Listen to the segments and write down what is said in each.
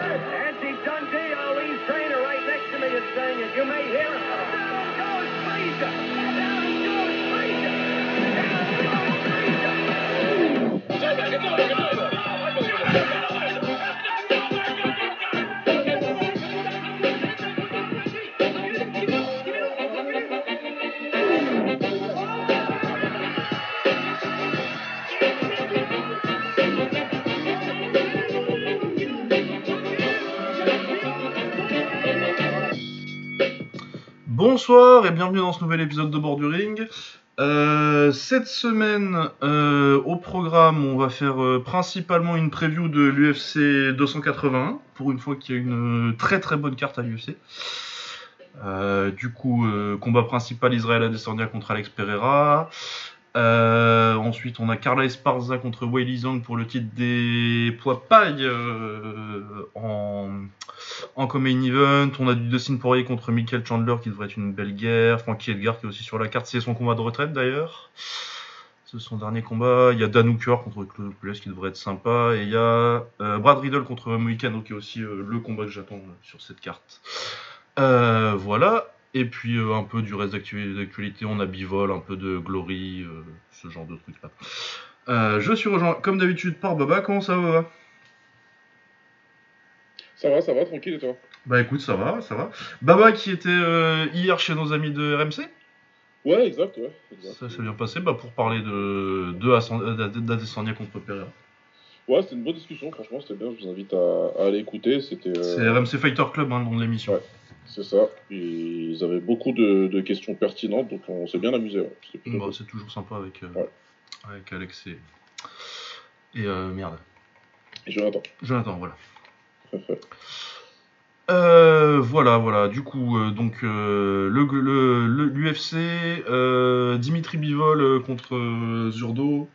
Nancy Dundee, Ali's trainer, right next to me is saying it. You may hear it. Down goes Frazier! Bonsoir et bienvenue dans ce nouvel épisode de Bord. Euh, cette semaine, euh, au programme, on va faire euh, principalement une preview de l'UFC 281, pour une fois qu'il y a une très très bonne carte à l'UFC. Du coup, combat principal Israël Adesanya contre Alex Pereira. Ensuite, on a Carla Esparza contre Weili Zhang pour le titre des poids paille en, en co-main event. On a du Dustin Poirier contre Michael Chandler qui devrait être une belle guerre. Frankie Edgar qui est aussi sur la carte. C'est son combat de retraite d'ailleurs. C'est son dernier combat. Il y a Dan contre Claude qui devrait être sympa. Et il y a euh, Brad Riddle contre Moïcano qui est aussi euh, le combat que j'attends euh, sur cette carte. Voilà. Et puis un peu du reste d'actu- d'actualité, on a Bivol, un peu de Glory, ce genre de trucs là. Je suis rejoint comme d'habitude par Baba, comment ça va Ça va, ça va, tranquille et toi? Bah écoute, ça va, ça va. Baba qui était euh, hier chez nos amis de RMC, Ouais, exact, ouais. exact. ça s'est bien passé bah, pour parler de, de d'Adesanya contre Pereira. Ouais, c'était une bonne discussion, franchement, c'était bien, je vous invite à, à aller écouter, c'était... euh, C'est RMC Fighter Club, hein, le nom de l'émission. Ouais. C'est ça, et ils avaient beaucoup de, de questions pertinentes, donc on s'est bien amusé. Ouais. Bah, cool. c'est toujours sympa avec, euh, Ouais. avec Alex et, et euh, merde. Et Jonathan. Jonathan, voilà. Euh, voilà, voilà. Du coup, euh, donc le le- le- l'UFC, euh, Dimitri Bivol contre Zurdo,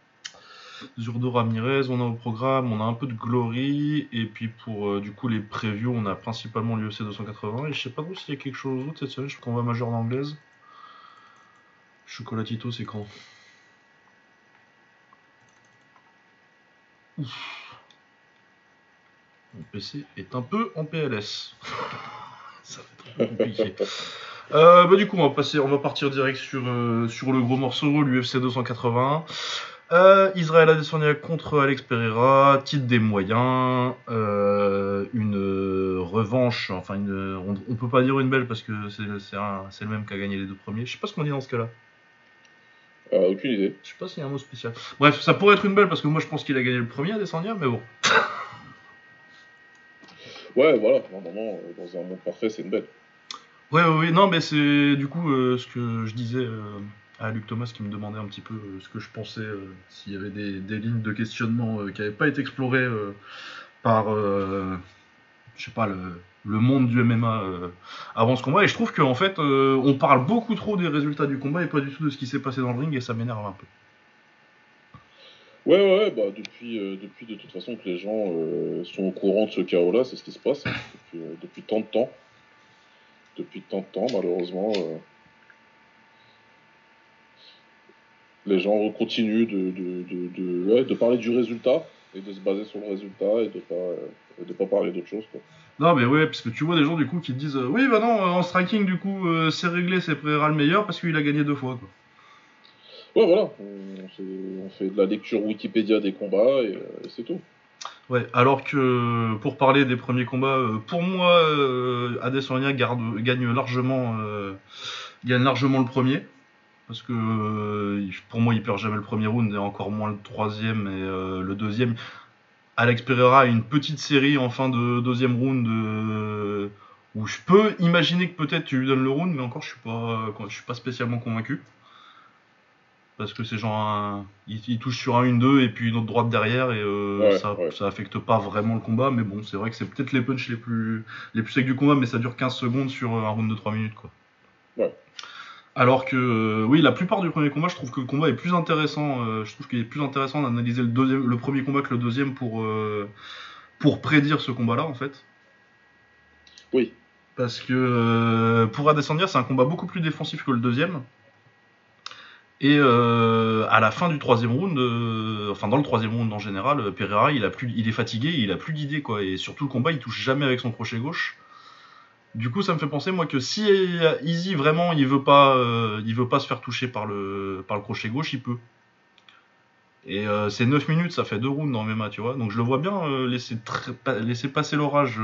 Zurdo Ramirez. On a au programme, on a un peu de Glory et puis pour du coup les previews, on a principalement l'UFC 280 et je sais pas trop s'il y a quelque chose d'autre cette semaine. Je crois qu'on va majeur en anglaise. Chocolatito, c'est quand? Ouf. Mon PC est un peu en PLS. Ça va être un peu compliqué. Euh, bah, du coup, on va, passer, on va partir direct sur, euh, sur le gros morceau, l'UFC 281. Euh, Israël Adesanya contre Alex Pereira, titre des moyens, euh, une revanche, enfin une, on, on peut pas dire une belle parce que c'est le même qui a gagné les deux premiers. Je sais pas ce qu'on dit dans ce cas-là. Aucune idée. Je sais pas s'il y a un mot spécial. Bref, ça pourrait être une belle parce que moi je pense qu'il a gagné le premier Adesanya, mais bon. Ouais, voilà, normalement, euh, dans un monde parfait, c'est une belle. Ouais, ouais, ouais, non, mais c'est du coup euh, ce que je disais euh, à Luc Thomas qui me demandait un petit peu ce que je pensais, s'il y avait des, lignes de questionnement qui n'avaient pas été explorées par, je sais pas, le, le monde du MMA avant ce combat. Et je trouve qu'en fait, on parle beaucoup trop des résultats du combat et pas du tout de ce qui s'est passé dans le ring et ça m'énerve un peu. Ouais, ouais, bah depuis, euh, depuis de toute façon que les gens euh, sont au courant de ce chaos-là, c'est ce qui se passe hein, depuis, euh, depuis tant de temps. Depuis tant de temps, malheureusement. les gens continuent de, de, de, de, parler du résultat et de se baser sur le résultat et de pas, de pas parler d'autre chose. Quoi. Non, mais ouais, parce que tu vois des gens du coup qui te disent Oui, bah non, en striking, du coup, c'est réglé, c'est Pereira le meilleur parce qu'il a gagné deux fois. Quoi. Ouais, voilà, on, fait de la lecture Wikipédia des combats et, euh, et c'est tout. Ouais, alors que pour parler des premiers combats, euh, pour moi, euh, Adesanya garde, gagne largement, gagne largement le premier. Parce que pour moi, il perd jamais le premier round et encore moins le troisième et le deuxième. Alex Pereira a une petite série en fin de deuxième round où je peux imaginer que peut-être tu lui donnes le round, mais encore je suis je suis pas spécialement convaincu. Parce que c'est genre un, il, il touche sur un 1-2 et puis une autre droite derrière et euh, Ouais, ça, ouais. ça affecte pas vraiment le combat. Mais bon, c'est vrai que c'est peut-être les punchs les plus, les plus secs du combat, mais ça dure 15 secondes sur un round de 3 minutes quoi. Ouais. Alors que, euh, oui, la plupart du premier combat, je trouve que le combat est plus intéressant. euh, je trouve qu'il est plus intéressant d'analyser le, deuxième, le premier combat que le deuxième pour, euh, pour prédire ce combat-là, en fait. Oui. Parce que euh, pour Adesanya, c'est un combat beaucoup plus défensif que le deuxième. Et euh, à la fin du troisième round, euh, enfin dans le troisième round en général, euh, Pereira il, a plus, il est fatigué, il a plus d'idées quoi. Et surtout le combat, il touche jamais avec son crochet gauche. Du coup, ça me fait penser moi que si Easy vraiment il veut pas, il veut pas se faire toucher par le, par le crochet gauche, il peut. Et c'est 9 minutes, ça fait deux rounds dans MMA, tu vois. Donc je le vois bien laisser, laisser passer l'orage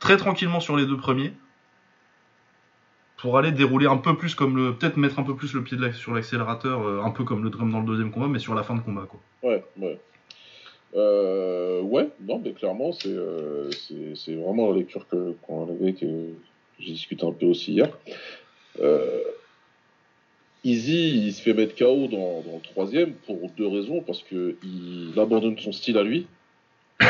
très tranquillement sur les deux premiers. Pour aller dérouler un peu plus comme le. Peut-être mettre un peu plus le pied de sur l'accélérateur, euh, un peu comme le drum dans le deuxième combat, mais sur la fin de combat, quoi. Ouais, ouais. Euh, ouais, non, mais clairement, c'est euh, vraiment la lecture qu'on avait, que j'ai discuté un peu aussi hier. Euh, Easy, il se fait mettre KO dans, dans le troisième pour deux raisons. Parce que il abandonne son style à lui.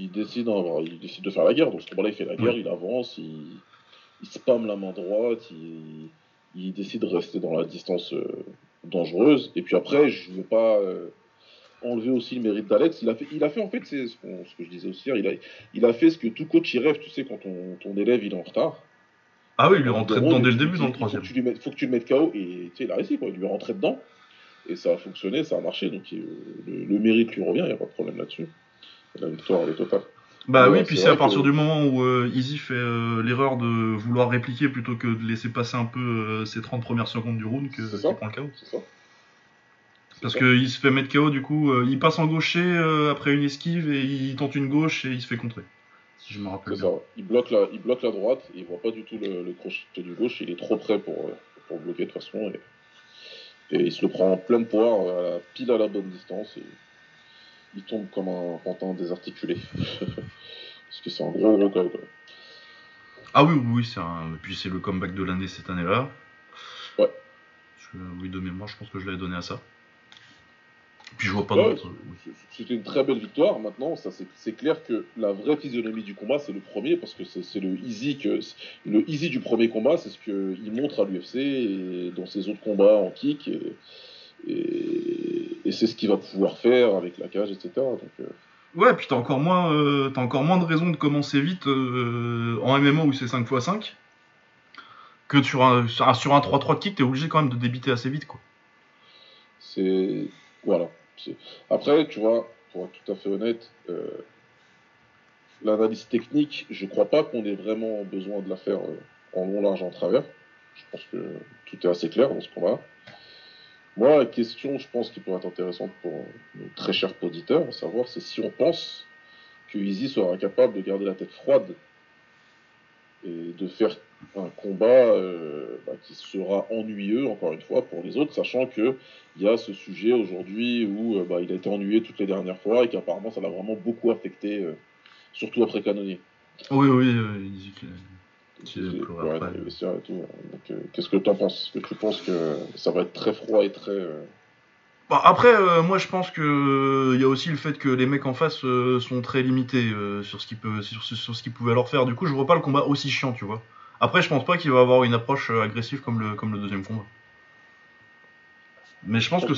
Il décide, il décide de faire la guerre. Dans ce combat-là, il fait la guerre, il avance, il, il spamme la main droite, il, il décide de rester dans la distance euh, dangereuse. Et puis après, je veux pas euh, enlever aussi le mérite d'Alex. Il a fait, il a fait en fait, c'est ce, que je disais aussi hier, il a, il a fait ce que tout coach y rêve, tu sais, quand ton, ton élève il est en retard. Ah oui, il est rentré dedans dès le Il- début il- dans le il faut troisième. que tu lui mettes- faut que tu le mettes KO et tu sais, il a réussi, quoi. Il lui est rentré dedans. Et ça a fonctionné, ça a marché. Donc il- le, le mérite lui revient, il n'y a pas de problème là-dessus. La victoire, elle est totale. Bah Ouais, oui, puis c'est à partir que- du moment où euh, Easy fait euh, l'erreur de vouloir répliquer plutôt que de laisser passer un peu euh, ses 30 premières secondes du round que qu'il ça. prend le KO. C'est ça Parce qu'il se fait mettre KO, du coup, il passe en gaucher après une esquive et il tente une gauche et il se fait contrer. Si je me rappelle C'est bien. ça. Il bloque, la, il bloque la droite, il voit pas du tout le, le crochet du gauche, il est trop près pour, pour bloquer de toute façon. Et, et il se le prend en pleine poire, à la- pile à la bonne distance. Et il tombe comme un pantin désarticulé. Parce que c'est un gros gros KO. quoi. Ah oui, oui, oui, c'est un... et puis c'est le comeback de l'année cette année-là. Ouais. Je- Oui, de mémoire, je pense que je l'avais donné à ça. Puis je vois pas Ouais, d'autre. c'est- C'était une très belle victoire. Maintenant, ça c'est clair que la vraie physionomie du combat, c'est le premier, parce que c'est c'est le easy que le easy du premier combat, c'est ce qu'il montre à l'UFC et dans ses autres combats en kick, et, et, et c'est ce qu'il va pouvoir faire avec la cage, etc. Donc, euh, Ouais, puis t'as encore moins, euh, t'as encore moins de raisons de commencer vite euh, en MMA où c'est 5x5 que sur un sur un, sur un 3-3 de kick, t'es obligé quand même de débiter assez vite, quoi. c'est voilà. Après, tu vois, pour être tout à fait honnête, euh, l'analyse technique, je crois pas qu'on ait vraiment besoin de la faire euh, en long, large, en travers. Je pense que tout est assez clair dans ce combat. Moi, la question, je pense, qui pourrait être intéressante pour euh, nos très chers auditeurs, savoir, c'est si on pense que Easy sera capable de garder la tête froide et de faire un combat euh, bah, qui sera ennuyeux, encore une fois, pour les autres, sachant que il y a ce sujet aujourd'hui où euh, bah, il a été ennuyé toutes les dernières fois et qu'apparemment ça l'a vraiment beaucoup affecté, surtout après Canonnier. Oui, oui, euh, ouais, après. dans les vestiaires et tout. Donc, euh, Qu'est-ce que tu en penses? Est-ce que tu penses que ça va être très froid et très. euh, Bah, après, euh, moi je pense que il y a aussi le fait que les mecs en face euh, sont très limités euh, sur ce qu'ils peuvent, sur, ce- sur ce qu'ils pouvaient leur faire. Du coup, je vois pas le combat aussi chiant, tu vois. Après, je pense pas qu'il va avoir une approche agressive comme le, comme le deuxième combat. Mais je pense que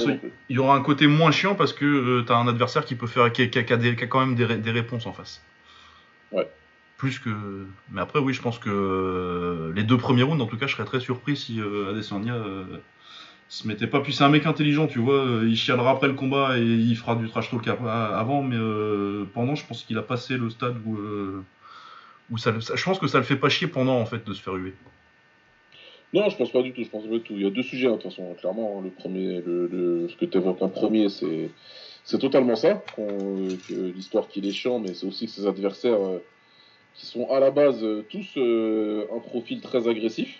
il y aura un côté moins chiant parce que euh, t'as un adversaire qui peut faire, qui, a- qui a- qui a des- qui a quand même des, ré- des réponses en face. Ouais. Plus que. Mais après, oui, je pense que euh, les deux premiers rounds, en tout cas, je serais très surpris si euh, Adesanya euh, se mettait pas. Puis c'est un mec intelligent, tu vois. Il chialera après le combat et il fera du trash talk avant, mais pendant, je pense qu'il a passé le stade où. où ça, je pense que ça le fait pas chier pendant, en fait, de se faire huer. Non, je pense pas du tout. Je pense pas du tout. Il y a deux sujets, hein, de toute façon. Clairement, hein. le premier, le, ce que tu évoques en premier, c'est c'est totalement ça. L'histoire qu'il est chiant, mais c'est aussi que ses adversaires, qui sont à la base euh, tous euh, un profil très agressif.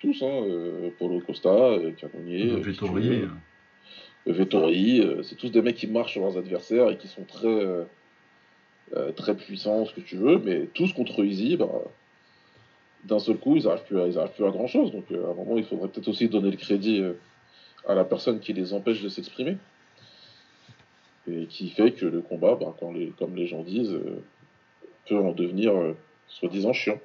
Tous, hein. euh, Paulo Costa, Cannonier, Vettori, Vettori, c'est tous des mecs qui marchent sur leurs adversaires et qui sont très, très puissants, ce que tu veux, mais tous contre Easy, bah, d'un seul coup, ils n'arrivent plus, à- ils arrivent plus à grand chose. Donc, euh, à un moment, il faudrait peut-être aussi donner le crédit euh, à la personne qui les empêche de s'exprimer. Et qui fait que le combat, bah, quand les, comme les gens disent, euh, peut en devenir euh, soi-disant chiant.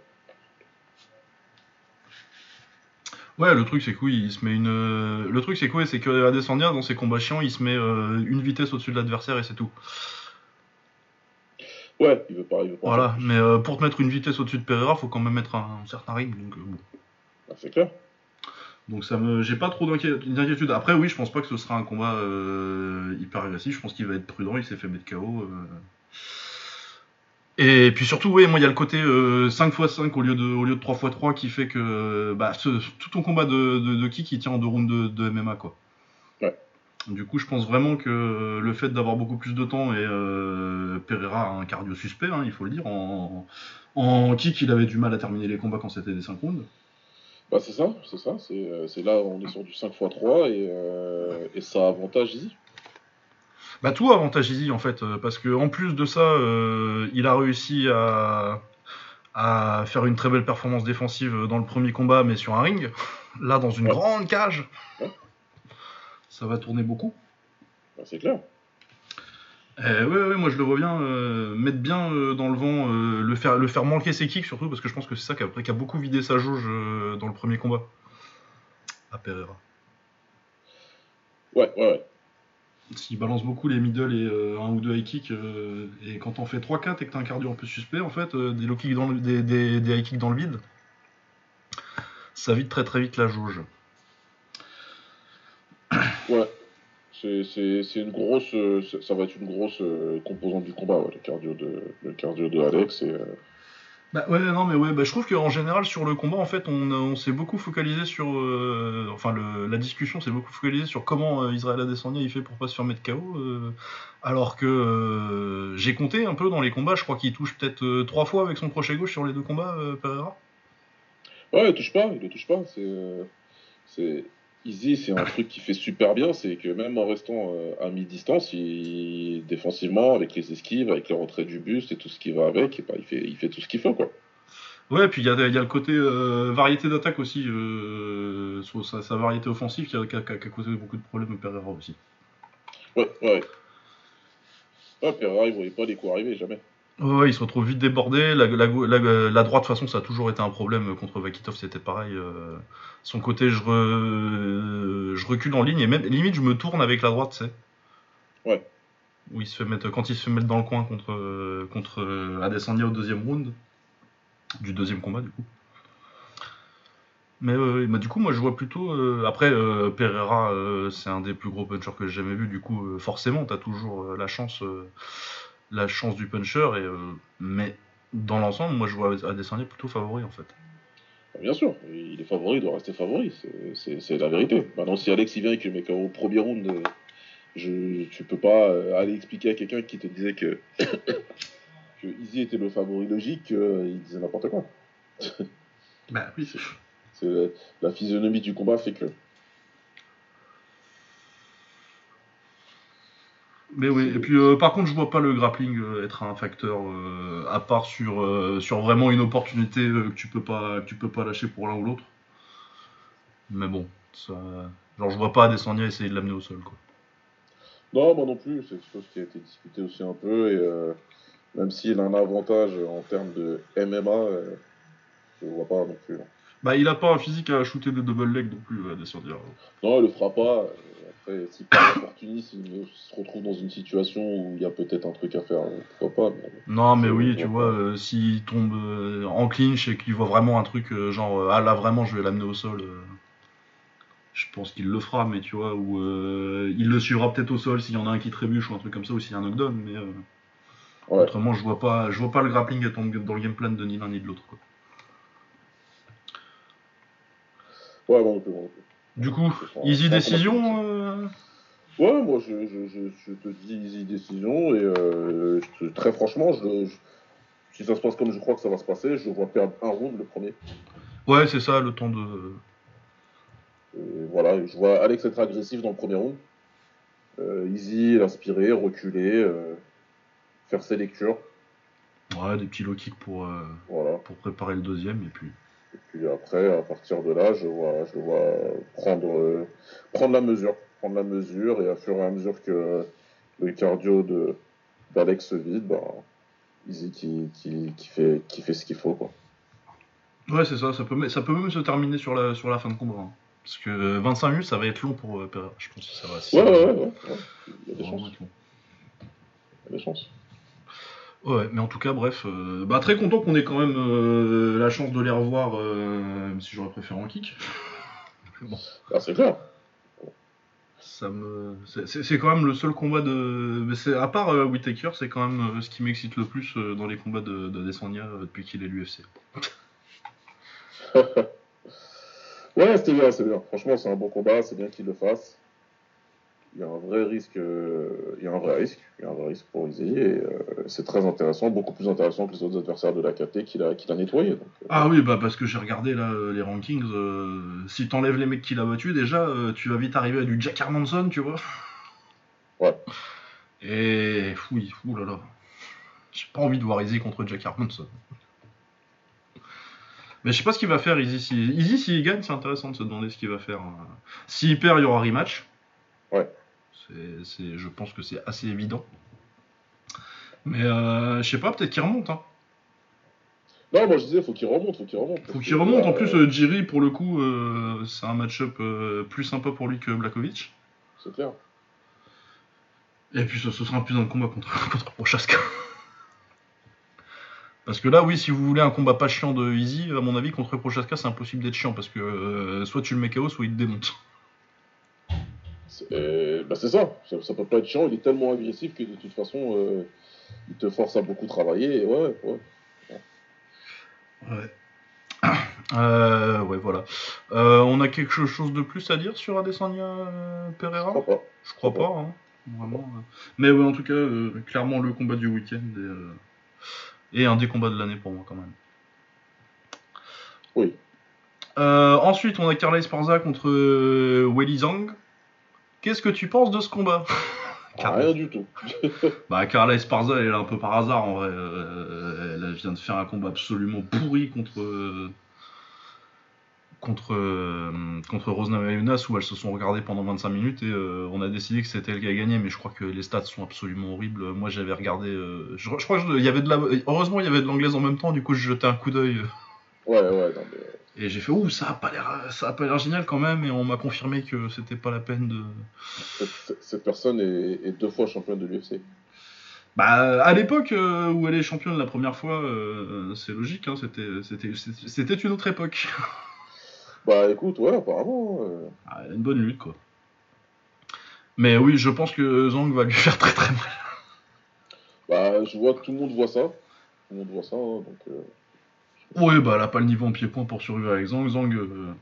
Ouais, le truc c'est que oui, il se met une. euh, Le truc c'est quoi C'est que Adesanya dans ses combats chiants, il se met euh, une vitesse au-dessus de l'adversaire et c'est tout. Ouais, il veut pas. Il veut pas Voilà, mais euh, pour te mettre une vitesse au-dessus de Pereira, faut quand même mettre un, certain rythme. Donc, euh, bon. Ah, c'est clair. Donc ça me, j'ai pas trop d'inquié- d'inquiétude. Après, oui, je pense pas que ce sera un combat hyper agressif. Je pense qu'il va être prudent. Il s'est fait mettre KO. Euh. Et puis surtout, oui, moi, il y a le côté euh, 5x5 au lieu de, au lieu de 3x3 qui fait que bah, ce- tout ton combat de, de, de kick, il tient en deux rounds de, de MMA, quoi. Ouais. Du coup, je pense vraiment que le fait d'avoir beaucoup plus de temps et euh, Pereira a un cardio suspect, hein, il faut le dire. En, en kick, il avait du mal à terminer les combats quand c'était des 5 rounds. Bah, c'est ça, c'est ça. C'est euh, c'est là, on est sur du 5x3 et, euh, et ça avantage Easy. Bah tout avantage Easy en fait, euh, parce que en plus de ça, euh, il a réussi à, à faire une très belle performance défensive dans le premier combat, mais sur un ring. Là, dans une Ouais. grande cage, Ouais. ça va tourner beaucoup. Bah, c'est clair. Eh, ouais, ouais, moi je le vois bien euh, mettre bien euh, dans le vent, euh, le, faire, le faire manquer ses kicks surtout, parce que je pense que c'est ça qui a, qui a beaucoup vidé sa jauge euh, dans le premier combat. À Pereira. Ouais, ouais, ouais. S'il balance beaucoup les middle et euh, un ou deux high kicks, euh, et quand on fait 3-4 et que t'as un cardio un peu suspect, en fait, euh, des low kicks dans le, des, high kicks dans le vide, ça vide très très vite la jauge. Ouais. C'est- une grosse. Ça va être une grosse composante du combat, le cardio de, le cardio de Alex. Et, Bah ouais, non mais ouais, bah, je trouve qu'en général sur le combat, en fait, on, s'est beaucoup focalisé sur, euh, enfin le- la discussion s'est beaucoup focalisée sur comment euh, Israël Adesanya il fait pour pas se faire mettre KO, euh, alors que euh, j'ai compté un peu dans les combats, je crois qu'il touche peut-être trois fois avec son crochet gauche sur les deux combats, Pereira. Ouais, il touche pas, il le touche pas. C'est. C'est- Easy, c'est un truc qui fait super bien, c'est que même en restant euh, à mi-distance, il, défensivement, avec les esquives, avec le retrait du buste et tout ce qui va avec, et bah, il, fait, il fait tout ce qu'il faut, quoi. Ouais, puis il y a, il y a le côté euh, variété d'attaque aussi, euh, sa, sa variété offensive qui a, qui a- qui a causé beaucoup de problèmes à Pereira aussi. Ouais, ouais. Ouais, Pereira, il voyait pas les coups arriver, jamais. Ouais, ouais, il se retrouve vite débordé. La, la, la- la droite, de toute façon, ça a toujours été un problème. Contre Vakitov, c'était pareil. euh, son côté, je, re- je recule en ligne et même limite, je me tourne avec la droite, tu sais. Ouais. Où il se fait mettre, quand il se fait mettre dans le coin contre, contre Adesanya au deuxième round, du deuxième combat, du coup. Mais, euh, bah, du coup, moi, je vois plutôt. euh, après, euh, Pereira, c'est un des plus gros punchers que j'ai jamais vu. Du coup, forcément, t'as toujours la chance. La chance du puncher, et, euh, mais dans l'ensemble, moi je vois Adesanya plutôt favori en fait. Bien sûr, il est favori, il doit rester favori, c'est- la vérité. Maintenant, si Alex il vient et que le mec au premier round, euh, je, tu peux pas euh, aller expliquer à quelqu'un qui te disait que, que Easy était le favori logique, il disait n'importe quoi. Bah oui. C'est la, la physionomie du combat fait que. Mais oui, et puis euh, par contre, je vois pas le grappling euh, être un facteur euh, à part sur, sur vraiment une opportunité que tu peux pas que tu peux pas lâcher pour l'un ou l'autre. Mais bon, ça, genre je vois pas Adesanya essayer de l'amener au sol quoi. Non, moi non plus, c'est quelque chose qui a été discuté aussi un peu, et même s'il a un avantage en termes de MMA, je vois pas non plus. hein. Bah il a pas un physique à shooter des double legs non plus Adesanya. Non, il le fera pas. Après, si par opportuniste, il se retrouve dans une situation où il y a peut-être un truc à faire, pourquoi pas. mais- Non, mais oui, tu vois, euh, s'il tombe euh, en clinch et qu'il voit vraiment un truc euh, genre, ah là vraiment je vais l'amener au sol, je pense qu'il le fera, mais tu vois, ou il le suivra peut-être au sol s'il y en a un qui trébuche ou un truc comme ça, ou s'il y a un knockdown, mais Ouais. autrement je vois pas je vois pas le grappling être dans le game plan de ni l'un ni de l'autre. quoi. Ouais, moi non plus. Du coup, easy décision euh, Ouais, moi je, je, je, je te dis easy décision et euh, je très franchement, si ça se passe comme je crois que ça va se passer, je vois perdre un round le premier. Ouais, c'est ça, le temps de. Et voilà, je vois Alex être agressif dans le premier round. Euh, easy, l'aspirer, reculer, euh, faire ses lectures. Ouais, des petits low kicks pour, Voilà. pour préparer le deuxième, et puis. Et puis après, à partir de là, je vois, je vois prendre, euh, prendre la mesure. Prendre la mesure et à fur et à mesure que le cardio de d'Alex se vide, bah, Easy qui, qui, qui, fait, qui fait ce qu'il faut. Quoi. Ouais, c'est ça, ça peut, ça peut même se terminer sur la, sur la fin de combat. hein. Parce que euh, 25 minutes, ça va être long pour euh, je pense que ça va. si Ouais, ça va- ouais, ouais, ouais. Il y a des chances. Il y a des chances. Ouais, mais en tout cas, bref, euh, bah, très content qu'on ait quand même euh, la chance de les revoir, euh, même si j'aurais préféré en kick. Bon. Ah, c'est clair. Ça me, c'est- quand même le seul combat de, mais à part Whittaker, c'est quand même ce qui m'excite le plus dans les combats de, de depuis qu'il est l'UFC. Ouais, c'était bien, c'est bien. Franchement, c'est un bon combat, c'est bien qu'il le fasse. Il y a un vrai risque, euh, il y a un vrai risque, il y a un vrai risque pour Izzy et euh, c'est très intéressant, beaucoup plus intéressant que les autres adversaires de la KT qu'il a, qu'il a nettoyé. Donc, euh, Ah oui, bah parce que j'ai regardé là les rankings. euh, si t'enlèves les mecs qu'il a battus, déjà, tu vas vite arriver à du Jack Hermanson, tu vois. Ouais. Et oui, oulala. J'ai pas envie de voir Izzy contre Jack Hermanson. Mais je sais pas ce qu'il va faire, Izzy. Si... Izzy, s'il gagne, c'est intéressant de se demander ce qu'il va faire. hein. S'il perd, il y aura rematch. Ouais. C'est, c'est- je pense que c'est assez évident. Mais euh, je sais pas, peut-être qu'il remonte. Hein. Non, moi je disais, faut qu'il remonte, faut qu'il remonte. Faut qu'il remonte. En euh, plus, euh, Jiri, pour le coup, euh, c'est un match-up plus sympa pour lui que Blakovic. C'est clair. Et puis, ce, ce sera un plus un combat contre, contre Prochaska. Parce que là, oui, si vous voulez un combat pas chiant de Easy, à mon avis, contre Prochaska, c'est impossible d'être chiant. Parce que soit tu le mets KO, soit il te démonte. C'est euh, bah, ça. ça, ça peut pas être chiant, il est tellement agressif que de toute façon, euh, il te force à beaucoup travailler. Et ouais, ouais. Ouais. Euh, ouais, voilà. Euh, on a quelque chose de plus à dire sur Adesanya euh, Je Pereira crois pas. Je crois pas, hein. Vraiment. Mais ouais, en tout cas, clairement le combat du week-end et, et un des combats de l'année pour moi quand même. Oui. Ensuite, on a Carla Esparza contre Weili Zhang. Qu'est-ce que tu penses de ce combat Ah, rien du tout. Bah, Carla Esparza, elle est là un peu par hasard en vrai. Euh, elle vient de faire un combat absolument pourri contre. euh, contre, euh, contre Rosna Mayunas où elles se sont regardées pendant 25 minutes et euh, on a décidé que c'était elle qui a gagné mais je crois que les stats sont absolument horribles moi j'avais regardé je, je crois qu'il y avait de la heureusement il y avait de l'anglaise en même temps du coup je jetais un coup d'œil Ouais, ouais, non, mais. Et j'ai fait ouh ça a pas l'air ça a pas l'air génial quand même et on m'a confirmé que c'était pas la peine de Cette, cette personne est, est deux fois championne de l'UFC. Bah, à l'époque euh, où elle est championne la première fois, euh, c'est logique, hein, c'était, c'était, c'était- c'était une autre époque. Bah écoute, ouais, apparemment. euh, Ah, elle a une bonne lutte, quoi. Mais oui, je pense que Zhang va lui faire très très mal. Bah, je vois que tout le monde voit ça. Tout le monde voit ça, hein, donc. Euh, Oui, bah, elle a pas le niveau en pied-point pour survivre avec Zhang. Zhang, euh,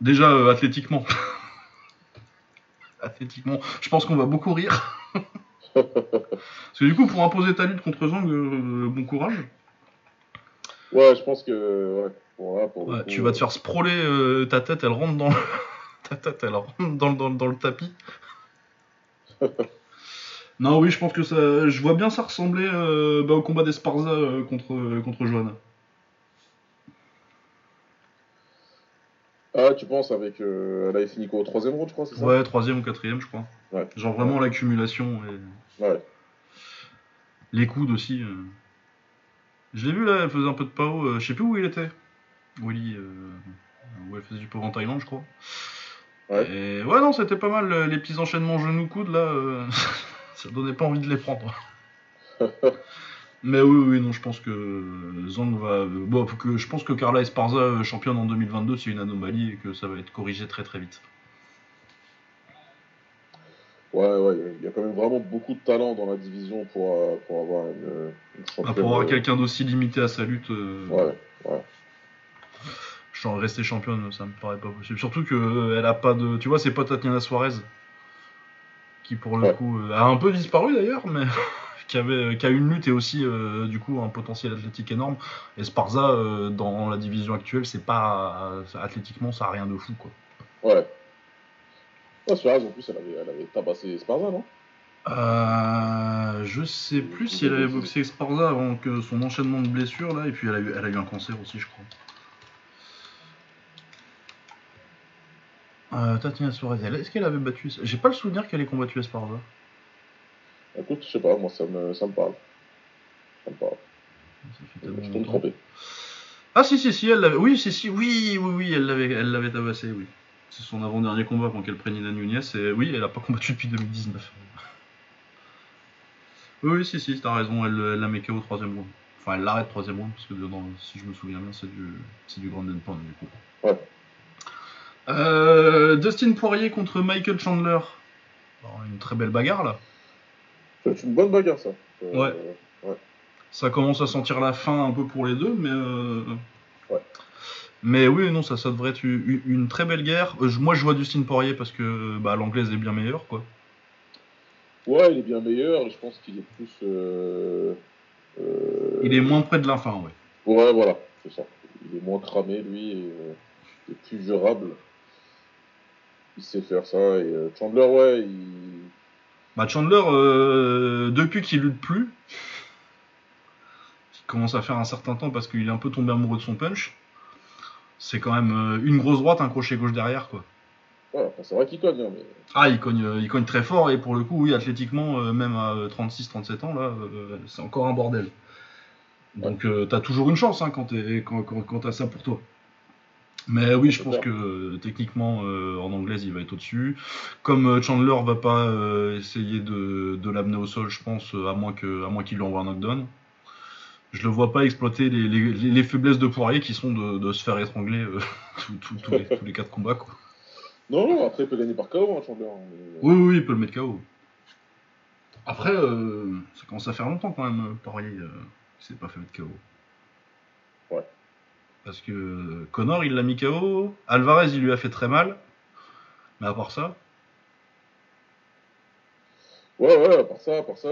déjà, euh, athlétiquement. athlétiquement, je pense qu'on va beaucoup rire. Parce que du coup, pour imposer ta lutte contre Zhang, euh, bon courage. Ouais, je pense que. Ouais, bon, là, pour le Ouais, coup, tu vas te euh, faire sprawler, euh, ta tête, elle rentre dans le... ta tête, elle rentre dans, le- dans, le- dans le tapis. non, oui, je pense que ça... Je vois bien ça ressembler euh, bah, au combat d'Esparza euh, contre, euh, contre Johanna. Ah, tu penses avec. euh, Elle avait fini quoi au troisième round, je crois, c'est ça? Ouais, troisième ou quatrième, je crois. Ouais. Genre vraiment l'accumulation et Ouais. les coudes aussi. euh. Je l'ai vu là, elle faisait un peu de pao. euh, je sais plus où il était. Willy, euh, où elle faisait du pao en Thaïlande, je crois. Ouais. Et ouais, non, c'était pas mal. Les petits enchaînements genoux-coudes là, euh, ça donnait pas envie de les prendre. Mais oui, oui, non, je pense que Zhang va. euh, Bon, que, je pense que Carla Esparza, euh, championne en 2022, c'est une anomalie et que ça va être corrigé très très vite. Ouais, ouais, il y a quand même vraiment beaucoup de talent dans la division pour, euh, pour avoir une, une Ah, pour avoir euh, quelqu'un d'aussi limité à sa lutte, euh, Ouais, ouais. genre rester championne, ça me paraît pas possible. Surtout que euh, elle a pas de. Tu vois, c'est pas Tatiana Suarez qui pour le Ouais. coup euh, a un peu disparu d'ailleurs, mais qui avait qui a une lutte et aussi euh, du coup un potentiel athlétique énorme. Et Sparza euh, dans la division actuelle, c'est pas ça- athlétiquement ça a rien de fou quoi. Ouais. Ouais, Suarez, en plus, elle avait, elle avait tabassé Esparza, non? Euh, je sais plus si elle avait boxé Sparza avant que son enchaînement de blessures là, et puis elle a eu, elle a eu un cancer aussi, je crois. Euh, Tatiana Suarez, est-ce qu'elle avait battu J'ai pas le souvenir qu'elle ait combattu Esparza. Écoute, je sais pas, moi, ça me, ça me parle. Ça me parle. Ça Je peux me tromper. Ah si si si, elle l'avait. Oui si si, oui oui oui, elle l'avait, elle l'avait tabassé, oui. C'est son avant-dernier combat avant qu'elle prenne Ina Nunez et oui, elle a pas combattu depuis 2019. Oui si si, t'as raison, elle, elle la met KO au troisième round. Enfin elle l'arrête troisième round parce que dedans, si je me souviens bien, c'est du, c'est du grand and pound du coup. Ouais. Euh, Dustin Poirier contre Michael Chandler. Alors, une très belle bagarre là. C'est une bonne bagarre, ça. Euh, Ouais. Ça commence à sentir la fin un peu pour les deux, mais. euh, Ouais. Mais oui, non, ça, ça devrait être une, une très belle guerre. Euh, moi, je vois Dustin Poirier parce que bah, l'anglaise est bien meilleure, quoi. Ouais, il est bien meilleur, et je pense qu'il est plus. euh, Il est moins près de la fin, ouais. Ouais, voilà, c'est ça. Il est moins cramé, lui, et il est plus durable. Il sait faire ça, et euh, Chandler, ouais, il. Bah, Chandler, euh, depuis qu'il lutte plus, qui commence à faire un certain temps parce qu'il est un peu tombé amoureux de son punch, c'est quand même euh, une grosse droite, un crochet gauche derrière, quoi. Ouais, c'est vrai qu'il cogne, hein, mais. Ah, il cogne, euh, il cogne très fort et pour le coup, oui, athlétiquement, même à 36-37 ans, là, c'est encore un bordel. Donc, euh, t'as toujours une chance hein, quand t'es- quand, quand, quand t'as ça pour toi. Mais oui, je pense que techniquement, euh, en anglaise, il va être au-dessus. Comme euh, Chandler va pas euh, essayer de, de l'amener au sol, je pense, à moins que- à moins qu'il lui envoie un knockdown. Je le vois pas exploiter les, les- les- les faiblesses de Poirier qui sont de, de se faire étrangler euh, tous- les, tous les quatre combats. Quoi. Non, non, après, il peut gagner par KO, hein, Chandler. hein, mais- Oui, oui, il peut le mettre KO. Après, euh, ça commence à faire longtemps quand même, Poirier, qu'il s'est pas fait mettre KO. Ouais. Parce que Connor, il l'a mis KO, Alvarez, il lui a fait très mal. Mais à part ça, Ouais, ouais, à part ça, à part ça,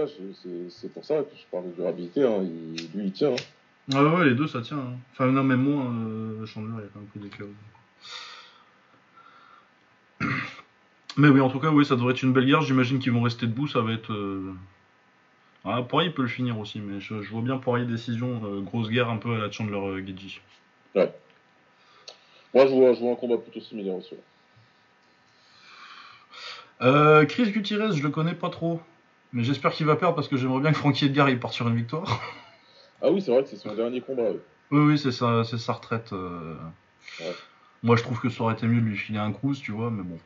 c'est pour ça que je parle de durabilité, hein, il- lui, il tient. hein. ah ouais, les deux, ça tient. hein. Enfin, non, même moi, euh, Chandler, il a quand même pris des KO. Mais oui, en tout cas, oui, ça devrait être une belle guerre. J'imagine qu'ils vont rester debout. Ça va être. euh, Ah, Poirier peut le finir aussi, mais je, je vois bien Poirier décision, euh, grosse guerre un peu à la Chandler euh, Geji. Moi, je vois, je vois un combat plutôt similaire aussi. Euh, Chris Gutierrez, je le connais pas trop, mais j'espère qu'il va perdre parce que j'aimerais bien que Frankie Edgar il parte sur une victoire. Ah oui, c'est vrai que c'est son dernier combat. ouais. oui, oui, c'est sa, retraite. euh. Ouais. Moi, je trouve que ça aurait été mieux de lui filer un cruise, tu vois, mais bon.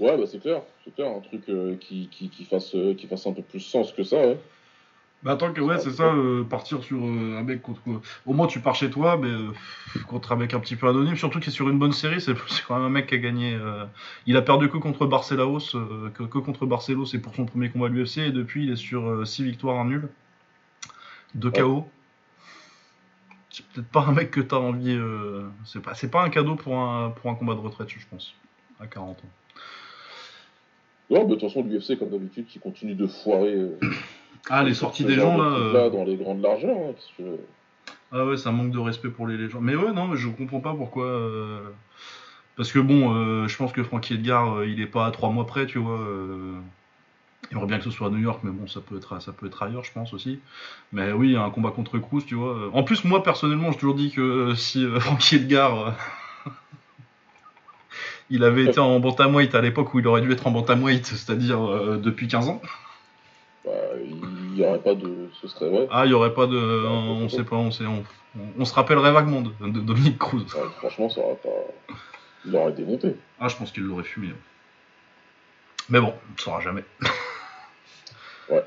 Ouais, bah c'est clair, c'est clair, un truc euh, qui, qui, qui, fasse, euh, qui fasse un peu plus sens que ça. Ouais. Bah, tant que, ouais, c'est ça, euh, partir sur euh, un mec contre. Au moins, tu pars chez toi, mais euh, contre un mec un petit peu anonyme, surtout qu'il est sur une bonne série, c'est c'est quand même un mec qui a gagné. euh, Il a perdu que contre Barcelos, euh, que, que contre Barcelos, c'est pour son premier combat à l'UFC, et depuis, il est sur 6 victoires, un nul. 2 Ouais. KO. C'est peut-être pas un mec que t'as envie. euh, C'est pas, c'est pas un cadeau pour un, pour un combat de retraite, je pense, à 40 ans. Non, mais de toute façon, l'UFC, comme d'habitude, qui continue de foirer. euh, Ah, les sorties des gens là. euh, dans les grandes largeurs. hein, que. Ah ouais, ça manque de respect pour les légendes. Mais ouais, non, mais je comprends pas pourquoi. euh, Parce que bon, euh, je pense que Frankie Edgar, euh, il est pas à trois mois près, tu vois. euh, Il aimerait bien que ce soit à New York, mais bon, ça peut être, ça peut être ailleurs, je pense aussi. Mais oui, un combat contre Cruz, tu vois. euh. En plus, moi, personnellement, j'ai toujours dit que euh, si euh, Frankie Edgar. euh, Il avait été en bantamweight à l'époque où il aurait dû être en bantamweight, c'est-à-dire euh, depuis 15 ans. Bah, il n'y aurait pas de. Ce serait. Ouais. Ah, il y aurait pas de. On sait pas, on sait. On, on se rappellerait vaguement de, de Dominique Cruz. Ouais, franchement, ça aurait pas. Il aurait démonté. Ah, je pense qu'il l'aurait fumé. Mais bon, on ne saura jamais. Ouais.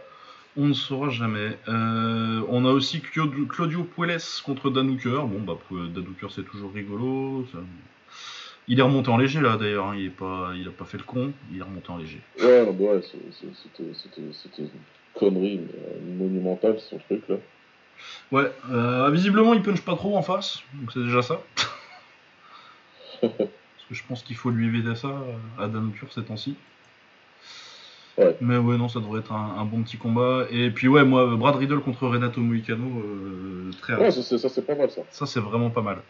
On ne saura jamais. Euh, on a aussi Claudio, Claudio Puelles contre Dan Hooker. Bon, bah, Pu- Dan Hooker, c'est toujours rigolo. ça- Il est remonté en léger, là, d'ailleurs. hein. Il est pas, il a pas fait le con. Il est remonté en léger. Ouais, bah ouais, c'est- c'était une connerie euh, monumentale, son truc là. Ouais, euh, visiblement, il punch pas trop en face. Donc, c'est déjà ça. Parce que je pense qu'il faut lui éviter ça euh, à Dan Hooker ces temps-ci. Ouais. Mais ouais, non, ça devrait être un, un bon petit combat. Et puis ouais, moi, Brad Riddle contre Renato Moicano, euh, très Ouais, ça c'est pas mal ça. Ça, c'est vraiment pas mal.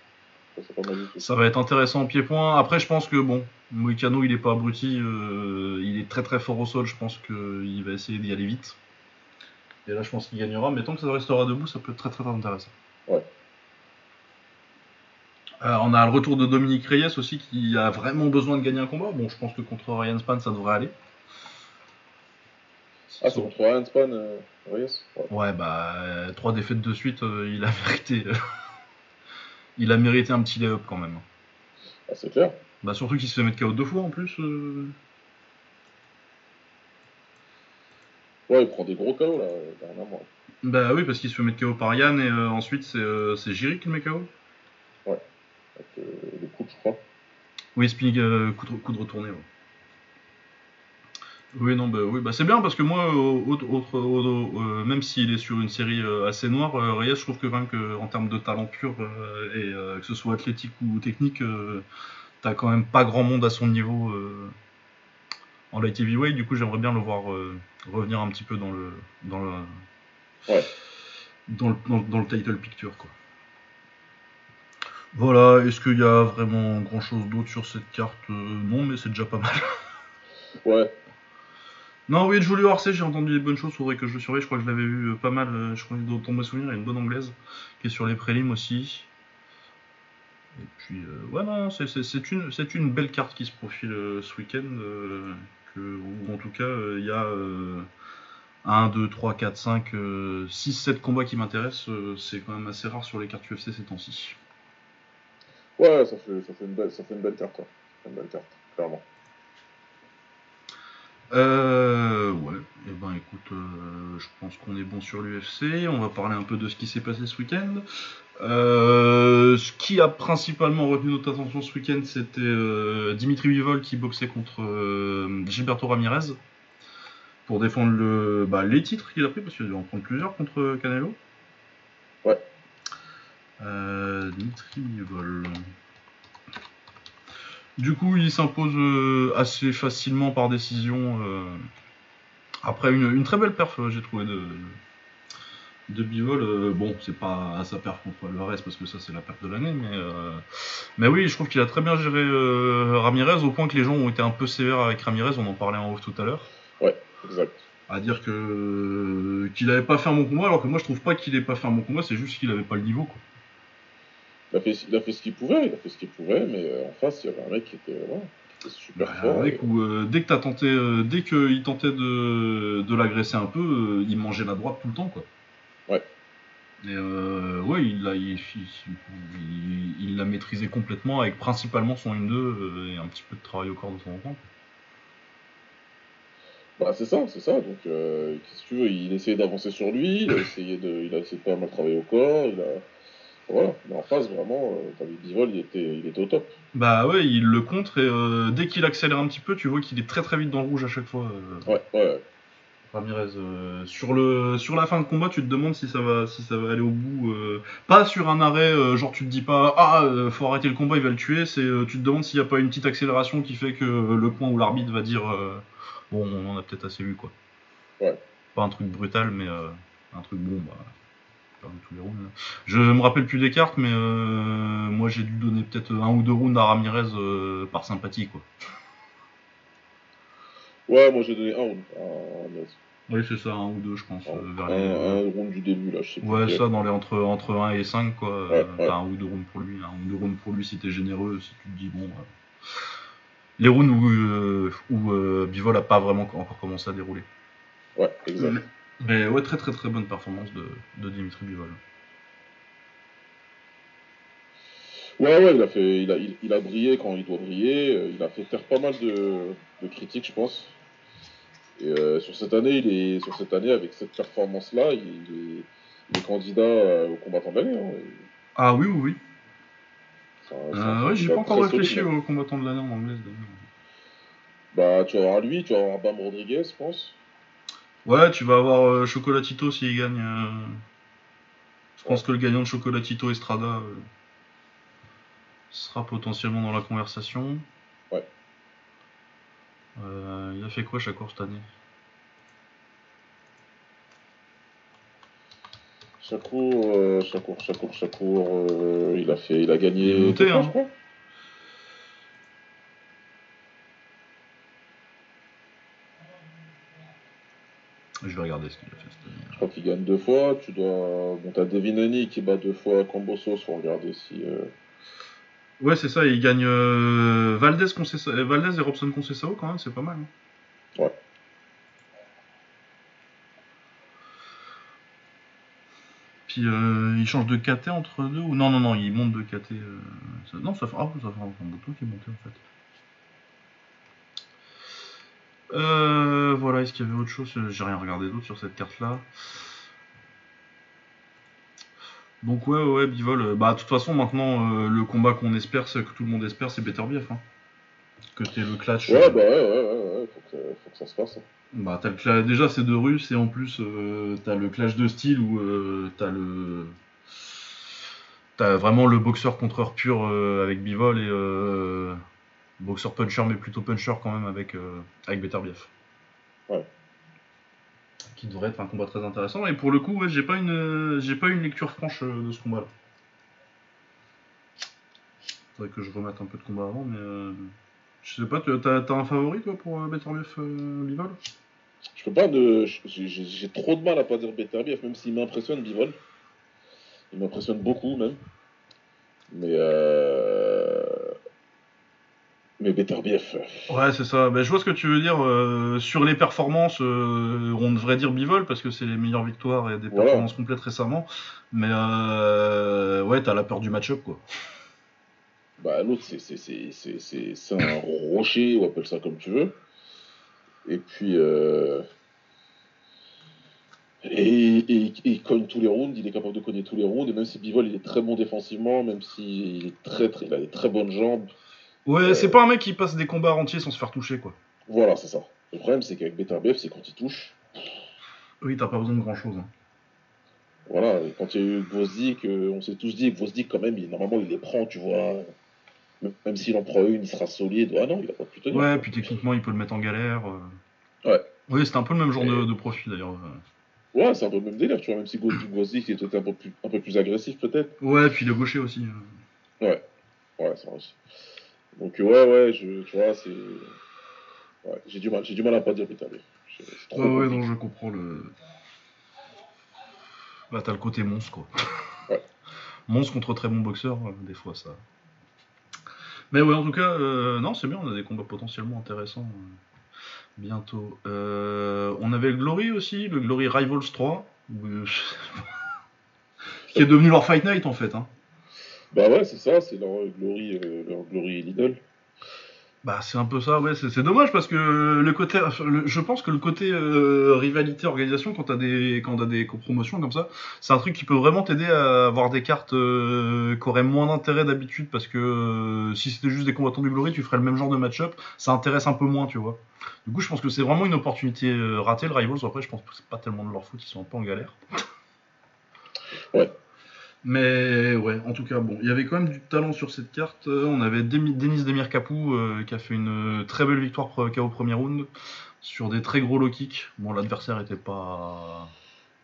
Ça, va être intéressant au pied-point. Après, je pense que bon, Moicano, il est pas abruti. euh, il est très très fort au sol. Je pense qu'il va essayer d'y aller vite. Et là, je pense qu'il gagnera. Mais tant que ça restera debout, ça peut être très très intéressant. Ouais. Euh, on a le retour de Dominique Reyes aussi qui a vraiment besoin de gagner un combat. Bon, je pense que contre Ryan Span, ça devrait aller. Ah, c'est contre Ryan Span, euh, Reyes ouais. Ouais, bah, trois défaites de suite, euh, il a mérité. Il a mérité un petit lay-up quand même. Ah, c'est clair. Bah, surtout qu'il se fait mettre KO deux fois en plus. euh. Ouais, il prend des gros KO là, dernièrement. Bah oui, parce qu'il se fait mettre KO par Yann et euh, ensuite c'est euh, c'est Jiri qui le met KO. Ouais, avec euh, les coups, je crois. Oui, spinning, euh, coup, de, coup de retourné. ouais. Oui, non, bah, oui, bah, c'est bien parce que moi, au- autre- autre- au- euh, même s'il est sur une série euh, assez noire, euh, Reyes, je trouve que quand même que, en termes de talent pur, euh, et euh, que ce soit athlétique ou technique, t'as quand même pas grand monde à son niveau en light heavyweight. Du coup, j'aimerais bien le voir revenir un petit peu dans le dans le Ouais. dans le, dans, dans le title picture, quoi. Voilà, est-ce qu'il y a vraiment grand chose d'autre sur cette carte? Non, mais c'est déjà pas mal. Ouais, Non, oui, Julio Arce, j'ai entendu des bonnes choses, faudrait que je le surveille. Je crois que je l'avais vu euh, pas mal. euh, Je crois que dans mes souvenirs, il y a une bonne anglaise qui est sur les prélims aussi. Et puis, euh, ouais, non, c'est- une, une belle carte qui se profile euh, ce week-end. euh, ou en tout cas, euh, il y a euh, 1, 2, 3, 4, 5, 6, 7 combats qui m'intéressent. c'est quand même assez rare sur les cartes UFC ces temps-ci. ouais, ça fait, ça fait, une, belle, ça fait une belle carte. fait une belle carte, clairement. Euh, ouais, et ben écoute, euh, je pense qu'on est bon sur l'UFC. On va parler un peu de ce qui s'est passé ce week-end. Euh, ce qui a principalement retenu notre attention ce week-end, c'était euh, Dimitri Vivol qui boxait contre euh, Gilberto Ramirez pour défendre le, bah, les titres qu'il a pris, parce qu'il devait en prendre plusieurs contre Canelo. Ouais. Euh, Dimitri Vivol. Du coup, il s'impose euh, assez facilement par décision. euh, après une, une très belle perf, euh, j'ai trouvé de, de Bivol. euh, bon, c'est pas à sa perf contre le reste parce que ça c'est la perf de l'année, mais euh, mais oui, je trouve qu'il a très bien géré euh, Ramirez au point que les gens ont été un peu sévères avec Ramirez. On en parlait en off tout à l'heure. Exact. À dire que qu'il avait pas fait un bon combat, alors que moi je trouve pas qu'il ait pas fait un bon combat, c'est juste qu'il avait pas le niveau. Quoi. Il a fait, il a fait ce qu'il pouvait, il a fait ce qu'il pouvait, mais euh, en face, il y avait un mec qui était, voilà, qui était super Bah, fort. un mec et- où euh, dès que t'as tenté, euh, dès qu'il tentait de, de l'agresser un peu, euh, il mangeait la droite tout le temps quoi. Ouais. Et euh, ouais, il l'a, il, maîtrisé complètement avec principalement son 1-2 euh, et un petit peu de travail au corps de temps en temps. Bah, c'est ça, c'est ça. Donc, euh, qu'est-ce que tu veux Il essayait d'avancer sur lui, il a essayé de, il a essayé de pas mal travailler au corps, il a. Voilà, mais en face, vraiment, euh, t'avais Bivol, il était, il était au top. Bah ouais, il le contre et euh, dès qu'il accélère un petit peu, tu vois qu'il est très très vite dans le rouge à chaque fois. euh, Ouais, ouais, Ramirez, euh, sur le sur la fin de combat, tu te demandes si ça va si ça va aller au bout. pas sur un arrêt, genre tu te dis pas ah faut arrêter le combat, il va le tuer. C'est tu te demandes s'il n'y a pas une petite accélération qui fait que le point où l'arbitre va dire bon on en a peut-être assez vu quoi. Ouais. Pas un truc brutal mais un truc bon bah. Perdu tous les rounds, là. Je me rappelle plus des cartes, mais euh, moi j'ai dû donner peut-être un ou deux rounds à Ramirez euh, par sympathie quoi. Ouais, moi j'ai donné un round. Un, mais- Oui c'est ça, un ou deux je pense. un, euh, vers un- les- un round du début, là, je sais plus. Ouais, ça, dans les entre, entre 1 et 5, quoi. Ouais, ouais. T'as un ou deux rounds pour lui. Un ou deux rounds pour lui si t'es généreux, si tu te dis, bon. Les rounds où, euh, où euh, Bivol a pas vraiment encore commencé à dérouler. Ouais, exact. Mais ouais, très très très bonne performance de, de Dimitri Bivol. Ouais, ouais, il a, fait, il, a, il, il a brillé quand il doit briller. euh, Il a fait taire pas mal de, de critiques, je pense. Et euh, sur cette année, il est sur cette année avec cette performance-là, il, est, il est candidat euh, au combattant de l'année. hein. Ah oui, oui, oui. Euh, ouais, j'ai pas encore réfléchi solide. au combattant de l'année en anglaise. Bah, tu vas avoir lui, tu vas avoir Bam Rodriguez, je pense. Ouais, tu vas avoir euh, Chocolatito s'il gagne. euh, Je pense que le gagnant de Chocolatito Estrada euh, sera potentiellement dans la conversation. Ouais. Euh, il a fait quoi Shakur cette année? Chakour, euh, Chakour, Chakour, euh, il a fait, il a gagné. Il est monté, deux fois, hein. je crois. Je vais regarder ce qu'il a fait cette année. Je crois qu'il gagne deux fois. Tu dois. Bon, t'as Devin Haney qui bat deux fois Cambosos. Faut regarder si. euh, Ouais, c'est ça, il gagne euh, Valdez, Concessa- euh, Valdez et Robson Concessao quand même, c'est pas mal. hein. Ouais. Puis euh, il change de KT entre deux ou non non non il monte de KT euh, ça- non ça fait ah, ça fait un bouton qui est monté en fait. Euh, voilà est-ce qu'il y avait autre chose? J'ai rien regardé d'autre sur cette carte là. Donc ouais, ouais, Bivol. euh, Bah de toute façon maintenant euh, le combat qu'on espère, c'est que tout le monde espère, c'est Beterbiev. Hein. Que t'es le clutch. Ouais, euh, bah ouais, ouais, ouais, ouais, faut que, faut que ça se fasse. hein. Bah, t'as le déjà c'est deux Russes et en plus euh, t'as le clash de style où t'as le t'as vraiment le boxeur contreur pur avec Bivol et euh, boxeur puncher mais plutôt puncher quand même avec euh, avec Beterbiev. Ouais. Qui devrait être un combat très intéressant et pour le coup ouais, j'ai pas une j'ai pas une lecture franche euh, de ce combat là. Faudrait que je remette un peu de combat avant mais euh, je sais pas t'as t'as un favori toi pour euh, Beterbiev euh, Bivol? Je peux pas de. j'ai trop de mal à pas dire Beterbiev, même s'il m'impressionne, Bivol. Il m'impressionne beaucoup, même. Mais. Euh... Mais Beterbiev. Ouais, c'est ça. Ben, je vois ce que tu veux dire. euh, sur les performances, euh, on devrait dire Bivol parce que c'est les meilleures victoires et des Voilà. performances complètes récemment. Mais euh, ouais, t'as la peur du match-up quoi. Bah, l'autre, c'est- un rocher, ou appelle ça comme tu veux. Et puis. Euh... Et, et- il cogne tous les rounds, il est capable de cogner tous les rounds, et même si Bivol il est très bon défensivement, même s'il est très, très, il a des très bonnes jambes, Ouais, Euh. c'est pas un mec qui passe des combats entiers sans se faire toucher quoi. voilà, c'est ça. Le problème, c'est qu'avec Beterbiev, c'est quand il touche, Oui, t'as pas besoin de grand chose. Voilà, et quand il y a eu Gvozdik, euh, on s'est tous dit Gvozdik, quand même, il, normalement, il les prend, tu vois. Même, s'il en prend une, il sera solide. Ah non, il a pas tenir. Ouais, puis techniquement, il peut le mettre en galère. euh. Ouais. Oui, c'était un peu le même genre de, Et- de profil d'ailleurs. Ouais, c'est un peu le même délire, tu vois. Même si Gvozdik, était un peu plus, un peu plus agressif, peut-être. Ouais, puis le gaucher aussi. Ouais, c'est vrai aussi. Donc, ouais, ouais, je, tu vois, c'est. Ouais, j'ai du mal, j'ai du mal à pas dire c'est trop Ouais, ouais, non, je comprends le. Bah, t'as le côté monstre, quoi. Ouais. Monstre contre très bon boxeur, euh, des fois, ça. Mais ouais, en tout cas, euh, non, c'est bien, on a des combats potentiellement intéressants euh, bientôt. Euh, on avait le Glory aussi, le Glory Rivals 3, euh, qui est devenu leur Fight Night en fait. Hein. Bah ouais, c'est ça, c'est leur Glory, euh, leur Glory Lidl. Bah, c'est un peu ça, ouais, c'est dommage parce que le côté, le- je pense que le côté euh, rivalité, organisation, quand t'as des, quand t'as des promotions comme ça, c'est un truc qui peut vraiment t'aider à avoir des cartes euh, qui auraient moins d'intérêt d'habitude parce que euh, si c'était juste des combattants du Glory, tu ferais le même genre de match-up, ça intéresse un peu moins, tu vois. Du coup, je pense que c'est vraiment une opportunité ratée, le Rivals. Après, je pense que c'est pas tellement de leur faute, ils sont un peu en galère. Ouais. Mais ouais, en tout cas, bon, il y avait quand même du talent sur cette carte. Euh, On avait Demi- Denis Demir Capou euh, qui a fait une euh, très belle victoire KO premier round sur des très gros low kicks. Bon, l'adversaire était pas.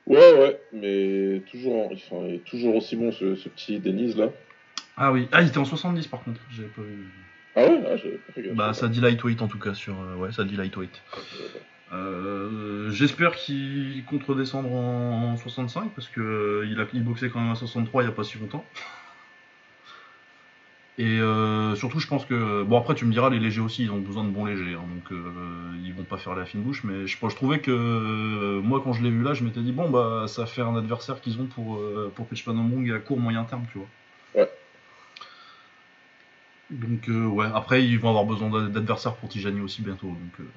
Ouais, ouais, mais toujours, enfin, il est toujours aussi bon ce, ce petit Denise là. Ah oui, ah, il était en 70 par contre, j'avais pas vu. Ah ouais, ah, j'avais pas fait gaffe. Bah, ça dit lightweight en tout cas sur. ouais, ça dit lightweight. Euh, J'espère qu'il compte redescendre en, en 65 parce que euh, il a il boxait quand même à 63 il y a pas si longtemps. Et euh, surtout, je pense que bon après tu me diras les légers aussi ils ont besoin de bons légers hein, donc euh, ils vont pas faire la fine bouche mais je, je trouvais que moi quand je l'ai vu là je m'étais dit bon bah ça fait un adversaire qu'ils ont pour pour Pechpanamong à court moyen terme tu vois. Ouais. Donc ouais après ils vont avoir besoin d'a- d'adversaires pour Tijani aussi bientôt donc.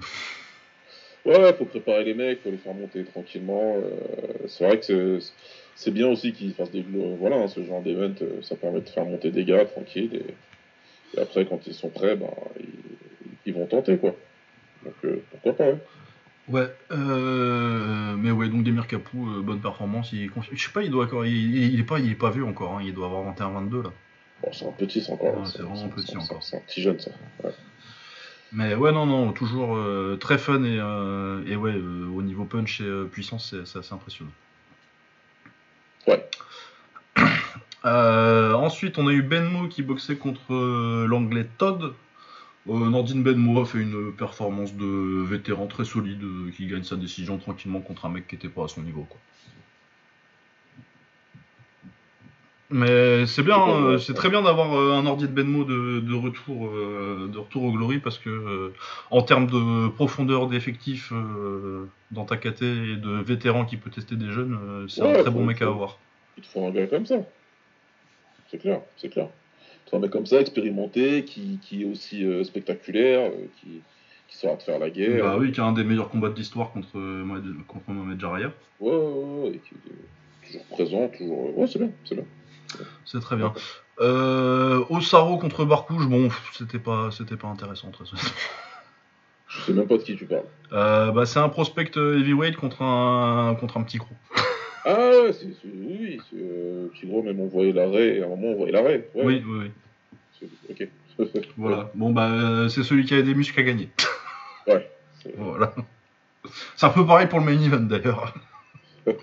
Ouais, ouais, faut préparer les mecs, faut les faire monter tranquillement. euh, c'est vrai que c'est- bien aussi qu'ils fassent des voilà, hein, ce genre d'event, euh, ça permet de faire monter des gars tranquilles. Et, et après, quand ils sont prêts, ben, ils, ils vont tenter quoi. Donc euh, pourquoi pas, ouais. Ouais, euh, mais ouais, donc Demir Capou, euh, bonne performance. Il, je sais pas, il doit encore, il, il- est pas, il est pas vieux encore. hein, il doit avoir 21-22 là. Bon, c'est un petit, c'est encore. Ouais, c'est vraiment petit c'est- encore. C'est un petit jeune ça. Ouais. Mais ouais, non, non, toujours euh, très fun et, euh, et ouais, euh, au niveau punch et puissance, c'est assez impressionnant. Ouais. Ensuite, on a eu Benmo qui boxait contre l'anglais Todd. Nordine Benmo a fait une performance de vétéran très solide qui gagne sa décision tranquillement contre un mec qui était pas à son niveau. Quoi. Mais c'est bien, euh, ouais, c'est très bien d'avoir euh, un ordi de Benmo de, de retour, euh, de retour au Glory parce que euh, en termes de profondeur d'effectifs euh, dans ta KT et de vétérans qui peut tester des jeunes, euh, c'est un très bon mec à avoir. Il te faut un gars comme ça. C'est clair, c'est clair. Il te faut un mec comme ça, expérimenté, qui, qui est aussi euh, spectaculaire, euh, qui, qui saura te faire la guerre. Bah oui, qui a un des meilleurs combats de l'histoire contre, euh, Mohamed- contre Mohamed Jaraya. Ouais, ouais, ouais, et qui est toujours présent, toujours. Ouais, c'est bien, c'est bien. C'est très bien. Euh, Osaro contre Barcouche, bon, c'était pas, c'était pas intéressant. Très. Je sais même pas de qui tu parles. Euh, bah, c'est un prospect euh, heavyweight contre un, contre un petit gros. Ah ouais, c'est, c'est- oui, c'est, euh, petit gros, même on voyait l'arrêt, et à un moment on voyait l'arrêt. Ouais, Oui, oui, oui. c'est- Ok. Voilà. Bon, bah, euh, c'est celui qui a des muscles qui a gagné. Ouais. Voilà. C'est un peu pareil pour le main event d'ailleurs.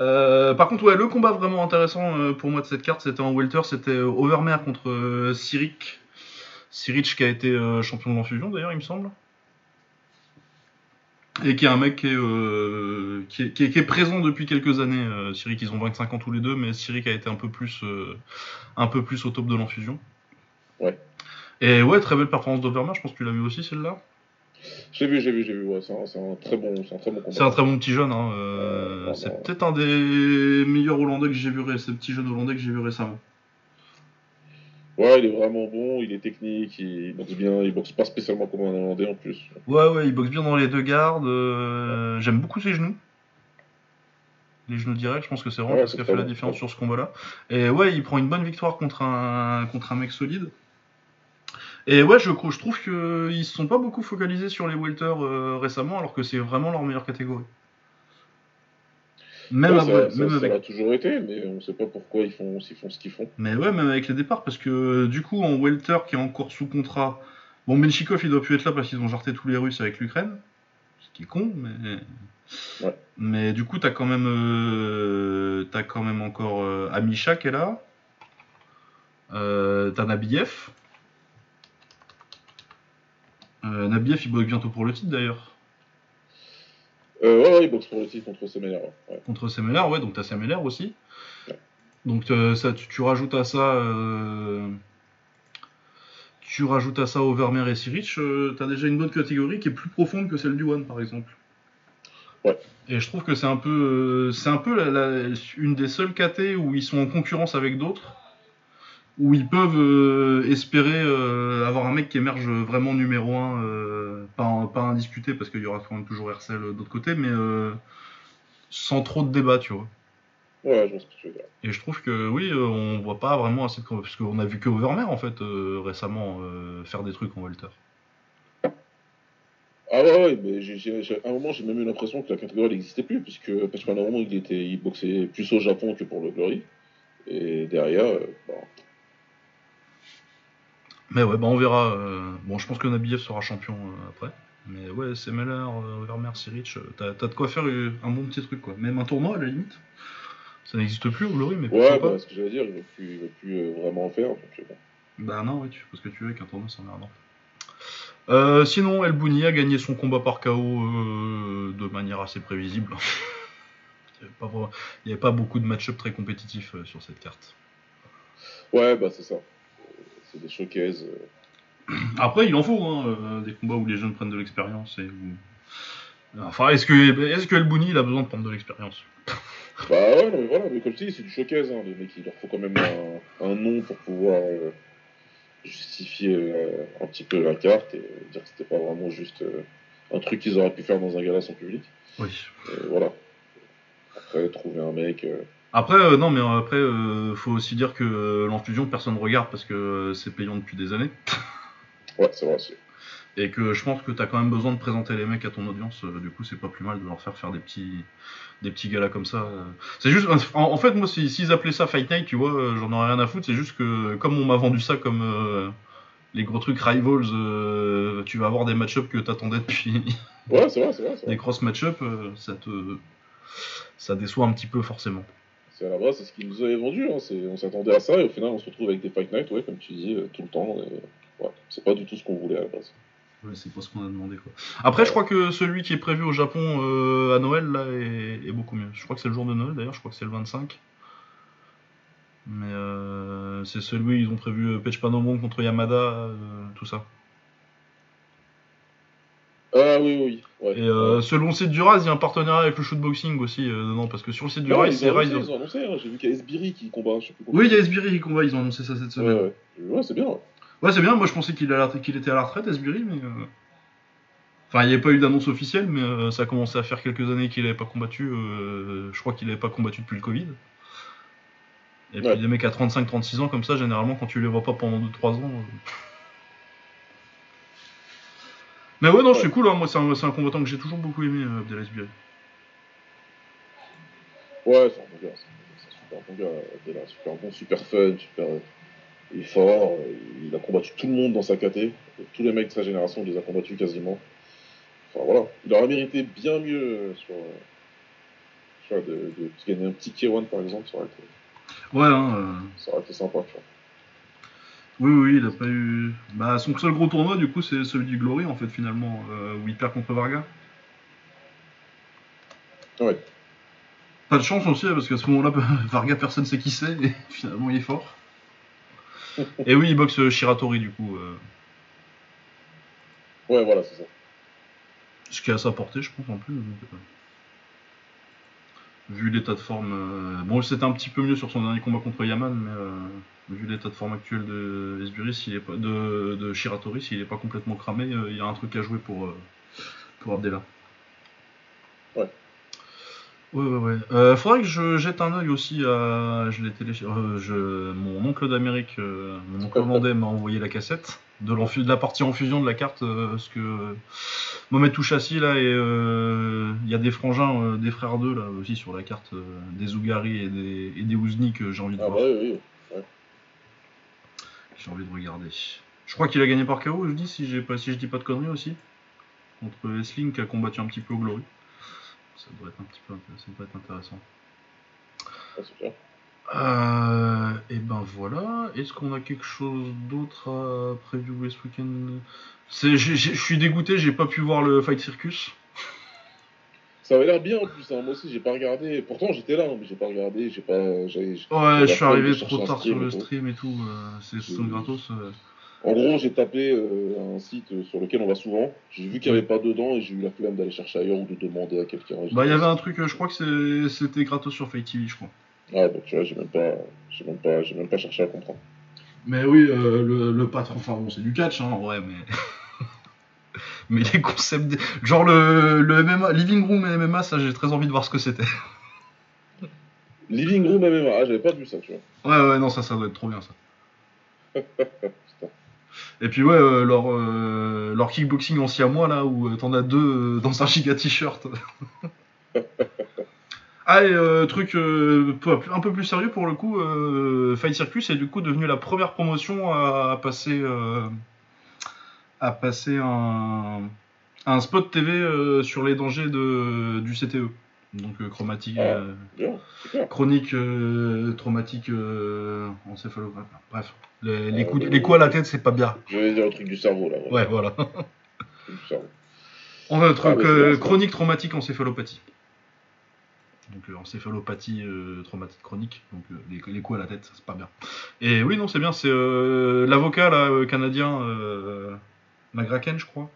Euh, par contre, ouais, le combat vraiment intéressant euh, pour moi de cette carte, c'était en welter, c'était euh, Overmare contre euh, Cyric. Cyric qui a été champion de l'enfusion d'ailleurs, il me semble. Et qui est un mec qui est, qui est, qui est- qui est présent depuis quelques années. Cyric, ils ont 25 ans tous les deux, mais Cyric a été un peu plus, un peu plus au top de l'enfusion. Ouais. Et ouais, très belle performance d'Overmare, je pense que tu l'as vu aussi celle-là. J'ai vu, j'ai vu, j'ai vu. Ouais, c'est un, c'est un très bon, c'est un très bon combat. C'est un très bon petit jeune. Hein. euh, Ouais, c'est peut-être un des meilleurs Hollandais que j'ai vu, ces petits jeunes Hollandais que j'ai vu récemment. Ouais, il est vraiment bon, il est technique, il boxe bien, il boxe pas spécialement comme un Hollandais en plus. Ouais, ouais, il boxe bien dans les deux gardes. euh, J'aime beaucoup ses genoux. Les genoux directs, je pense que c'est vraiment ce qui a fait la différence sur ce combat-là. Et ouais, il prend une bonne victoire contre un, contre un mec solide. Et ouais, je, je trouve qu'ils se sont pas beaucoup focalisés sur les welters euh, récemment, alors que c'est vraiment leur meilleure catégorie. Même, Ouais, après- ça, même ça, ça avec l'a toujours été, mais on sait pas pourquoi ils font, font ce qu'ils font. Mais ouais, même avec les départs, parce que du coup, en welter qui est encore sous contrat, bon, Menchikov il doit plus être là parce qu'ils ont jarté tous les Russes avec l'Ukraine, ce qui est con, mais. Ouais. Mais du coup, t'as quand même, euh, t'as quand même encore euh, Amisha qui est là, euh, t'as Nabiev. Euh, Nabiev il boxe bientôt pour le titre d'ailleurs. Euh, ouais, ouais, il boxe pour le titre contre Semeler. Ouais. Contre Semeler, ouais, donc t'as Semeler aussi. Ouais. Donc euh, ça, tu, tu rajoutes à ça, euh, tu rajoutes à ça Overmer et Sirich, euh, t'as déjà une bonne catégorie qui est plus profonde que celle du One par exemple. Ouais. Et je trouve que c'est un peu, c'est un peu la- la- une des seules KT où ils sont en concurrence avec d'autres, où ils peuvent euh, espérer euh, avoir un mec qui émerge vraiment numéro 1, pas, pas indiscuté parce qu'il y aura quand même toujours Hercel euh, d'autre côté, mais euh, sans trop de débat, tu vois. Ouais, je que tu veux dire. Et je trouve que oui, euh, on voit pas vraiment assez de parce qu'on a vu que Overmer en fait euh, récemment euh, faire des trucs en welter. Ah ouais, ouais, mais à un moment, j'ai même eu l'impression que la catégorie n'existait plus, puisque, parce qu'à un moment, il, était, il boxait plus au Japon que pour le Glory. Et derrière, euh, bon, Mais ouais, bah on verra. euh, Bon, je pense que Nabiev sera champion euh, après. Mais ouais, euh, Overmer, Sirich, euh, t'as t'as de quoi faire un bon petit truc quoi. Même un tournoi à la limite. Ça n'existe plus Glory, mais ouais, pourquoi bah, pas ce que j'allais dire, il ne va plus, vraiment en faire. Donc, euh, bon. Bah non, oui, tu fais ce que tu veux avec un tournoi, c'est emmerdant. Euh, sinon, El Bouni a gagné son combat par KO euh, de manière assez prévisible. Il n'y avait, pas avait pas beaucoup de match-up très compétitifs euh, sur cette carte. Ouais, bah c'est ça. C'est des showcases. euh. Après, il en faut hein, euh, des combats où les jeunes prennent de l'expérience. et où- Enfin, est-ce que, est que El Bouni il a besoin de prendre de l'expérience? Bah ouais, non, mais voilà, mais comme je dis, c'est du showcase. Hein. Les mecs, il leur faut quand même un, un nom pour pouvoir euh, justifier euh, un petit peu la carte et dire que c'était pas vraiment juste euh, un truc qu'ils auraient pu faire dans un gala sans public. Oui. Voilà. Après, trouver un mec. Après, euh, non, mais après, euh, faut aussi dire que euh, l'enfusion, personne regarde parce que euh, c'est payant depuis des années. Ouais, c'est vrai. c'est- Et que je pense que t'as quand même besoin de présenter les mecs à ton audience. du coup, c'est pas plus mal de leur faire faire des petits, des petits galas comme ça. C'est juste, en, en fait, moi, si- s'ils appelaient ça Fight Night, tu vois, j'en aurais rien à foutre. C'est juste que, comme on m'a vendu ça comme les gros trucs Rivals, tu vas avoir des match-up que t'attendais depuis Ouais, c'est vrai, c'est vrai. des cross match-up, ça te, ça déçoit un petit peu forcément. À la base, c'est ce qu'ils nous avaient vendu. Hein. On s'attendait à ça et au final, on se retrouve avec des Fight Night, ouais, comme tu dis, euh, tout le temps. C'est pas du tout ce qu'on voulait à la base. C'est pas ce qu'on a demandé quoi. Après, je crois que celui qui est prévu au Japon euh, à Noël là est, beaucoup mieux. Je crois que c'est le jour de Noël d'ailleurs, je crois que c'est le 25. Mais euh, c'est celui ils ont prévu euh, Pech Panomon contre Yamada, tout ça. Ah oui, oui. Ouais. Et euh, selon le site du Rise, il y a un partenariat avec le shootboxing aussi euh, dedans, parce que sur le site du Ouais, Rise, c'est Rise. ils ont annoncé, hein. j'ai vu qu'il y a Esbiri qui combat, je sais plus Oui, il y a Esbiri qui combat, ils ont annoncé ça cette semaine. ouais. Ouais, c'est bien. ouais. C'est bien, moi je pensais qu'il a était à la retraite, Esbiri, mais. euh, Enfin, il n'y avait pas eu d'annonce officielle, mais ça a commencé à faire quelques années qu'il n'avait pas combattu. je crois qu'il n'avait pas combattu depuis le Covid. Et puis des mecs à 35-36 ans comme ça, généralement, quand tu les vois pas pendant 2-3 ans. Euh. Mais ouais, non, c'est cool, hein. moi c'est un, c'est un combattant que j'ai toujours beaucoup aimé, euh, Abdelaziz. Ouais, c'est un bon gars. C'est un super bon gars. Est super bon, super fun, super. Il est fort. euh, Il a combattu tout le monde dans sa caté. Tous les mecs de sa génération, il les a combattus quasiment. Enfin voilà. Il aurait mérité bien mieux euh, sur. euh, de, de, de gagner un petit K1 par exemple, ça aurait été, Ouais, hein, euh, ça aurait été sympa, tu vois. Oui, oui, il a pas eu. Bah, son seul gros tournoi, du coup, c'est celui du Glory, en fait, finalement, euh, où il perd contre Varga. Ouais. Pas de chance aussi, hein, parce qu'à ce moment-là, Varga, personne sait qui c'est, et finalement, il est fort. et oui, il boxe euh, Shiratori, du coup. euh, Ouais, voilà, c'est ça. ce qui est à sa portée, je pense, en plus. donc, euh, Vu l'état de forme. euh, Bon, c'était un petit peu mieux sur son dernier combat contre Yaman, mais euh, vu l'état de forme actuel de Esbiri, s'il est pas de, de Shiratori, s'il est pas complètement cramé, euh, il y a un truc à jouer pour, euh, pour Abdella. Ouais. Ouais, ouais, ouais. Euh, faudrait que je jette un œil aussi à. Je l'ai je... Mon oncle d'Amérique, mon oncle hollandais m'a envoyé la cassette de, de la partie en fusion de la carte, parce que Mohamed Touchassi, là, et il y a des frangins, des frères d'eux, là, aussi sur la carte, des Ougari et des, et des Ouzni que j'ai envie de Ah voir, bah oui, oui. J'ai envie de regarder. Je crois qu'il a gagné par KO, je dis, si, j'ai pas, si je dis pas de conneries aussi, contre Esling qui a combattu un petit peu au Glory. Ça devrait être un petit peu intéressant. Ça être intéressant. Ouais. Euh, et ben voilà. Est-ce qu'on a quelque chose d'autre à previewer ce week-end? Je suis dégoûté, j'ai pas pu voir le Fight Circus. Ça avait l'air bien en plus, hein. moi aussi j'ai pas regardé. Pourtant j'étais là, hein, mais j'ai pas regardé, j'ai pas. Ouais, je suis arrivé trop tard sur le stream et tout. euh, c'est gratos. euh. En gros, j'ai tapé euh, un site sur lequel on va souvent. J'ai vu qu'il n'y avait pas dedans et j'ai eu la flemme d'aller chercher ailleurs ou de demander à quelqu'un. Bah, il y avait un truc, je crois que c'était gratos sur Fight TV, je crois. Ah, bah tu vois, j'ai même pas, j'ai même pas, j'ai même pas cherché à comprendre. Mais oui, euh, le, le patron, enfin bon, c'est du catch, hein, en vrai, mais. mais les concepts. Genre le, le MMA, Living Room et MMA, ça j'ai très envie de voir ce que c'était. Living Room MMA, ah, j'avais pas vu ça, tu vois. Ouais, ouais, non, ça, ça doit être trop bien, ça. Et puis, ouais, euh, leur, euh, leur kickboxing en siamois, là, où euh, t'en as deux dans un giga t-shirt. ah, et euh, truc euh, un peu plus sérieux pour le coup, euh, Fight Circus est du coup devenu la première promotion à, à passer, à passer un, un spot TV euh, sur les dangers de, du CTE. Donc, euh, chromatique. Ah. euh. Chronique traumatique encéphalogramme. Bref, les, les coups, le- les coups à la tête, c'est pas bien. Je vais dire le truc du cerveau là. Ouais, voilà. Du cerveau. On a Ah, chronique traumatique encéphalopathie. Donc encéphalopathie traumatique chronique, donc les, les coups à la tête, ça, c'est pas bien. Et oui, non, c'est bien, c'est l'avocat là, canadien, McGraken, je crois.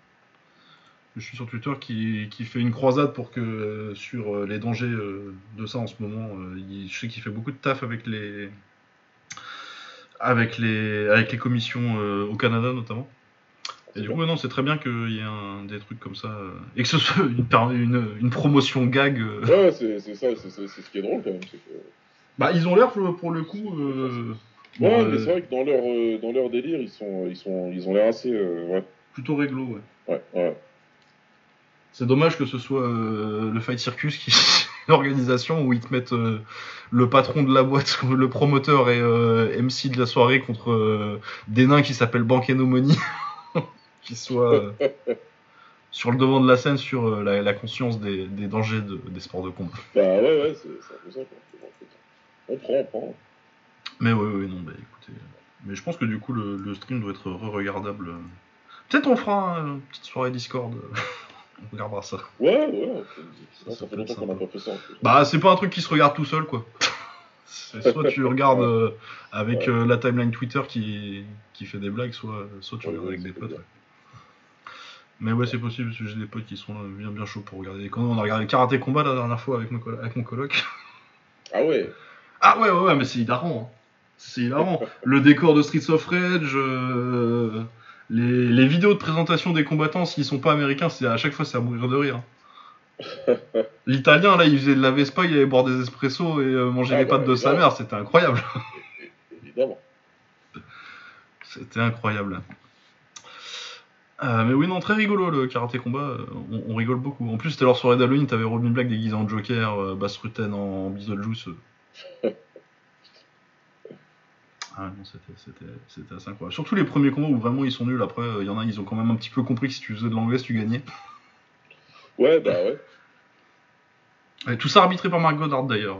Je suis sur Twitter qui, qui fait une croisade pour que euh, sur euh, les dangers euh, de ça en ce moment. il- je sais qu'il fait beaucoup de taf avec les avec les avec les commissions au Canada notamment. Et du coup, non, c'est très bien qu'il y ait un, des trucs comme ça euh, et que ce soit une, per- une, une promotion gag. euh. Ouais, c'est ça, c'est ce qui est drôle quand même. que- Bah, ils ont l'air pour, pour le coup. euh, Ouais, bon, mais c'est vrai que dans leur, dans leur délire, ils sont, ils sont, ils ont l'air assez, ouais, plutôt réglo, ouais. ouais, ouais. C'est dommage que ce soit euh, le Fight Circus qui l'organisation où ils te mettent euh, le patron de la boîte, le promoteur et euh, MC de la soirée contre des nains qui s'appellent Bank Money, qui soient sur le devant de la scène sur la, la conscience des, des dangers de- des sports de combat. Bah ouais, ouais, c'est un peu ça. On prend, on prend. Mais ouais, ouais, non, bah écoutez. Mais je pense que du coup le, le stream doit être re-regardable. Euh. Peut-être on fera hein, une petite soirée Discord. euh, on regardera ça. Ouais, ouais. Ça, Ça fait longtemps qu'on sympa. pas fait ça. En plus. Bah, c'est pas un truc qui se regarde tout seul, quoi. C'est soit tu regardes euh, avec Ouais. euh, la timeline Twitter qui, qui fait des blagues, soit, soit tu Ouais, regardes avec des potes. ouais. Mais ouais, c'est possible parce que j'ai des potes qui sont là, bien bien chauds pour regarder. Quand on a regardé Karaté Combat la dernière fois avec, mon colo- avec mon coloc. Ah ouais. Ah ouais, ouais, ouais, mais c'est hilarant. hein. C'est hilarant. Le décor de Streets of Rage, euh, les, les vidéos de présentation des combattants, s'ils sont pas américains, c'est à chaque fois c'est à mourir de rire. L'italien, là, il faisait de la Vespa, il allait boire des espressos et euh, manger Ah les bah, pâtes de sa mère, c'était incroyable. Évidemment. C'était incroyable. Euh, mais oui, non, très rigolo le karaté combat, euh, on, on rigole beaucoup. En plus, c'était leur soirée d'Halloween, t'avais Robin Black déguisé en Joker, Bass Rutten en Beetlejuice. euh. Ah non, c'était, assez incroyable. Surtout les premiers combats où vraiment ils sont nuls, après, il y en a, ils ont quand même un petit peu compris que si tu faisais de l'anglais, tu gagnais. Ouais, bah ouais. Et tout ça arbitré par Mark Goddard d'ailleurs.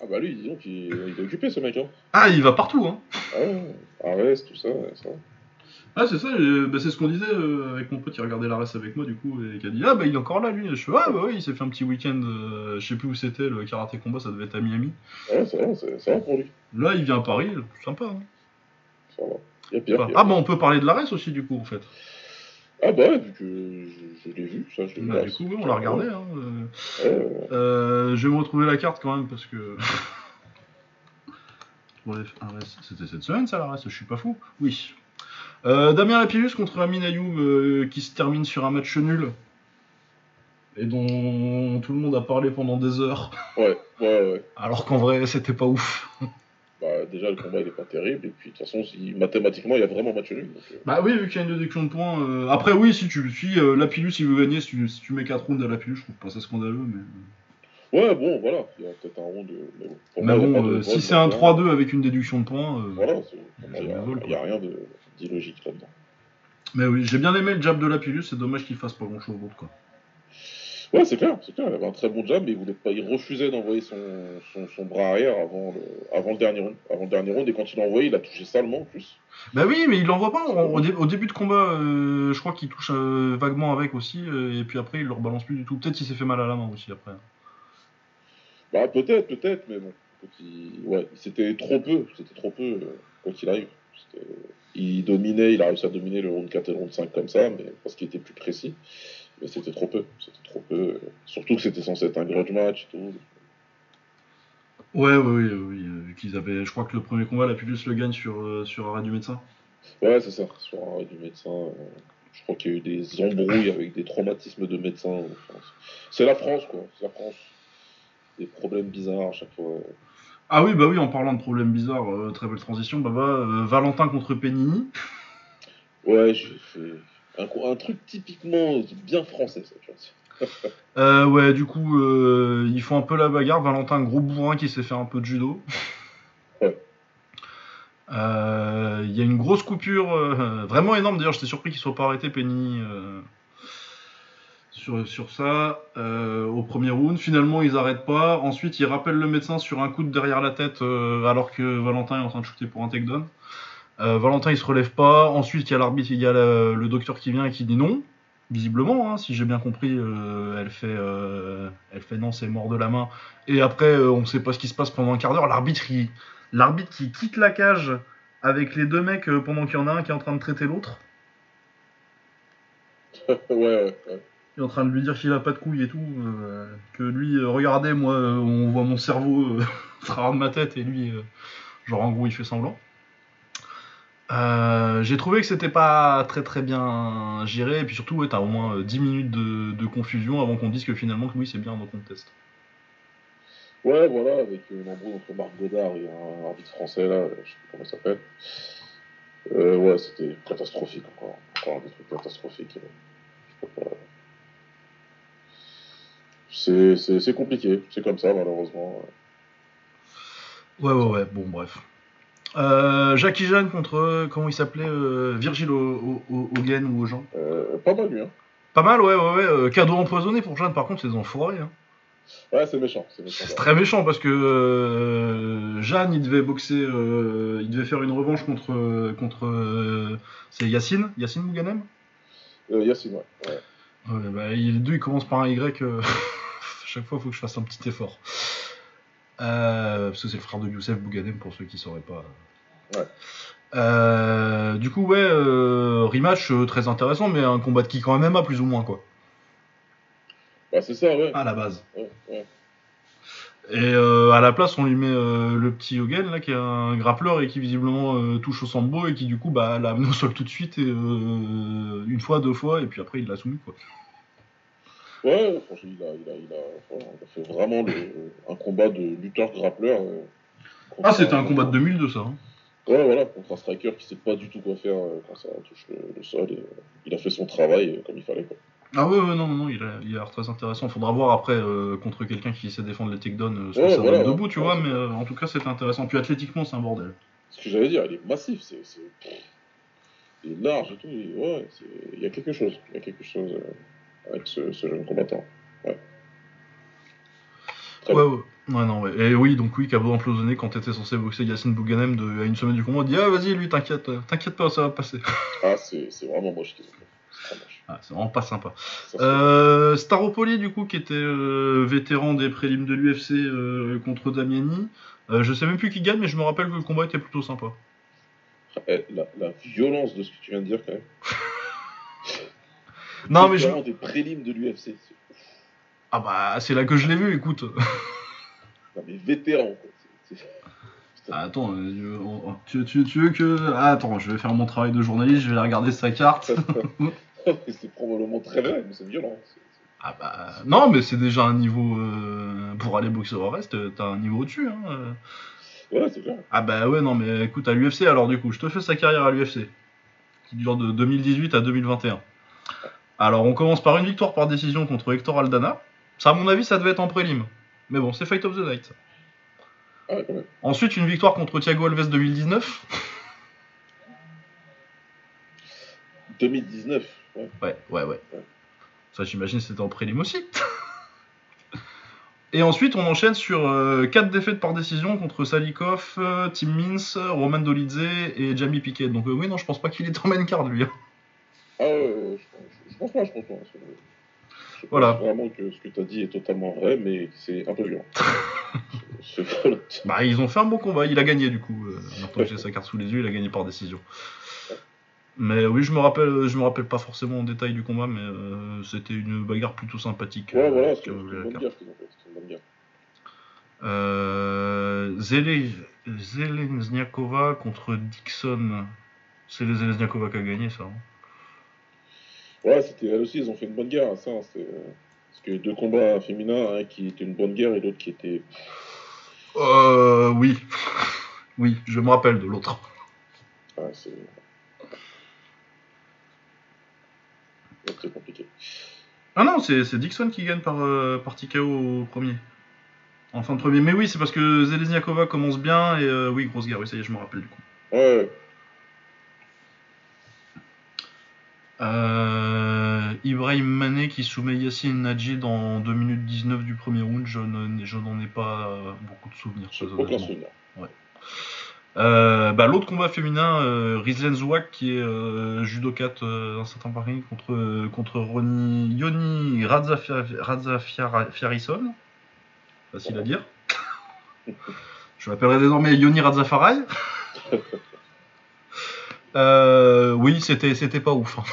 Ah bah lui, disons qu'il il est occupé ce mec. Hein. Ah, il va partout, hein Ah ouais, Arrest, tout ça, ça. Ah, c'est ça, euh, bah, c'est ce qu'on disait euh, avec mon pote qui regardait la race avec moi, du coup, et qui a dit Ah, bah il est encore là, lui. Je suis Ah, bah oui, il s'est fait un petit week-end, euh, je sais plus où c'était, le karaté combat, ça devait être à Miami. Ouais, ça va, c'est- va pour lui. Là, il vient à Paris, sympa. Hein. Ça va. Il y a pire. il y a Ah, bah on peut parler de la race aussi, du coup, en fait. Ah bah vu que je, je l'ai vu, ça, je l'ai vu. Bah, du coup, oui, on l'a regardé. Hein. Ouais, je vais me retrouver la carte quand même, parce que. Ouais, C'était cette semaine, ça, la race, je suis pas fou. Oui. Euh, Damien Lapillus contre Amin Ayoub euh, qui se termine sur un match nul. Et dont tout le monde a parlé pendant des heures. Ouais, ouais, ouais. Alors qu'en vrai, c'était pas ouf. Bah déjà, le combat, il est pas terrible. Et puis, de toute façon, si, mathématiquement, il y a vraiment match nul. Donc, euh, Bah oui, vu qu'il y a une déduction de points. euh, Après, oui, si tu suis euh, Lapillus, il veut gagner. Si tu, si tu mets 4 rounds à Lapillus, je trouve pas ça scandaleux. Mais, Ouais, bon, voilà. Il y a peut-être un round. de- Mais bon, pour moi, bon, de euh, si c'est un là-dedans. 3-2 avec une déduction de points. euh, Voilà, il y a, vol, y a rien de- d'illogique là-dedans. Mais oui, j'ai bien aimé le jab de Lapillus. C'est dommage qu'il fasse pas grand chose d'autre, quoi. Ouais, c'est clair, c'est clair. Il avait un très bon jab, mais il voulait pas, il refusait d'envoyer son, son, son bras arrière avant le, avant le dernier round. Avant le dernier round, et quand il l'a envoyé, il a touché salement en plus. Bah oui, mais il l'envoie pas. Au, au dé- au début de combat, euh, je crois qu'il touche euh, vaguement avec aussi. euh, et puis après, il le rebalance plus du tout. Peut-être qu'il s'est fait mal à la main aussi après. Bah peut-être, peut-être, mais bon. Quand il- Ouais, c'était trop peu, c'était trop peu euh, quoi qu'il arrive. Il dominait, il a réussi à dominer le round 4 et le round 5 comme ça, mais parce qu'il était plus précis. Mais c'était trop peu, c'était trop peu. euh, Surtout que c'était censé être un grudge match et tout. Ouais, ouais, oui, oui. euh, vu qu'ils avaient, je crois que le premier combat, Lapillus le gagne sur, euh, sur arrêt du médecin. Ouais, c'est ça. Sur arrêt du médecin, euh, je crois qu'il y a eu des embrouilles avec des traumatismes de médecins. c'est la France, quoi. C'est la France. Des problèmes bizarres à chaque fois. Ah oui, bah oui, en parlant de problèmes bizarres, euh, très belle transition, bah, bah euh, Valentin contre Penini. Ouais, j'ai fait un, truc typiquement bien français, ça, tu vois. Euh, ouais, du coup, euh, ils font un peu la bagarre. Valentin, gros bourrin qui s'est fait un peu de judo. Ouais. Il y a une grosse coupure, vraiment énorme. D'ailleurs, j'étais surpris qu'il soit pas arrêté, Penny, euh, sur, ça, euh, au premier round. Finalement, ils arrêtent pas. Ensuite, ils rappellent le médecin sur un coup de derrière la tête, euh, alors que Valentin est en train de shooter pour un takedown. Euh, Valentin, il se relève pas. Ensuite, il y a l'arbitre, il y a le, docteur qui vient et qui dit non. Visiblement, hein, si j'ai bien compris, elle, fait, elle fait non, c'est mort de la main. Et après, on sait pas ce qui se passe pendant un quart d'heure. L'arbitre, l'arbitre qui quitte la cage avec les deux mecs pendant qu'il y en a un qui est en train de traiter l'autre. ouais, ouais. Il est en train de lui dire qu'il a pas de couilles et tout. euh, que lui, euh, regardez, moi, euh, on voit mon cerveau au travers de ma tête et lui, genre en gros, il fait semblant. J'ai trouvé que c'était pas très très bien géré, et puis surtout, t'as au moins euh, 10 minutes de, confusion avant qu'on dise que finalement, que oui, c'est bien un contest. Ouais, voilà, avec une embrouille entre Marc Godard et un arbitre français, là, je sais plus comment il s'appelle. Ouais, c'était catastrophique encore. Encore des trucs catastrophiques. pas- C'est compliqué, c'est comme ça, malheureusement. Ouais, ouais, ouais, bon, bref. Euh, Jackie Jeanne contre, euh, comment il s'appelait euh, O- Hogan ou Aujean. Euh, pas mal, lui, hein. Pas mal, ouais, ouais, ouais. euh, cadeau empoisonné pour Jeanne, par contre, c'est des enfoirés. Hein. Ouais, c'est méchant, c'est très méchant parce que euh, Jeanne, il devait boxer, euh, il devait faire une revanche contre. contre euh, c'est Yacine Yacine Mouganem Yacine, ouais. ouais. Ouais, bah, il- Les deux, ils commencent par un Y. chaque fois, il faut que je fasse un petit effort. Euh, parce que c'est le frère de Youssef Bouganem, pour ceux qui sauraient pas. Ouais. Euh, du coup, ouais, euh, rematch très intéressant, mais un combat de kick en MMA, plus ou moins, quoi. Bah, c'est ça, ouais. À la base. ouais, ouais. Et à la place, on lui met le petit Hogan, là, qui est un grappleur et qui visiblement touche au sambo et qui du coup bah, l'a amené au sol tout de suite, et, une fois, deux fois, et puis après il l'a soumis. Quoi. Ouais, franchement, il a, il a, il a, voilà, il a fait vraiment le- un combat de lutteur-grappleur. euh, Ah, c'était un combat de 2002, ça. hein. Ouais, voilà, contre un striker qui sait pas du tout quoi faire euh, quand ça touche le, le sol. Et, euh, il a fait son travail euh, comme il fallait. Quoi. Ah ouais, ouais, non, non, il a, il a l'air très intéressant. Faudra voir après euh, contre quelqu'un qui sait défendre les takedowns euh, ce que ça voilà, donne ouais. debout, tu vois, c'est mais euh, en tout cas c'était intéressant. Puis athlétiquement, c'est un bordel. Ce que j'allais dire, il est massif, c'est. c'est- Il est large et tout. il- Ouais, c'est- il y a quelque chose. Il y a quelque chose euh, avec ce, ce jeune combattant. Ouais. Ouais, ouais. Ouais, non, ouais. Et oui, donc oui, Cabo implosionné quand t'étais censé boxer Yacine Bouganem de, à une semaine du combat, on dit Ah, vas-y, lui, t'inquiète, euh, t'inquiète pas, ça va passer. Ah, c'est vraiment moche qu'ils ont fait. Ah, c'est vraiment pas sympa. Euh, Staropoli, du coup, qui était euh, vétéran des prélims de l'UFC euh, contre Damiani. Je sais même plus qui gagne, mais je me rappelle que le combat était plutôt sympa. Eh, la, la violence de ce que tu viens de dire, quand même. Non, mais je. Des prélims de l'UFC. Ah bah, c'est là que je l'ai vu, écoute. Non, mais vétéran, quoi. Ah, attends, euh, tu, tu- tu veux que. Ah, attends, je vais faire mon travail de journaliste, je vais regarder sa carte. c'est probablement très vrai, mais c'est violent. Ah bah. Non, mais c'est déjà un niveau. euh, pour aller boxer au reste, t'as un niveau au-dessus. Hein. euh. Ouais, c'est clair. Ah bah ouais, non, mais écoute, à l'UFC, alors du coup, je te fais sa carrière à l'UFC, qui dure de 2018 à 2021. Alors, on commence par une victoire par décision contre Hector Aldana. Ça, à mon avis, ça devait être en prélim. Mais bon, c'est Fight of the Night. Même. Ensuite, une victoire contre Thiago Alves 2019. 2019, ouais. Ouais, ouais, ouais. Ça, j'imagine, c'était en prélim aussi. Et ensuite, on enchaîne sur 4 défaites par décision contre Salikov, euh, Tim Mins, Roman Dolidze et Jamie Piquet. Donc, euh, oui, non, je pense pas qu'il est en main card, lui. hein. Ah ouais, ouais, je, je pense pas, je pense pas. Je pense Voilà. vraiment que ce que tu as dit est totalement vrai, mais c'est un peu violent. C'est violent. Bah, ils ont fait un bon combat. Il a gagné, du coup. Euh, maintenant que j'ai sa carte sous les yeux, il a gagné par décision. Mais oui, je me rappelle, je me rappelle pas forcément en détail du combat, mais euh, c'était une bagarre plutôt sympathique. Ouais, euh, voilà, qui c'est une la bonne carte. guerre qu'ils ont fait. C'est une bonne guerre. Euh, Zele... Zelezniakova contre Dixon. C'est les Zelezniakova qui a gagné, ça. hein. Ouais, c'était elle aussi, ils ont fait une bonne guerre à ça. hein, c'est, euh, Parce que deux combats féminins, un qui était une bonne guerre et l'autre qui était. Euh, oui. oui, je me rappelle de l'autre. Ah, c'est. Ouais, C'est compliqué. Ah non, c'est c'est Dixon qui gagne par, euh, par TKO au premier. En fin de premier. Mais oui, c'est parce que Zelezniakova commence bien et euh, oui, grosse guerre, oui, ça y est, je me rappelle du coup. Ouais, ouais. Euh, Ibrahim Mané qui soumet Yassine Nadji dans 2 minutes 19 du premier round, je ne- je n'en ai pas euh, beaucoup de souvenirs. aucun souvenir. Euh, bah, L'autre combat féminin, Rizlen Zouak, qui est judokate un certain pari contre, contre Ronnie, Yoni Radzafiarison. Facile à dire. Je l'appellerai désormais Yoni Radzafarai. Euh, oui, c'était c'était pas ouf. hein.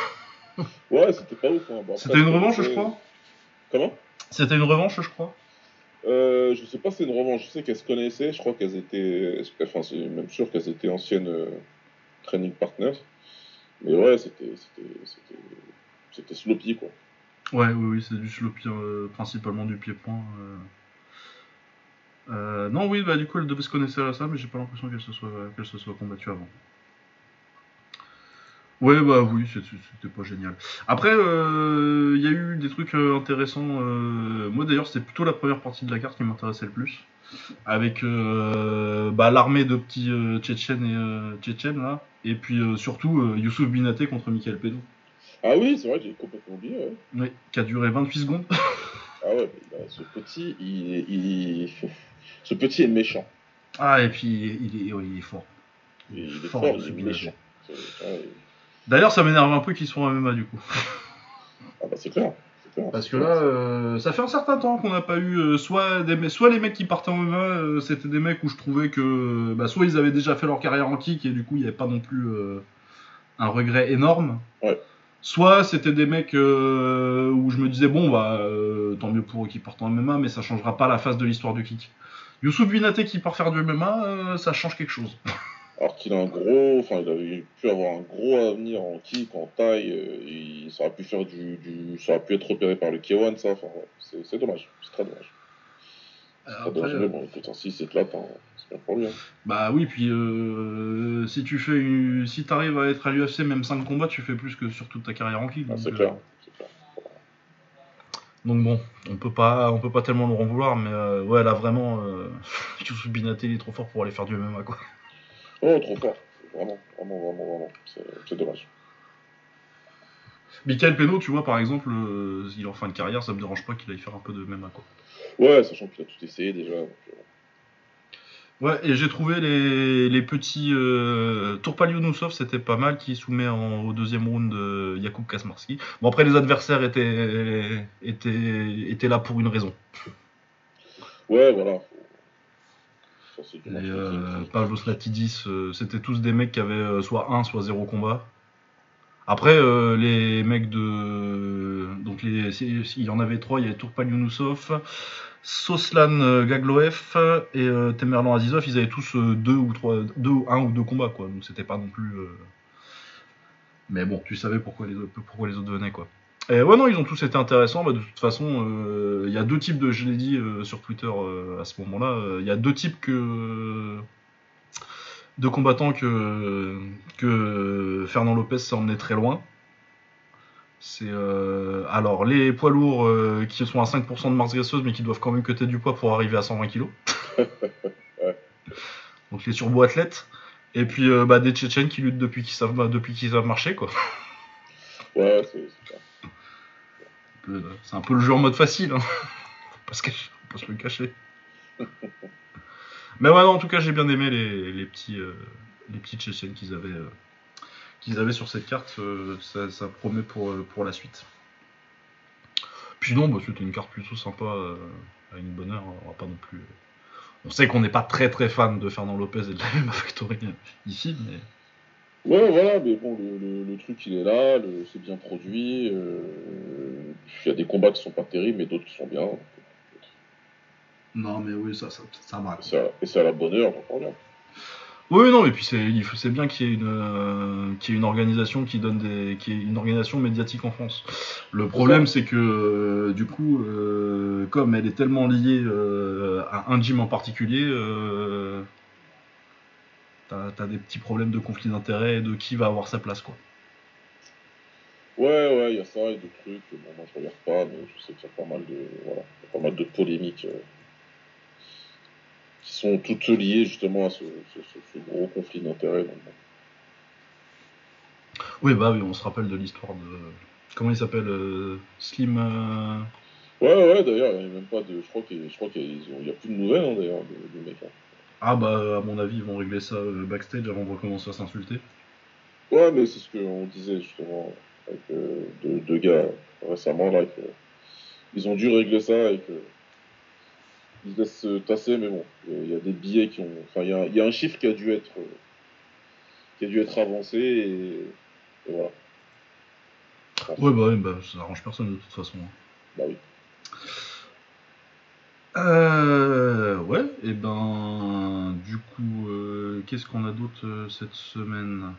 Ouais, c'était pas ouf. hein. Bon, C'était une revanche, je crois. Comment? C'était une revanche, je crois. euh, Je sais pas si c'est une revanche. Je sais qu'elles se connaissaient. Je crois qu'elles étaient. Enfin, c'est même sûr qu'elles étaient anciennes euh, training partners. Mais ouais, c'était. C'était. Sloppy, quoi. Ouais, oui, oui, c'est du sloppy, euh, principalement du pied-point. euh. Non, oui, bah du coup, elle devait se connaître à ça, mais j'ai pas l'impression qu'elle se soit, qu'elle se soit combattue avant. Ouais, bah oui, c'était pas génial. Après, euh, il y a eu des trucs euh, intéressants. euh, Moi, d'ailleurs, c'était plutôt la première partie de la carte qui m'intéressait le plus. Avec euh, bah, l'armée de petits euh, Tchétchènes et euh, Tchétchènes, là. Et puis euh, surtout, euh, Youssouf Binaté contre Michael Pédou. Ah oui, c'est vrai, j'ai complètement oublié. Ouais. Oui, qui a duré 28 secondes. Ah ouais, bah, ce petit, il, est- il, ce petit est méchant. Ah, et puis il est, ouais, il est fort. Il, est Fort, il est méchant. Ouais, D'ailleurs, ça m'énerve un peu qu'ils soient en MMA du coup. Ah bah c'est clair. c'est clair, Parce que là, euh, ça fait un certain temps qu'on n'a pas eu. euh, soit, des, me- soit les mecs qui partaient en MMA, euh, c'était des mecs où je trouvais que. Bah, soit ils avaient déjà fait leur carrière en kick et du coup il n'y avait pas non plus euh, un regret énorme. Ouais. Soit c'était des mecs euh, où je me disais, bon, bah, euh, tant mieux pour eux qui partent en MMA, mais ça changera pas la face de l'histoire du kick. Youssouf Binaté qui part faire du MMA, euh, ça change quelque chose. Alors qu'il a un gros, enfin, il avait pu avoir un gros avenir en kick, en taille, euh, il, ça aurait pu faire du, du, ça aurait pu être repéré par le K1, ça, enfin, ouais, c'est dommage, c'est très dommage. C'est très Après, dommage, euh, mais bon, écoute, si c'est là, c'est bien pour lui. Hein. Bah oui, puis euh, si tu fais, une- si t'arrives à être à l'UFC, même 5 combats, tu fais plus que sur toute ta carrière en kick. Ah, c'est euh, clair, c'est clair. Donc bon, on peut pas, on peut pas tellement le en vouloir, mais euh, ouais, là vraiment, euh, Youssouf Binaté il est trop fort pour aller faire du MMA quoi. Oh, trop fort, vraiment, vraiment, vraiment, vraiment, c'est dommage. Michael Peno, tu vois par exemple, euh, il est en fin de carrière, ça me dérange pas qu'il aille faire un peu de MMA quoi. Ouais, sachant qu'il a tout essayé déjà. donc, euh, Ouais, et j'ai trouvé les, les petits euh, Tourpaliounoussov, c'était pas mal, qui soumet en- au deuxième round euh, Jakub Kasmarski. Bon après les adversaires étaient, étaient, étaient là pour une raison. Ouais, voilà. Ça, c'est du Et marketing, euh. Pavlos Latidis, euh, c'était tous des mecs qui avaient euh, soit 1, soit 0 combat. Après, euh, les mecs de. Donc, les... il y en avait trois il y avait Tourpal Younoussov, Soslan Gagloev et euh, Temerlan Azizov. Ils avaient tous euh, deux ou trois, deux, un ou deux combats, quoi. Donc, c'était pas non plus. Mais bon, tu savais pourquoi les, autres, pourquoi les autres venaient, quoi. Et ouais, non, ils ont tous été intéressants. Bah, de toute façon, euh, il y a deux types de. Je l'ai dit euh, sur Twitter euh, à ce moment-là. euh, Il y a deux types que de combattants que, que Fernand Lopez s'est emmené très loin. C'est euh, alors les poids lourds euh, qui sont à 5% de masse graisseuse mais qui doivent quand même cutter du poids pour arriver à 120 kg. Donc les turbo-athlètes. Et puis euh, bah, des Tchétchènes qui luttent depuis qu'ils savent, depuis qu'ils savent marcher. quoi. Ouais, c'est peu, C'est un peu le jeu en mode facile. Hein. Faut pas se cacher- faut pas se le cacher. Mais ouais, non, en tout cas, j'ai bien aimé les, les petits, euh, les petits Tchétchènes qu'ils avaient, euh, qu'ils avaient sur cette carte. euh, ça, ça promet pour, pour la suite. Puis non, bah, c'était une carte plutôt sympa, à une bonne heure. On va pas non plus. On sait qu'on n'est pas très très fan de Fernand Lopez et de la MMA Factory ici, mais Ouais, voilà, mais bon, le, le- le truc il est là, c'est bien produit. euh, Il y a des combats qui sont pas terribles, mais d'autres qui sont bien. non, mais oui, ça, ça, ça va. Et c'est à, la bonne heure, donc rien. Oui, non, et puis c'est, bien qu'il y ait une, euh, qu'il y ait une organisation qui donne des, qui ait une organisation médiatique en France. Le problème, c'est que euh, du coup, euh, comme elle est tellement liée euh, à un gym en particulier, euh, t'as, des petits problèmes de conflit d'intérêts et de qui va avoir sa place, quoi. Ouais, ouais, il y a ça et d'autres trucs. Bon, moi je regarde pas, mais je sais qu'il y a pas mal de, voilà, pas mal de polémiques euh, qui sont toutes liées justement à ce, ce- ce- ce gros conflit d'intérêts. Oui, bah oui, on se rappelle de l'histoire de, comment il s'appelle, euh, Slim. euh, Ouais, ouais, d'ailleurs, il n'y a même pas de. Je crois qu'il je crois qu'il y, a- a plus de nouvelles hein, d'ailleurs du du mec. hein. Ah bah, à mon avis, ils vont régler ça euh, backstage avant de recommencer à s'insulter. Ouais, mais c'est ce qu'on disait justement avec euh, deux, deux gars récemment là. Que, ils ont dû régler ça et que. Ils se laissent se tasser, mais bon, il y a- des billets qui ont. Enfin, il y a, il y a un chiffre qui a dû être. euh, qui a dû être avancé et, et voilà. Ouais, bah, oui, bah ça arrange personne de toute façon. hein. Bah oui. Euh, ouais, et ben, du coup, euh, qu'est-ce qu'on a d'autre euh, cette semaine?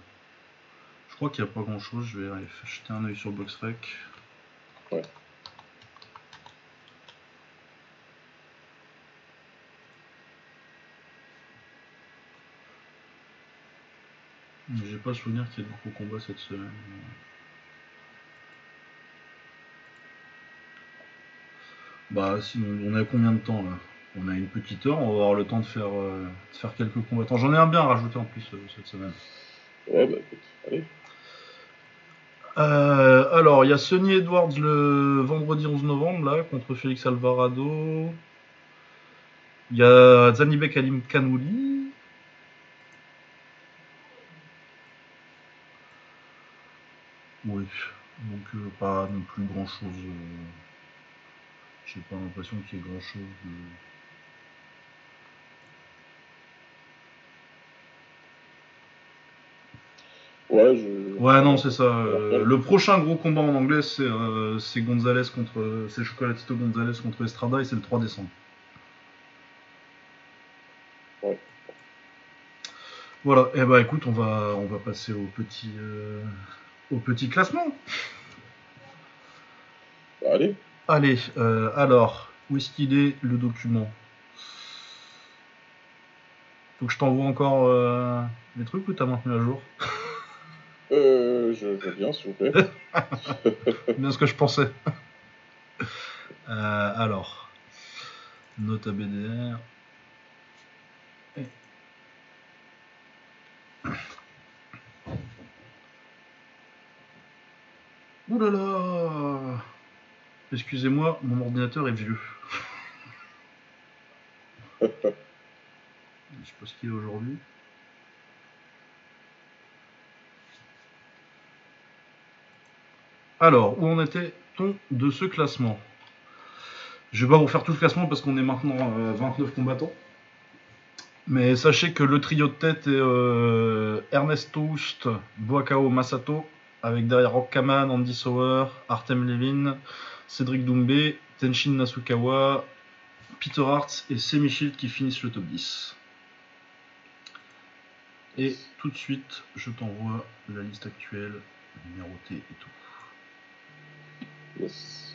Je crois qu'il n'y a pas grand chose, je vais aller jeter un œil sur BoxRec. Ouais. J'ai pas souvenir qu'il y ait de gros combats cette semaine. Bah, si, on est à combien de temps là? On a une petite heure, on va avoir le temps de faire, euh, de faire quelques combattants. J'en ai un bien à rajouter en plus euh, cette semaine. Ouais, bah écoute, allez. Euh, alors, il y a Sonny Edwards le vendredi 11 novembre là contre Félix Alvarado. Il y a Zanibek Alim Kanouli. Oui, donc pas non plus grand chose. J'ai pas l'impression qu'il y ait grand chose de. Ouais, je, Ouais, non, c'est ça. euh, le prochain gros combat en anglais, c'est euh, c'est Gonzalez contre. C'est Chocolatito Gonzalez contre Estrada et c'est le 3 décembre. Ouais. Voilà, et bah écoute, on va, on va passer au petit, euh, au petit classement. Allez, Allez, alors, où est-ce qu'il est le document? Faut que je t'envoie encore les trucs ou t'as maintenu à jour? euh, je, veux bien, s'il vous plaît. Bien ce que je pensais. Euh, alors, note à BDR. Et- Ouh là là Excusez-moi, mon ordinateur est vieux. Je sais pas ce qu'il est aujourd'hui. Alors, où en était-on de ce classement? Je vais pas vous faire tout le classement parce qu'on est maintenant euh, 29 combattants. Mais sachez que le trio de tête est euh, Ernest Toast, Boakao Masato, avec derrière Rock Kaman, Andy Sauer, Artem Levin, Cédric Doumbé, Tenshin Nasukawa, Peter Hart et Semi Shield qui finissent le top 10. Et tout de suite, je t'envoie la liste actuelle, numérotée et tout. Yes.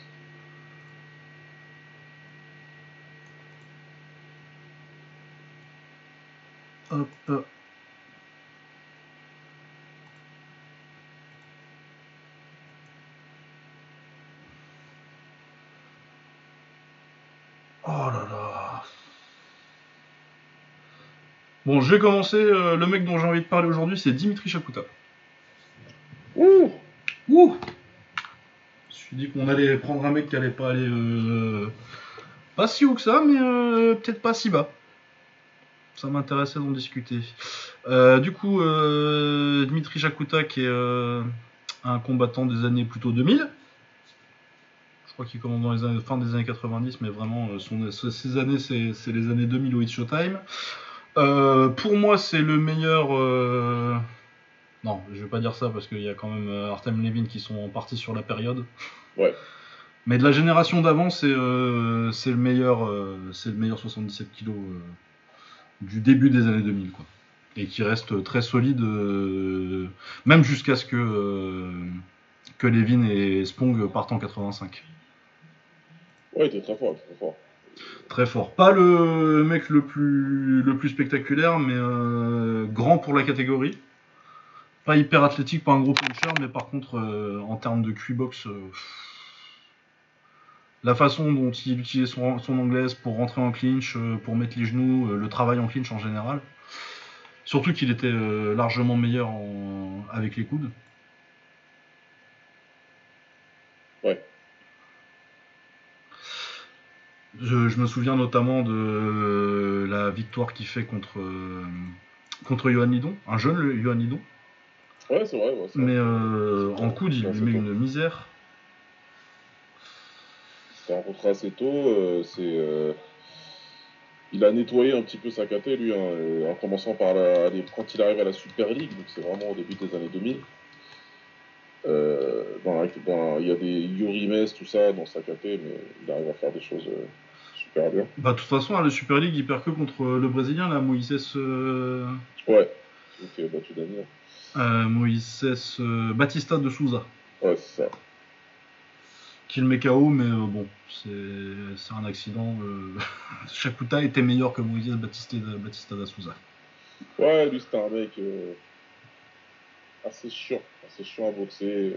Hop. Oh là là. Bon, je vais commencer. euh, le mec dont j'ai envie de parler aujourd'hui, c'est Dimitri Chakuta. Ouh Ouh suis dit qu'on allait prendre un mec qui allait pas aller euh, pas si haut que ça, mais euh, peut-être pas si bas. Ça m'intéressait d'en discuter. Euh, du coup, Dmitri Jakuta, qui est un combattant des années plutôt 2000. Je crois qu'il commence dans les années, fin des années 90, mais vraiment, ces années, c'est les années 2000 au It's Showtime. Pour moi, c'est le meilleur. Euh, Non, je vais pas dire ça parce qu'il y a quand même euh, Artem Levin qui sont partis sur la période. Ouais. Mais de la génération d'avant, c'est euh, le meilleur, euh, c'est le meilleur 77 kilos euh, du début des années 2000, quoi. Et qui reste très solide, euh, même jusqu'à ce que euh, que Levin et Spong partent en 85. Ouais, il était très fort, très fort. Très fort. Pas le mec le plus, le plus spectaculaire, mais euh, grand pour la catégorie. Pas hyper athlétique, pas un gros puncher, mais par contre, euh, en termes de QI-box, euh, la façon dont il utilise son, son anglaise pour rentrer en clinch, euh, pour mettre les genoux, le travail en clinch en général. Surtout qu'il était largement meilleur en- avec les coudes. Ouais. Je, je me souviens notamment de la victoire qu'il fait contre, contre Johan Lidon, un jeune Johan Lidon. Ouais, c'est vrai. Ouais, c'est Mais euh, en coude, il lui c'est met une misère. s'est rencontré assez tôt. euh, c'est, euh, il a nettoyé un petit peu sa caté, lui, hein, euh, en commençant par la, les- quand il arrive à la Super League, donc c'est vraiment au début des années 2000. Euh, dans la- dans- il y a des Yurimes, tout ça, dans sa caté, mais il arrive à faire des choses super bien. Bah, de toute façon, à la Super League, il perd que contre le Brésilien, là, Moïses, euh, Ouais, donc battu Daniel. Euh, Moïses euh, Batista de Souza, Ouais, c'est ça. qui le met KO, mais euh, bon, c'est un accident. Shakuta était meilleur que Moïse Batista, Batista da Souza. Ouais, lui, c'était un mec assez chiant, assez chiant à boxer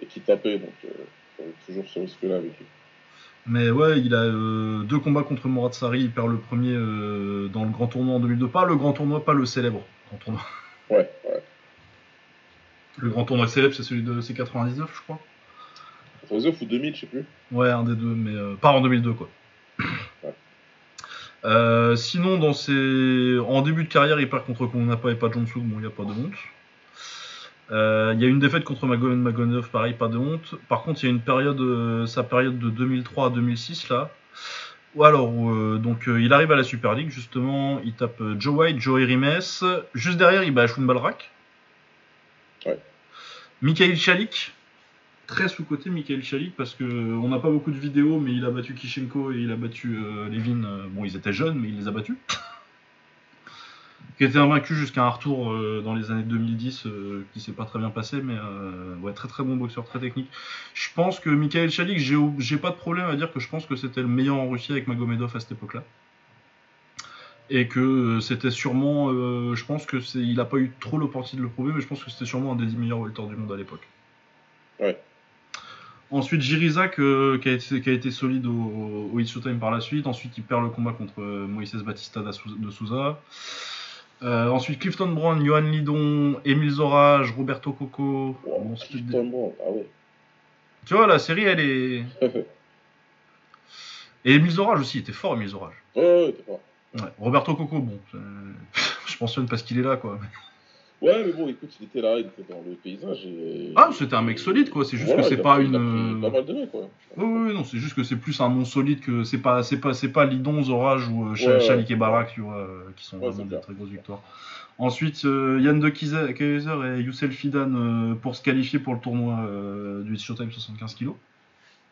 et qui tapait, donc toujours ce risque-là avec lui. Mais ouais, il a euh, deux combats contre Mourad Sari. Il perd le premier euh, dans le grand tournoi en 2002. Pas le grand tournoi, pas le célèbre grand tournoi. Ouais, ouais. Le grand tournoi célèbre, c'est celui de C99, je crois. Reserve ou 2000, je sais plus. Ouais, un des deux, mais euh, pas en 2002, quoi. Ouais. Euh, sinon, dans ses... en début de carrière, il perd contre Konapa et pas Jonsuk, bon, il n'y a pas de honte. Euh, Il y a une défaite contre Magomed Magonov, pareil, pas de honte. Par contre, il y a une période, euh, sa période de 2003 à 2006, là. Ou alors, donc, il arrive à la Super League, justement, il tape Joe White, Joey Rimes. Juste derrière, il bat Shun Balrak. Ouais. Mikhail Chalik, très sous-côté Mikhail Chalik parce que on n'a pas beaucoup de vidéos, mais il a battu Kishenko et il a battu euh, Levin. euh, bon, ils étaient jeunes, mais il les a battus. qui était invaincu jusqu'à un retour euh, dans les années 2010, euh, qui s'est pas très bien passé, mais euh, ouais, très très bon boxeur, très technique. Je pense que Mikhail Chalik, j'ai pas de problème à dire que je pense que c'était le meilleur en Russie avec Magomedov à cette époque-là. Et que euh, c'était sûrement, euh, je pense que c'est, il a pas eu trop l'opportunité de le prouver, mais je pense que c'était sûrement un des 10 meilleurs welters du monde à l'époque. Ouais. Ensuite, Jirizak, euh, qui, a été, qui a été solide au, au It's Showtime par la suite. Ensuite, il perd le combat contre euh, Moises Batista de Souza. Euh, ensuite, Clifton Brown, Johan Lidon, Emile Zorage, Roberto Coco. Wow, Bon, c'était des- Clifton Brown, ah ouais. Tu vois, la série, elle est. Et Emile Zorage aussi, il était fort, Emile Zorage. ouais, ouais, pas. Ouais. Roberto Coco, bon, je mentionne parce qu'il est là, quoi. Ouais, mais bon, écoute, il était là, il était dans le paysage. Et... Ah, c'était un mec solide, quoi. C'est juste Voilà, que c'est pas une. Pas mal de mecs, quoi. Oui, oui, non, c'est juste que c'est plus un nom solide que c'est pas, c'est pas, c'est pas Lidon, Zorage ou euh, ouais. Chalik et Barak, tu vois, euh, qui sont Ouais, vraiment des très grosses victoires. Ensuite, euh, Yann de Kaiser et Youssel Fidan euh, pour se qualifier pour le tournoi du Showtime 75 kg.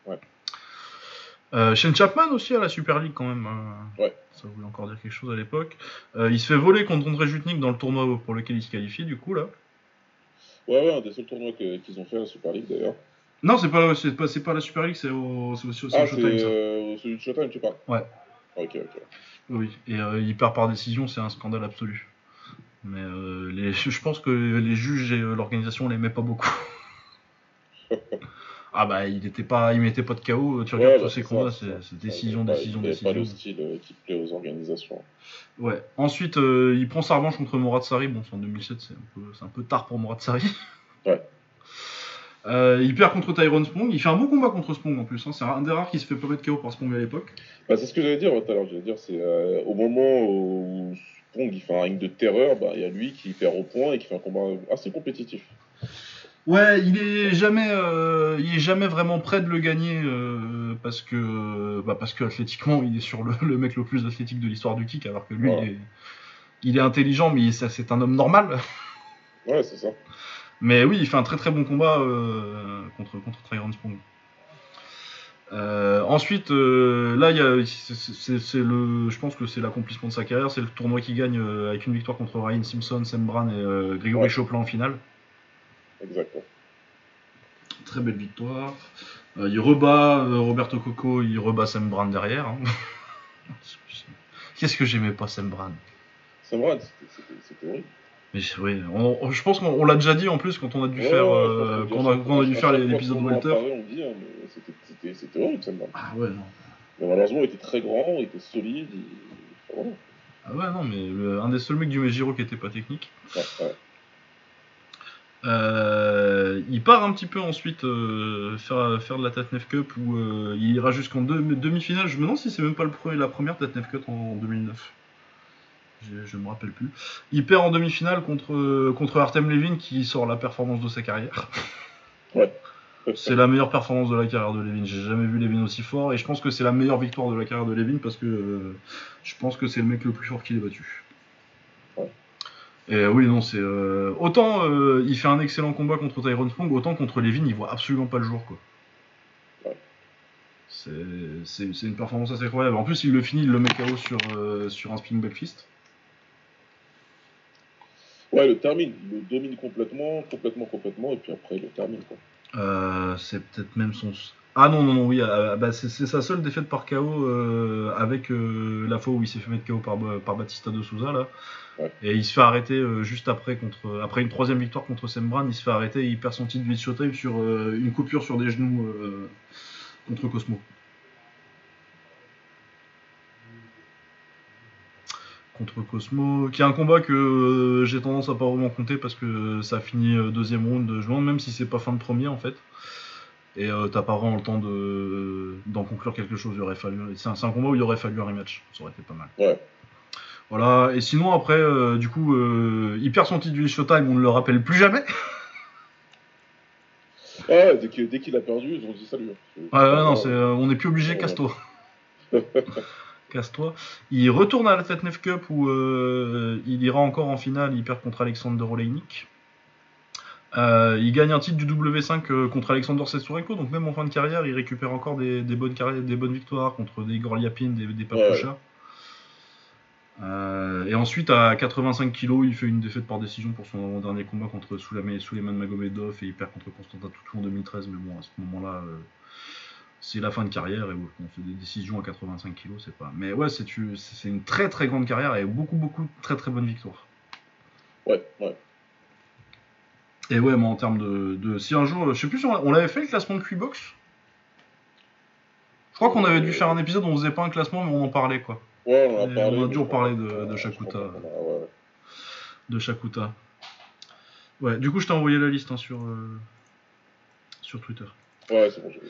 Ouais. Euh, Shane Chapman aussi à la Super League quand même. euh, Ouais. Ça voulait encore dire quelque chose à l'époque. Euh, il se fait voler contre André Jutnik dans le tournoi pour lequel il se qualifie, du coup là. Ouais, ouais, un des seuls tournois qu'ils ont fait à la Super League d'ailleurs. Non, c'est pas, la Super League, c'est au, au, c'est au Ah, Showtime c'est ça. euh, celui de Showtime, tu parles Ouais. Ok, ok. Oui, et euh, il perd par décision, c'est un scandale absolu. Mais les, je pense que les juges et l'organisation l'aimaient pas beaucoup. Ah bah il était pas, il mettait pas de KO. Tu regardes tous bah, ces combats, c'est décision, a pas- décision, décision. pas le style euh, qui plaît aux organisations. Ouais. Ensuite, euh, il prend sa revanche contre Morad Sari. Bon, c'est en 2007, c'est un peu, c'est un peu tard pour Morad Sari. Ouais. Euh, il perd contre Tyrone Spong. Il fait un bon combat contre Spong en plus. hein. C'est un des rares qui se fait pas mettre KO par Spong à l'époque. Bah, c'est ce que j'allais dire tout à l'heure. J'allais dire, c'est euh, au moment où Spong il fait un ring de terreur, bah, il y a lui qui perd au point et qui fait un combat assez compétitif. Ouais, il est jamais, euh, il est jamais vraiment prêt de le gagner euh, parce que, bah parce que athlétiquement, il est sur le, le mec le plus athlétique de l'histoire du kick, alors que lui, il, est, il est intelligent, mais c'est un homme normal. Ouais, c'est ça. Mais oui, il fait un très très bon combat euh, contre contre Tyrone Spong. Ensuite, là, il y a, c'est- le, je pense que c'est l'accomplissement de sa carrière, c'est le tournoi qui gagne avec une victoire contre Ryan Simpson, Sam Brown et Grégory Ouais. Choplin en finale. Exactement. Très belle victoire. Euh, il rebat euh, Roberto Coco, il rebat Sam derrière. hein. Qu'est-ce que j'aimais pas Sam Brad, c'était- horrible. Mais oui, on- on- je pense qu'on on l'a déjà dit en plus quand on a dû Ouais, faire, ouais, euh, je pense quand on a, que quand on a dû à faire l'épisode en Walter. hein, c'était- horrible, Sam Brad. Ah ouais, non. Mais malheureusement, il était très grand, il était solide. Voilà. Ah ouais, non, mais le- un des seuls mecs du Mejiro qui était pas technique. Ouais, ouais. Euh, il part un petit peu ensuite euh, faire, faire de la Tatnef Cup où euh, il ira jusqu'en deux- demi-finale. Je me demande si c'est même pas le premier, la première Tatnef Cup en 2009. Je, je me rappelle plus. Il perd en demi-finale contre, contre Artem Levin qui sort la performance de sa carrière. C'est la meilleure performance de la carrière de Levin. J'ai jamais vu Levin aussi fort et je pense que c'est la meilleure victoire de la carrière de Levin parce que je pense que c'est le mec le plus fort qu'il ait battu. Et oui, non, c'est euh, autant euh, il fait un excellent combat contre Tyrone Spong, autant contre Levin, il voit absolument pas le jour quoi. C'est c'est- une performance assez incroyable. En plus, il le finit, il le met KO sur, euh, sur un spinning back fist. Ouais, il le termine. Il le domine complètement, complètement, complètement, et puis après, il le termine. Quoi. Euh, c'est peut-être même son. Ah non, non, non, oui, euh, bah, c'est c'est sa seule défaite par KO euh, avec euh, la fois où il s'est fait mettre KO par, par Batista de Souza là. Ouais. Et il se fait arrêter euh, juste après, contre, après une troisième victoire contre Sam Brown, il se fait arrêter et il perd son titre de Showtime sur une coupure sur des genoux contre Cosmo. Contre Cosmo, qui est un combat que j'ai tendance à pas vraiment compter parce que ça finit deuxième round. Je me demande même si c'est pas fin de premier en fait. Et euh, t'as pas vraiment le temps de d'en conclure quelque chose. Il aurait fallu. C'est un, combat où il aurait fallu un rematch. Ça aurait été pas mal. Ouais. Voilà. Et sinon après, euh, du coup, euh, il perd son titre du Showtime. On ne le rappelle plus jamais. Ah, dès qu'il dès qu'il a perdu, ils ont dit salut. hein. Ouais, ouais, non, c'est, euh, on n'est plus obligé. Ouais. Casse-toi. Casse-toi. Il retourne à la Tetnef Cup où euh, il ira encore en finale. Il perd contre Alexander Oleinik. Euh, il gagne un titre du W5 euh, contre Alexander Setsurenko, donc même en fin de carrière, il récupère encore des, des bonnes, carrières, des bonnes victoires contre des Igor Liapin, des, des. Euh, et ensuite, à 85 kg, il fait une défaite par décision pour son dernier combat contre Souleyman Suleiman Magomedov et il perd contre Constantin Toutou en 2013. Mais bon, à ce moment-là, euh, c'est la fin de carrière et bon, on fait des décisions à 85 kg, c'est pas. Mais ouais, c'est c'est une très très grande carrière et beaucoup beaucoup de très très bonnes victoires. Ouais, ouais. Et ouais, moi en termes de, de- si un jour, je sais plus, si on on l'avait fait le classement de Q-Box. Je crois qu'on avait dû faire un épisode où on faisait pas un classement, mais on en parlait quoi. Ouais, on en parlé. on a dû en je parler crois de- de Shakuta. ouais. de Shakuta. Ouais, du coup, je t'ai envoyé la liste hein, sur, euh, sur Twitter. Ouais, c'est bon, j'ai vu.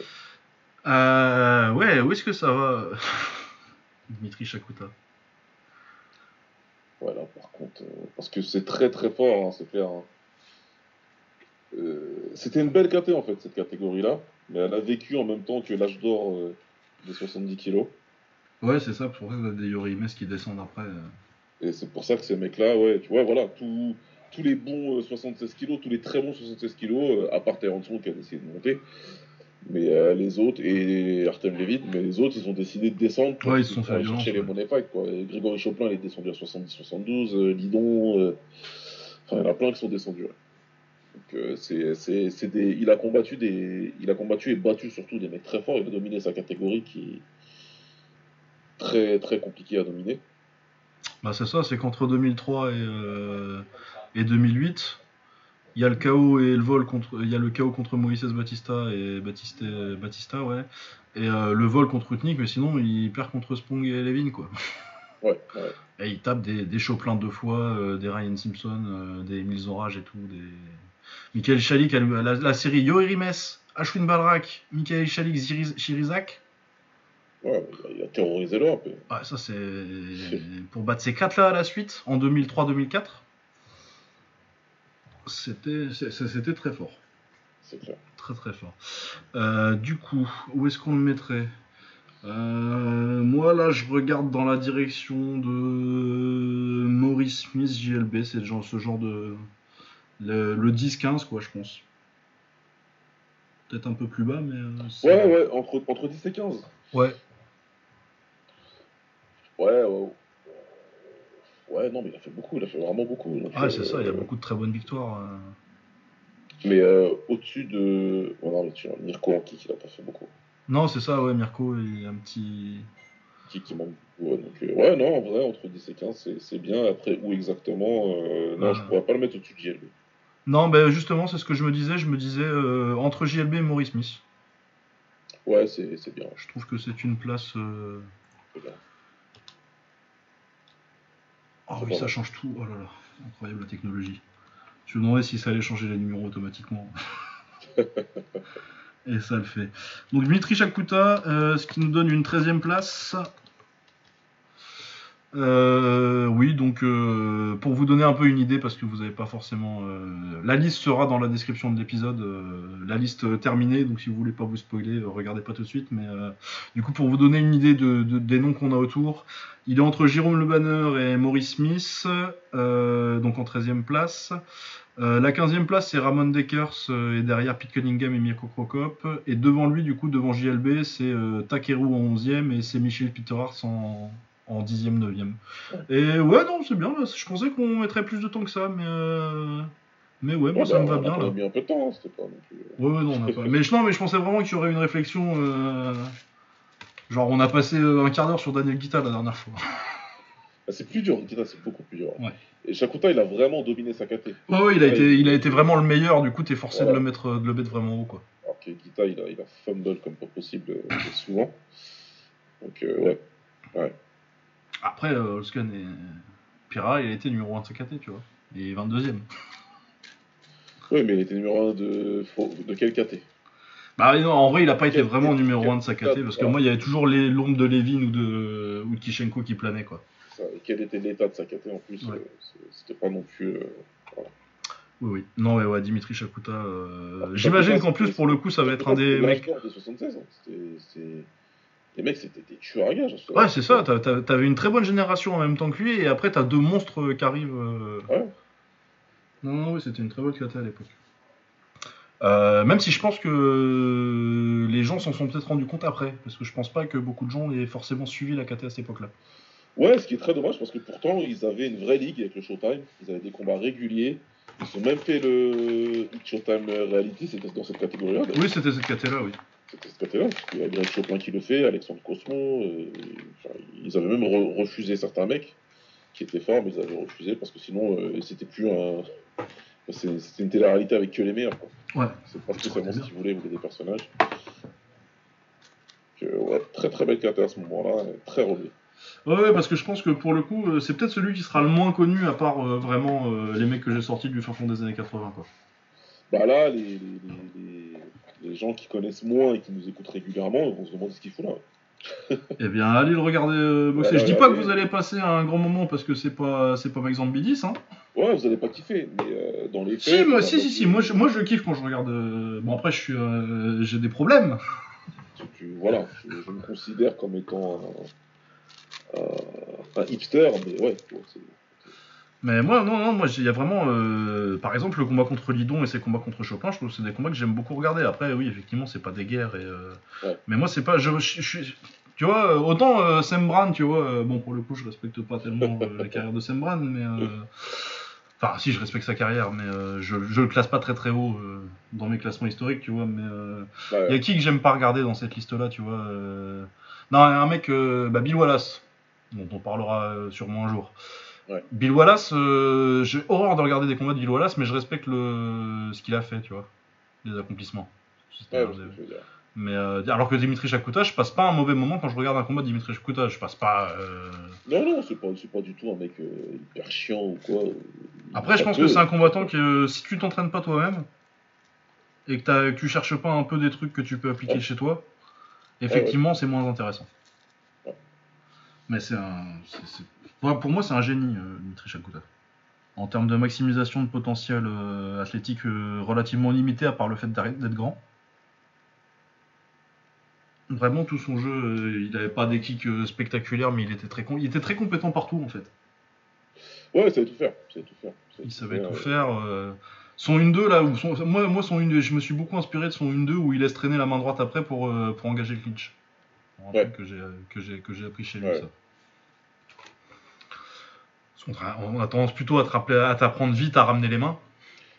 Euh, ouais, où est-ce que ça va Dimitri Shakuta. Voilà, par contre, euh, parce que c'est très très fort, hein, c'est clair. hein. Euh, C'était une belle caté en fait, cette catégorie-là, mais elle a vécu en même temps que l'âge d'or euh, des 70 kilos. Ouais, c'est ça, pour ça que des Yorimes qui descendent après. euh. Et c'est pour ça que ces mecs-là, ouais, tu vois, voilà, tous tous les bons euh, 76 kilos, tous les très bons 76 kilos, à part Terence Rowe qui a décidé de monter, mais euh, les autres, et Artem Levin, mais les autres, ils ont décidé de descendre pour, Ouais, ils sont aller chercher les ouais. money fight, quoi. Et Grégory Choplin, il est descendu à 70-72, euh, Lidon, euh, enfin, il y en a plein qui sont descendus, ouais. Donc, euh, c'est, c'est, c'est des, il a combattu des, il a combattu et battu surtout des mecs très forts. Il a dominé sa catégorie qui est très très compliquée à dominer. Bah, c'est ça, c'est qu'entre 2003 et, euh, et 2008, il y a le chaos et le vol contre. Il y a le chaos contre Moïse Batista et Batista, Batista ouais. Et euh, le vol contre Rutnik, mais sinon, il perd contre Spong et Levin, quoi. Ouais, ouais. Et il tape des, des Choplin deux fois, euh, des Ryan Simpson, des Emile Zorage et tout, des. Michael Chalik, la, la série Yo Rimes, Ashwin Balrak, Michael Chalik, Chirizak. Ouais, il a, il a terrorisé l'Europe. Ouais, ça c'est. Pour battre ces quatre là à la suite, en 2003-2004, c'était très fort. C'est clair. Très très fort. Euh, du coup, où est-ce qu'on le mettrait? Euh, Moi là, je regarde dans la direction de Maurice Smith, JLB, c'est ce genre de. Le, le 10-15, quoi, je pense. Peut-être un peu plus bas, mais. euh, Ouais, ouais, entre, entre 10 et 15. Ouais. Ouais, ouais. Ouais, non, mais il a fait beaucoup, il a fait vraiment beaucoup. donc, Ah, c'est euh, ça, il y a beaucoup de très bonnes victoires. euh. Mais euh, au-dessus de. Oh non, mais tu vois, Mirko en kick, il a pas fait beaucoup. Non, c'est ça, ouais, Mirko, il y a un petit. Kick, il manque beaucoup. Ouais, donc, ouais, non, en vrai, entre 10 et 15, c'est- bien. Après, où exactement Non, Ouais. je pourrais pas le mettre au-dessus de JLB. Non, ben justement, c'est ce que je me disais. Je me disais euh, entre JLB et Maurice Smith. Ouais, c'est c'est bien. Je trouve que c'est une place. euh, c'est bien. Oh C'est oui, ça change tout. Oh là là, incroyable la technologie. Je me demandais si ça allait changer les numéros automatiquement. Et ça le fait. Donc Dmitri Shakuta, euh, ce qui nous donne une 13e place. Euh, oui, donc euh, pour vous donner un peu une idée, parce que vous n'avez pas forcément. euh, la liste sera dans la description de l'épisode, euh, la liste terminée, donc si vous voulez pas vous spoiler, euh, regardez pas tout de suite. Mais du coup, pour vous donner une idée de, de- des noms qu'on a autour, il est entre Jérôme Le Banner et Maurice Smith, donc en 13e place. La 15e place, c'est Ramon Dekers, et derrière Pete Cunningham et Mirko Krokop. Et devant lui, du coup, devant JLB, c'est Takeru en 11e et c'est Michel Peterhart en, en 10e, 9e. Et ouais, non, c'est bien. là. Je pensais qu'on mettrait plus de temps que ça, mais. euh, Mais ouais, moi Ouais, ça bah, me va on a- bien On a là. mis un peu de temps, hein, c'était pas non plus. Ouais, ouais, non, on n'a pas. Mais je- non, mais je pensais vraiment qu'il y aurait une réflexion. euh, Genre, on a passé euh, un quart d'heure sur Daniel Guita la dernière fois. Ah, c'est plus dur, Guita, c'est beaucoup plus dur. Ouais. Et Shakuta, il a vraiment dominé sa caté. Ouais, ouais, il a, Ouais, été, il a été vraiment le meilleur, du coup, t'es forcé de, le mettre, de le mettre vraiment haut, quoi. Alors que Guita, il a, il a fumble comme pas possible euh, souvent. Donc, euh, ouais. Après, euh, Olskan et Pira, il a été numéro 1 de sa KT, tu vois. Et 22ème. Ouais, mais il était numéro 1 de, de quel caté Bah non, en vrai, il a pas été vraiment numéro quel- 1 de sa KT, parce que moi, il y avait toujours l'ombre de Levin ou de, ou de Kishenko qui planait, quoi. Et Quel était l'état de sa caté en plus Ouais. euh, C'était pas non plus. euh, Oui, oui. Non, mais ouais, Dimitri Shakuta. euh, Shakuta, J'imagine qu'en plus, pour le coup, ça va être un des mecs. de 76 ans. C'était- Les mecs, c'était des tueurs à gages. Ouais, c'est ça, t'avais une très bonne génération en même temps que lui, et après, t'as deux monstres qui arrivent. euh. Ouais. Non, non, oui, c'était une très bonne KT à l'époque. Euh, même si je pense que les gens s'en sont peut-être rendus compte après, parce que je pense pas que beaucoup de gens aient forcément suivi la KT à cette époque-là. Ouais, ce qui est très dommage parce que pourtant ils avaient une vraie ligue avec le Showtime, ils avaient des combats réguliers, ils ont même fait le Showtime Reality, c'était dans cette catégorie-là. Oui, c'était cette KT-là, oui. C'était cette catégorie-là, parce qu'il y a Greg Chopin qui le fait, Alexandre Cosmo, euh, enfin, ils avaient même re- refusé certains mecs qui étaient forts, mais ils avaient refusé parce que sinon euh, c'était plus un. C'était une télé-réalité avec que les meilleurs, quoi. Ouais. C'est pas spécialement ce qu'ils voulaient, ils voulaient des personnages. Donc, euh, ouais, très très belle KT à ce moment-là, très relevée. Ouais, parce que je pense que pour le coup, c'est peut-être celui qui sera le moins connu, à part euh, vraiment euh, les mecs que j'ai sortis du fin fond des années 80, quoi. Bah là, les, les, les, les- gens qui connaissent moins et qui nous écoutent régulièrement, vont se demander ce qu'il fout là. Eh bien, allez le regarder euh, je dis pas que vous allez passer un grand moment parce que c'est pas c'est pas Max Bidis, hein. Ouais, vous allez pas kiffer, mais euh, dans les faits. Si, moi, si, si, si, moi je, moi je kiffe quand je regarde. euh, Bon, après, je suis, euh, j'ai des problèmes. tu- tu- voilà, je, je me considère comme étant un, un- un hipster, mais ouais, ouais, c'est- Mais moi, non, non, moi, il y a vraiment. euh, par exemple, le combat contre Lidon et ses combats contre Chopin, je trouve que c'est des combats que j'aime beaucoup regarder. Après, oui, effectivement, c'est pas des guerres. Et, euh, Ouais. Mais moi, c'est pas. Je, je- je suis- tu vois, euh, autant euh, Sam Brand, tu vois, euh, bon, pour le coup, je respecte pas tellement euh, la carrière de Sam Brand, mais. euh, Enfin, si, je respecte sa carrière, mais euh, je, je le classe pas très très haut euh, dans mes classements historiques, tu vois, mais. euh, Il y a qui que j'aime pas regarder dans cette liste-là, tu vois euh, Non, il y a un mec, euh, bah, Bill Wallace, dont on parlera euh, sûrement un jour. Ouais. Bill Wallace, euh, j'ai horreur de regarder des combats de Bill Wallace, mais je respecte le... ce qu'il a fait, tu vois, les accomplissements. ouais, mais euh, alors que Dimitri Shakuta, je passe pas un mauvais moment quand je regarde un combat de Dimitri Shakuta. Je passe pas. euh, Non, non, c'est pas, pas du tout un mec euh, hyper chiant ou quoi. Après, je pense que c'est un combattant que si tu t'entraînes pas toi-même et que, que tu cherches pas un peu des trucs que tu peux appliquer Ouais. chez toi, effectivement, c'est moins intéressant. Mais c'est un. c'est- c'est- Pour pour moi, c'est un génie, euh, Dmitry Shakuta. En termes de maximisation de potentiel euh, athlétique euh, relativement limité, à part le fait d'être grand. Vraiment, tout son jeu, euh, il n'avait pas des kicks euh, spectaculaires, mais il était, très con- il était très compétent partout, en fait. Ouais, il savait tout faire. Il savait tout faire. Il savait tout euh, faire. euh, Son 1-2, là, où son- moi, moi son 1-2, je me suis beaucoup inspiré de son 1-2 où il laisse traîner la main droite après pour, euh, pour engager le clinch. Un Ouais. truc que j'ai- que j'ai que j'ai appris chez lui, Ouais. ça. On a tendance plutôt à t'apprendre vite à ramener les mains.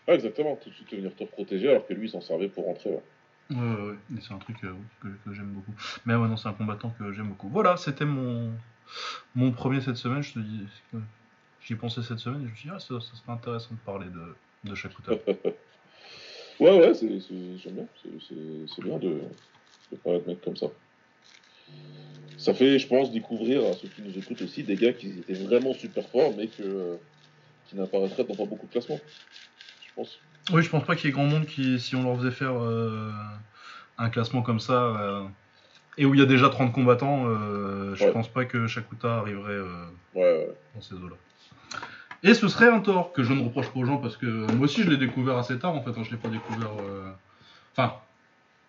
Ouais, exactement. Tout de suite venir te protéger alors que lui, il s'en servait pour rentrer. ouais. Ouais, ouais, c'est un truc euh, que, que j'aime beaucoup. Mais ouais, non, c'est un combattant que j'aime beaucoup. Voilà, c'était mon, mon premier cette semaine. Je te dis, j'y pensais cette semaine et je me suis dit, ah, ça, ça serait intéressant de parler de, de Shakuta. Ouais, ouais, c'est, j'aime bien. C'est, bien de, de parler de mecs comme ça. Ça fait, je pense, découvrir à ceux qui nous écoutent aussi des gars qui étaient vraiment super forts, mais que, qui n'apparaîtraient dans pas beaucoup de classements. Je pense. Oui, je pense pas qu'il y ait grand monde qui, si on leur faisait faire euh, un classement comme ça, euh, et où il y a déjà 30 combattants, euh, je Ouais. pense pas que Shakuta arriverait Ouais, ouais. dans ces eaux-là. Et ce serait un tort que je ne reproche pas aux gens parce que moi aussi je l'ai découvert assez tard en fait, hein, je l'ai pas découvert. Enfin,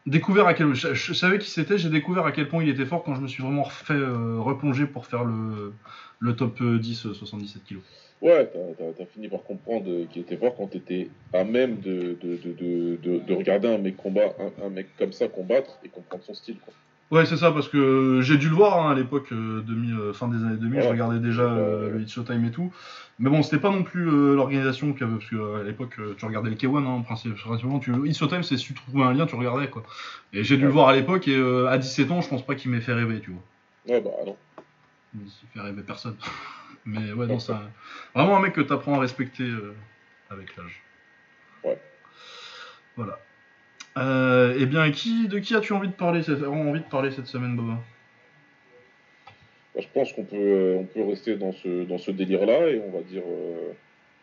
découvert à quel. Je, savais qui c'était, j'ai découvert à quel point il était fort quand je me suis vraiment refait euh, replonger pour faire le, le top euh, 10 euh, 77 kilos. Ouais, t'as, fini par comprendre euh, qu'il était fort quand t'étais à même de, de, de, de, de, de regarder un mec, combat, un, mec comme ça combattre et comprendre son style. Ouais, c'est ça, parce que j'ai dû le voir hein, à l'époque, euh, 2000, euh, fin des années 2000, je regardais déjà euh, le Hit Showtime et tout. Mais bon, c'était pas non plus euh, l'organisation qu'il y avait, parce qu'à l'époque, euh, tu regardais le K1, hein, princi- principalement. Tu, Hit Showtime, c'est si tu trouvais un lien, tu regardais, quoi. Et j'ai dû le voir à l'époque, et à 17 ans, je pense pas qu'il m'ait fait rêver, tu vois. Ouais, bah non. Il fait rêver personne. Mais ouais, non, c'est un- vraiment un mec que t'apprends à respecter avec l'âge. Ouais. Voilà. Euh, eh bien, qui, de qui as-tu envie de parler cette, envie de parler cette semaine, Boba? Bah, je pense qu'on peut, on peut rester dans ce, dans ce délire-là et on va dire euh,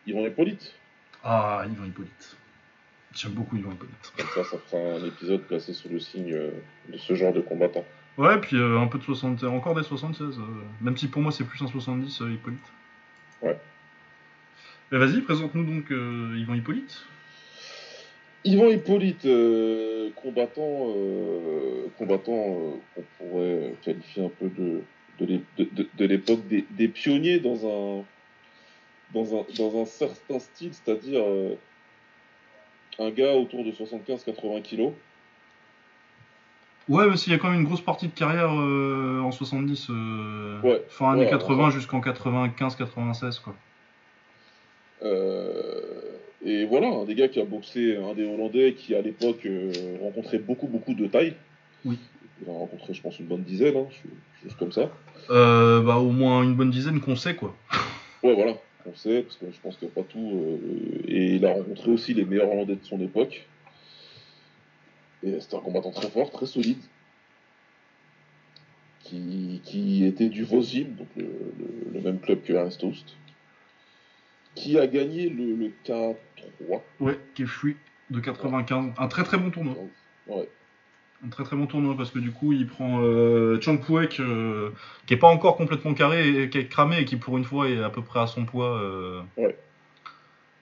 Yvan Hippolyte. Ah, Yvan Hippolyte. J'aime beaucoup Yvan Hippolyte. Comme ça, ça fera un épisode placé sous le signe euh, de ce genre de combattant. Ouais, puis euh, un peu de 60, encore des 76. euh, même si pour moi c'est plus un 70, euh, Hippolyte. Ouais. Mais vas-y, présente-nous donc Yvan Hippolyte. Yvan Hippolyte, euh, combattant, euh, combattant euh, qu'on pourrait qualifier un peu de, de l'é- de- de- de l'époque des, des pionniers dans un, dans un, dans un certain style, c'est-à-dire un gars autour de 75-80 kilos. Ouais, mais s'il y a quand même une grosse partie de carrière en 70, euh, Ouais, fin années ouais, 80 enfin. jusqu'en 95-96, quoi. Euh, et voilà, un des gars qui a boxé, un des Hollandais qui à l'époque euh, rencontrait beaucoup beaucoup de taille. Oui. Il a rencontré, je pense, une bonne dizaine, hein, juste comme ça. Euh, bah, au moins une bonne dizaine qu'on sait, quoi. Ouais, voilà, on sait, parce que je pense qu'il n'y a pas tout. euh, et il a rencontré aussi les meilleurs Hollandais de son époque. Et c'était un combattant très fort, très solide. Qui, qui était du Vosgym, donc le, le- le même club que Ernst Host. Qui a gagné le, le K3. Ouais, qui est free de 95. Un très très bon tournoi. Ouais, Un très très bon tournoi parce que du coup il prend euh, Chang Puek euh, qui est pas encore complètement carré et qui est cramé et qui pour une fois est à peu près à son poids. euh, Ouais.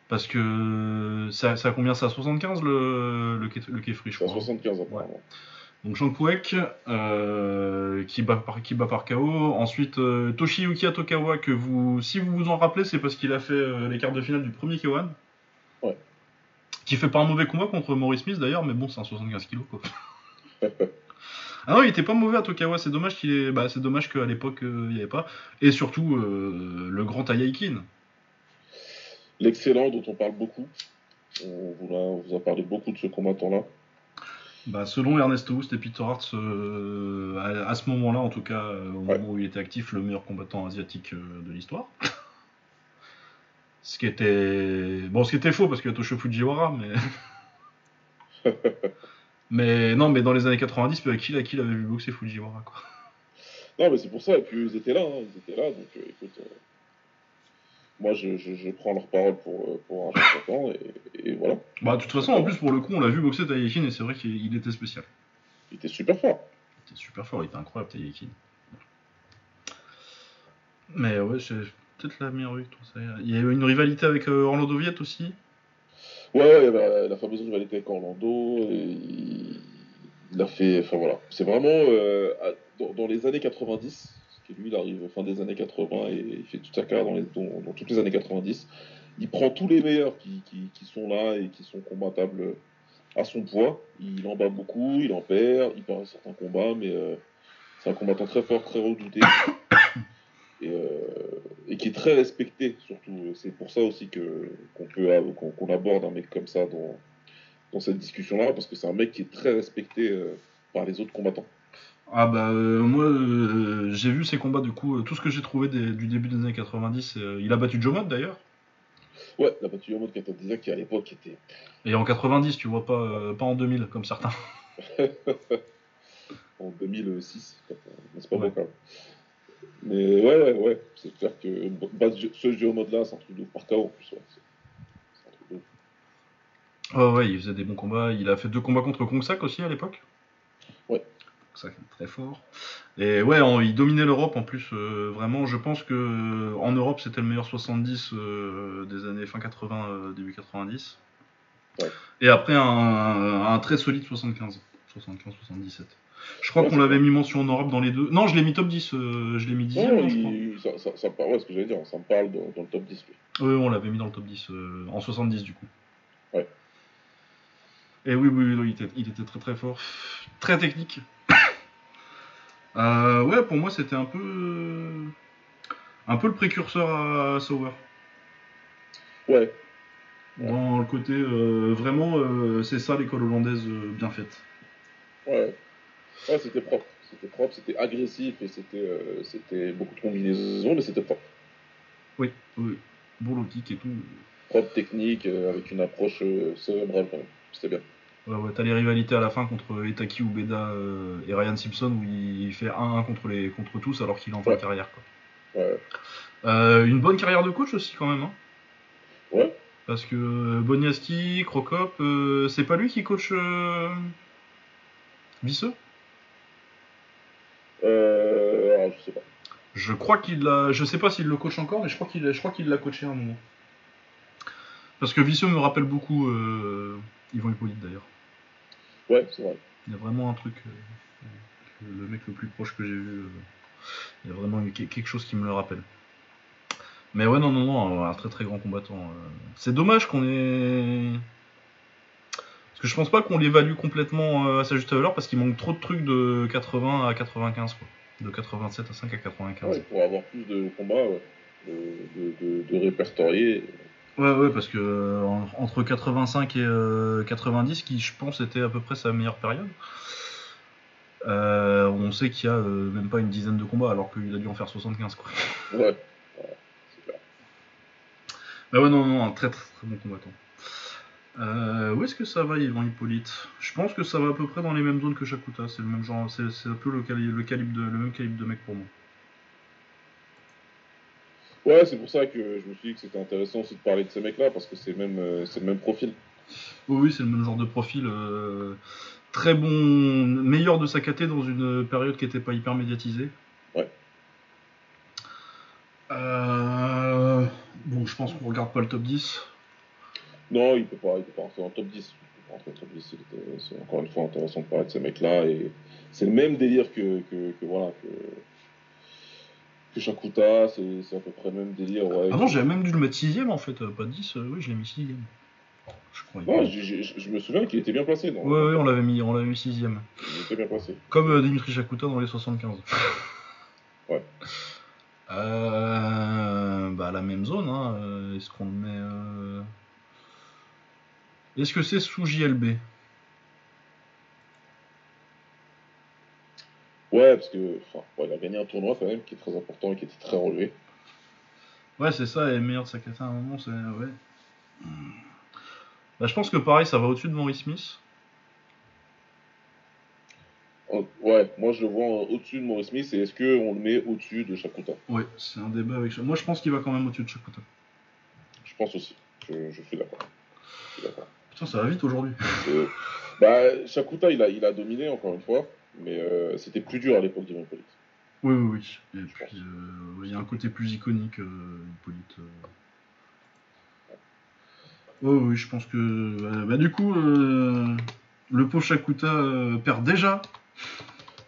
Parce que ça, ça a combien? Ça 75 le, le, Ke- le Kefri je crois. 75 apparemment. Donc Puek euh, qui, bat par, qui bat par KO. Ensuite euh, Toshiyuki Atokawa que vous si vous vous en rappelez c'est parce qu'il a fait euh, les quarts de finale du premier K1. Ouais. Qui fait pas un mauvais combat contre Maurice Smith d'ailleurs mais bon c'est un 75 kg quoi. Ah non, il était pas mauvais à Tokawa, c'est dommage qu'il est. Bah, c'est dommage qu'à l'époque il n'y avait pas. Et surtout le grand Ayaikin. L'excellent dont on parle beaucoup. On vous a, on vous a parlé beaucoup de ce combattant-là. Bah, selon Ernest Houst et Peter Hart, euh, à, à ce moment-là, en tout cas, euh, au Ouais. moment où il était actif, le meilleur combattant asiatique euh, de l'histoire. ce qui était. Bon, ce qui était faux parce qu'il y a Toshio Fujiwara, mais. mais non, mais dans les années 90, avec qui, qui l'avait vu boxer Fujiwara quoi. Non, mais c'est pour ça, et puis ils étaient là, hein, ils étaient là, donc euh, écoute, moi je, je, je prends leur parole pour, euh, pour un temps, et, et voilà. Bah, de toute façon, en plus, pour le coup, on l'a vu boxer Taïkin et c'est vrai qu'il il était spécial. Il était super fort. Il était super fort, il était incroyable, Taïkin. Mais ouais, c'est peut-être la meilleure victoire. ça. Il y a eu une rivalité avec euh, Orlando Viet aussi. Ouais, ouais, la, fameuse rivalité avec Orlando, il, il a fait, enfin voilà, c'est vraiment euh, dans les années 90, lui il arrive fin des années 80 et il fait toute sa carrière dans, toutes les années 90, il prend tous les meilleurs qui, sont là et qui sont combattables à son poids, il en bat beaucoup, il en perd, il perd certains combats, mais euh, c'est un combattant très fort, très redouté. Et, euh, et qui est très respecté surtout. C'est pour ça aussi qu'on peut qu'on aborde un mec comme ça dans, cette discussion-là, parce que c'est un mec qui est très respecté euh, par les autres combattants. Ah bah euh, moi euh, j'ai vu ses combats du coup, euh, tout ce que j'ai trouvé des- du début des années 90, euh, il a battu Joe Mott d'ailleurs. Ouais, la battu Yomod Katadisa qui à l'époque était. Et en 90, tu vois pas, pas en 2000 comme certains. en 2006, mais c'est pas Ouais. quand même. Mais ouais, ouais, ouais, c'est clair que ce Géomode-là, c'est un truc de ouf par KO en plus. Ouais. C'est un truc de ouf. Ouais ouais, il faisait des bons combats. Il a fait deux combats contre Kongsak aussi à l'époque. Ouais. Kongsak est très fort. Et ouais, il dominait l'Europe en plus. euh, vraiment, je pense que euh, en Europe c'était le meilleur 70 euh, des années fin 80, euh, début 90. Ouais. Et après un, un très solide 75. 75-77. Je crois Ouais, qu'on l'avait mis mention en Europe dans les deux. Non, je l'ai mis top 10. euh, je l'ai mis 10 Non, je crois. il- ça, ça, ça parle, ouais, ce que j'allais dire, ça me parle dans, dans le top 10. Lui. Oui, on l'avait mis dans le top 10, euh, en 70 du coup. Ouais. Et oui, oui, oui, il était, il était très très fort. Très technique. Euh, ouais, pour moi, c'était un peu. euh, Un peu le précurseur à Sauer. Ouais, Dans le côté. euh, vraiment, euh, c'est ça l'école hollandaise euh, bien faite. ouais. Ouais, c'était propre. C'était propre, c'était agressif et c'était c'était beaucoup de combinaisons, mais c'était propre. Oui, oui. Bon kick et tout. Propre, technique, avec une approche cérébrale quand même. C'était bien. Ouais, ouais, t'as les rivalités à la fin contre Etaki Ubeda euh, et Ryan Simpson où il fait 1-1 contre, les, contre tous alors qu'il est en fin de Ouais. carrière. Quoi. Ouais, Euh, une bonne carrière de coach aussi quand même. Hein. ouais. Parce que euh, Boniasti, Crocop, euh, c'est pas lui qui coach. Visseux? Euh, je sais pas. Je crois qu'il l'a. Je sais pas s'il le coach encore, mais je crois qu'il je crois qu'il l'a coaché à un moment. Parce que Visseux me rappelle beaucoup Yvon Hippolyte d'ailleurs. Ouais, c'est vrai. Il y a vraiment un truc. euh, le mec le plus proche que j'ai vu. euh, il y a vraiment eu quelque chose qui me le rappelle. Mais ouais, non, non, non, un très très grand combattant. euh. C'est dommage qu'on ait. Parce que je pense pas qu'on l'évalue complètement à sa juste valeur parce qu'il manque trop de trucs de 80 à 95 quoi. De 87 à 5 à 95. Ouais, pour avoir plus de combats, ouais, de, de, de, de répertorier. Ouais, ouais, parce que euh, en- entre 85 et euh, 90, qui je pense était à peu près sa meilleure période, euh, on sait qu'il y a euh, même pas une dizaine de combats alors qu'il a dû en faire 75 quoi. Ouais, ouais. Bah ouais, non, non, un très très très bon combattant. Euh, où est-ce que ça va, Yvan Hippolyte? Je pense que ça va à peu près dans les mêmes zones que Shakuta. C'est le même genre, c'est c'est un peu le, cali- le calibre de, le même calibre de mec pour moi. Ouais, c'est pour ça que je me suis dit que c'était intéressant aussi de parler de ces mecs-là, parce que c'est même, euh, c'est le même profil. Oui, oui, c'est le même genre de profil. euh, très bon, meilleur de sa caté dans une période qui n'était pas hyper médiatisée. Ouais. Euh, bon, je pense qu'on regarde pas le top 10. Non, il peut pas, il peut pas rentrer dans le top 10. Il peut pas rentrer dans le top 10. il était- C'est encore une fois intéressant de parler de ces mecs-là. Et c'est le même délire que, que, que voilà, que, que Shakuta. C'est à peu près le même délire. Ouais, Ah non, j'avais même dû le mettre 6ème en fait, euh, pas 10. euh, oui, je l'ai mis 6ème. Je crois. Je me souviens qu'il était bien placé. Non? Ouais, ouais, on l'avait mis, on l'avait mis 6ème. Il était bien placé. Comme euh, Dimitri Shakuta dans les 75. Ouais. Euh, bah, la même zone, hein. Est-ce qu'on le met. euh, Est-ce que c'est sous JLB Ouais, parce que enfin, il a gagné un tournoi quand même qui est très important et qui était très relevé. Ouais, c'est ça, et meilleur de sa à un moment, c'est. Ouais. Bah, je pense que pareil, ça va au-dessus de Maurice Smith. En- Ouais, moi je le vois au-dessus de Maurice Smith et est-ce qu'on le met au-dessus de Shakuta? Ouais, c'est un débat avec. Moi, je pense qu'il va quand même au-dessus de Shakuta. Je pense aussi. Je, je suis d'accord. Putain, ça va vite aujourd'hui. Euh, bah, Shakuta, il a, il a dominé encore une fois, mais euh, c'était plus dur à l'époque d'Ivan Hippolyte. Oui, oui, oui. Et puis, euh, il y a un côté plus iconique, euh, Hippolyte. euh. Oui, oui, je pense que. bah, du coup, le euh, perd déjà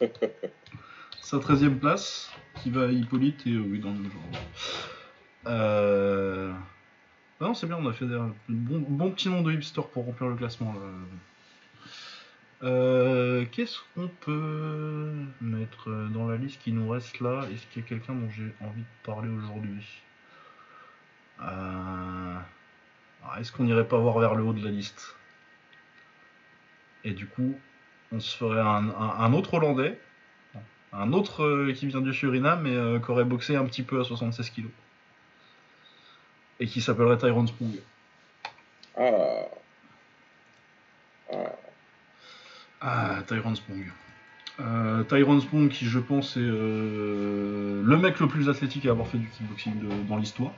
sa 13ème place, qui va à Hippolyte, et oui, dans le même genre. Euh... ah non, c'est bien, on a fait des bon, bon petit nom de hipster pour remplir le classement. là. Euh, Qu'est-ce qu'on peut mettre dans la liste qui nous reste là? Est-ce qu'il y a quelqu'un dont j'ai envie de parler aujourd'hui? Euh, Est-ce qu'on n'irait pas voir vers le haut de la liste? Et du coup, on se ferait un, autre Hollandais, un autre euh, qui vient du Suriname, mais qui aurait boxé un petit peu à 76 kg. Et qui s'appellerait Tyrone Sprong. Ah. Ah. Ah, Tyrone Sprong. Euh, Tyrone Sprong, qui je pense est euh, le mec le plus athlétique à avoir fait du kickboxing de- dans l'histoire.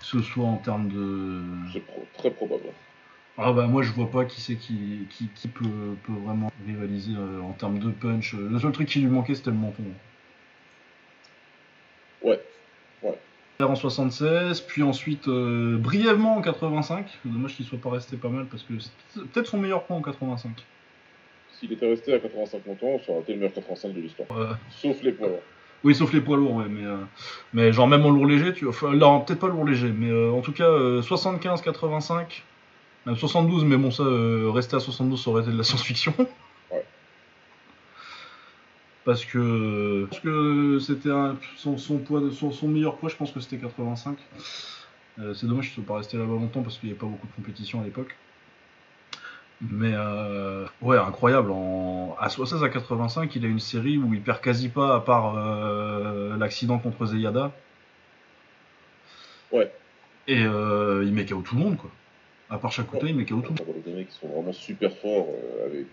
Que ce soit en termes de. C'est pro- très probable. Ah bah moi je vois pas qui c'est qui, qui, qui peut, peut vraiment rivaliser euh, en termes de punch. Le seul truc qui lui manquait c'était le menton. Ouais. En 76, puis ensuite euh, brièvement en 85. Dommage qu'il soit pas resté pas mal parce que c'est peut-être son meilleur point en 85. S'il était resté à 85 longtemps, ça aurait été le meilleur 85 de l'histoire. Euh, Sauf les poids lourds. Oui, sauf les poids lourds, ouais, mais, euh, mais genre même en lourd léger, tu... enfin, non, peut-être pas lourd léger, mais euh, en tout cas, 75-85, même 72, mais bon, ça, rester à 72, ça aurait été de la science-fiction. Ouais. Parce que, parce que c'était son, son poids, de- son, son meilleur poids, je pense que c'était 85. Euh, c'est dommage qu'il ne soit pas resté là-bas longtemps parce qu'il n'y avait pas beaucoup de compétition à l'époque. Mais euh, ouais, incroyable. En... À 76 à 85, il a une série où il perd quasi pas à part euh, l'accident contre Zeyada. Ouais. Et euh, il met KO tout le monde, quoi. À part Shakuta, il met KO tout le monde. Des mecs qui sont vraiment super forts. avec...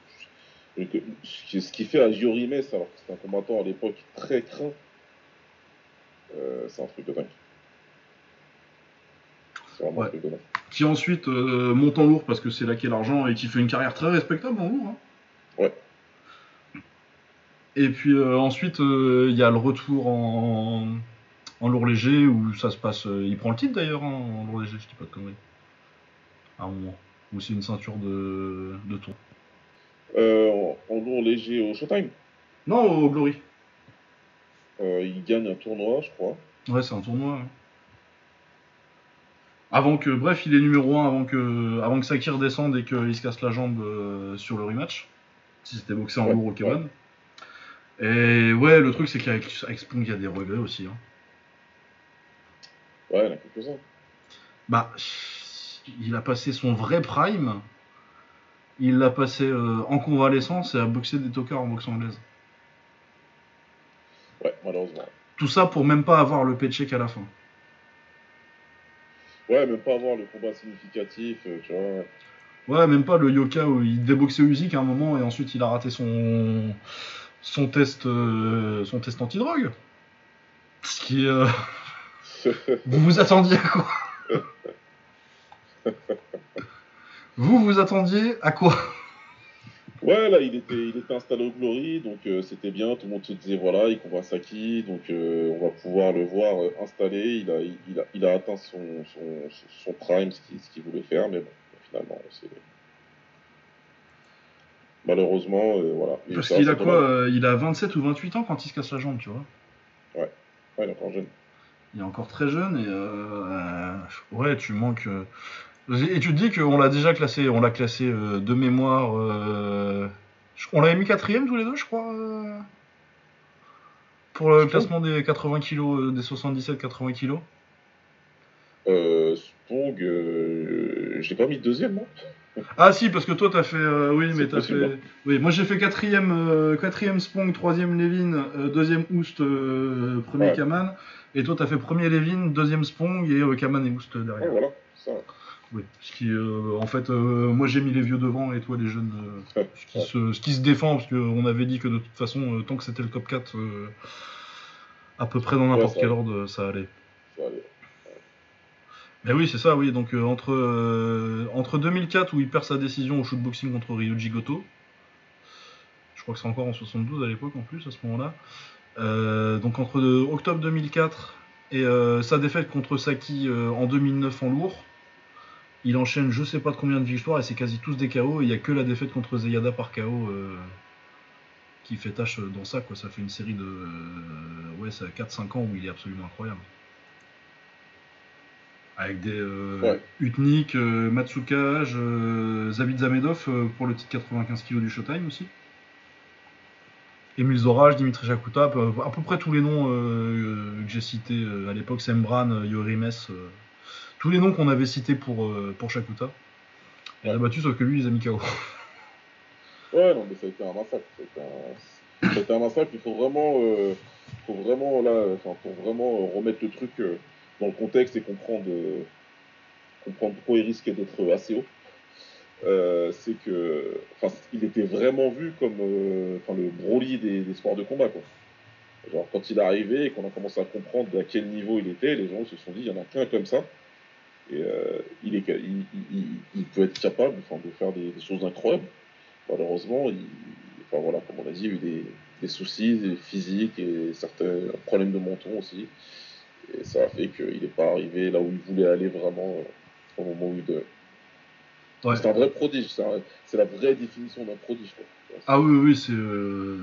ce qui- ce qui fait à Giorimes, alors que c'était un combattant à l'époque très craint, euh, c'est un truc de dingue. C'est vraiment Ouais. un truc de dingue. Qui ensuite euh, monte en lourd parce que c'est là qu'est l'argent et qui fait une carrière très respectable en lourd. hein. Ouais. Et puis euh, ensuite, il y a le retour en, en lourd léger où ça se passe. il prend le titre d'ailleurs en lourd léger, je dis pas de conneries. À un moment. Où c'est une ceinture de, de tour. Euh, en, lourd léger au Showtime, Non, au Glory. euh, il gagne un tournoi, je crois. Ouais, c'est un tournoi. Avant que, bref, il est numéro 1 avant que, avant que Saki redescende et qu'il se casse la jambe euh, sur le rematch. Si c'était boxé en Ouais, lourd au K1. Et ouais, le truc, c'est qu'avec avec Spong, il y a des regrets aussi. hein. Ouais, il y en a quelques-uns. Bah, il a passé son vrai prime. Il l'a passé euh, en convalescence et à boxer des tocards en boxe anglaise. Ouais, malheureusement. Tout ça pour même pas avoir le paycheck à la fin. Ouais, même pas avoir le combat significatif, euh, tu vois. Ouais, même pas le Yoka où il déboxait Usyk à un moment et ensuite il a raté son son test euh, son test antidrogue. Ce qui euh, vous vous attendiez à quoi? Vous vous attendiez à quoi? Ouais, là, il était, il était installé au Glory, donc euh, c'était bien. Tout le monde se disait, voilà, il combat Saki, donc euh, on va pouvoir le voir euh, installé. Il a, il, a, il a atteint son, son, son prime, ce qu'il voulait faire, mais bon, finalement, c'est. Malheureusement, voilà. Et Parce qu'il a quoi Il a 27 ou 28 ans quand il se casse la jambe, tu vois? Ouais, il est encore jeune. Il est encore très jeune et ouais, tu manques. Et tu te dis qu'on l'a déjà classé, on l'a classé euh, de mémoire. euh, On l'avait mis quatrième tous les deux, je crois. euh, Pour le Je classement des 80 kilos, des 77-80 kilos. Euh, Spong, l'ai pas mis deuxième, moi. Ah si, parce que toi t'as fait, euh, oui, mais t'as fait, oui, moi j'ai fait quatrième, euh, quatrième Spong, troisième Levin, euh, deuxième Oust, premier Ouais. Kaman, et toi t'as fait premier Levin, deuxième Spong et Kaman et Oust Ouais, derrière. voilà, ça. Oui, ce qui, euh, en fait, euh, moi j'ai mis les vieux devant et toi les jeunes. euh, ce, qui se, ce qui se défend, parce qu'on avait dit que de toute façon, tant que c'était le top 4, euh, à peu près dans n'importe quel ordre, ça allait. ça allait. Mais oui, c'est ça, oui. Donc entre, entre 2004 où il perd sa décision au shootboxing contre Ryuji Goto, je crois que c'est encore en 72 à l'époque en plus à ce moment-là. Donc entre octobre 2004 et sa défaite contre Saki en 2009 en lourd, il enchaîne je sais pas de combien de victoires et c'est quasi tous des KO. et Il n'y a que la défaite contre Zeyada par KO euh, qui fait tâche dans ça. Quoi. Ça fait une série de euh, ouais, ça a 4-5 ans où il est absolument incroyable. Avec des euh, Ouais. Utnik, euh, Matsukage, Zabit Zamedov pour le titre 95 kg du Showtime aussi. Emile Zorage, Dimitri Jakuta, à peu, près tous les noms que j'ai cités à l'époque, Sembran, Yorimes, tous les noms qu'on avait cités pour, euh, pour Shakuta. Il a battu sauf que lui, il les a mis KO. Ouais, non, mais ça a été un massacre. Ça a été un, massacre. Il faut vraiment, euh, faut vraiment là, vraiment euh, remettre le truc euh, dans le contexte et comprendre, comprendre pourquoi il risquait d'être assez haut. C'est que, il était vraiment vu comme, le Broly des, sports de combat. Genre, quand il est arrivé et qu'on a commencé à comprendre à quel niveau il était, les gens se sont dit, il y en a qu'un comme ça. Et euh, il, est, il, il, il- il peut être capable enfin, de faire des, des choses incroyables. Malheureusement, il, enfin, voilà, comme on a dit, il y a eu des, des soucis physiques et certains problèmes de menton aussi. Et ça a fait qu'il n'est pas arrivé là où il voulait aller vraiment euh, au moment où il devait. Ouais. C'est un vrai prodige, c'est la vraie définition d'un prodige. Quoi. Ah oui, oui, c'est euh,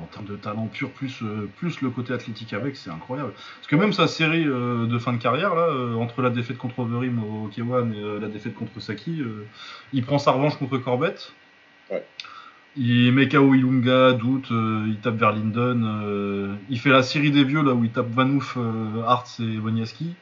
en termes de talent pur, plus, euh, plus le côté athlétique avec, c'est incroyable. Parce que même sa série euh, de fin de carrière, là, euh, entre la défaite contre Overeem au K1 et euh, la défaite contre Saki, euh, il prend sa revanche contre Corbett. Ouais. Il met KO Ilunga, Doute, euh, il tape vers Linden. euh, il fait la série des vieux, là où il tape Vanouf, Hartz et Boniaski.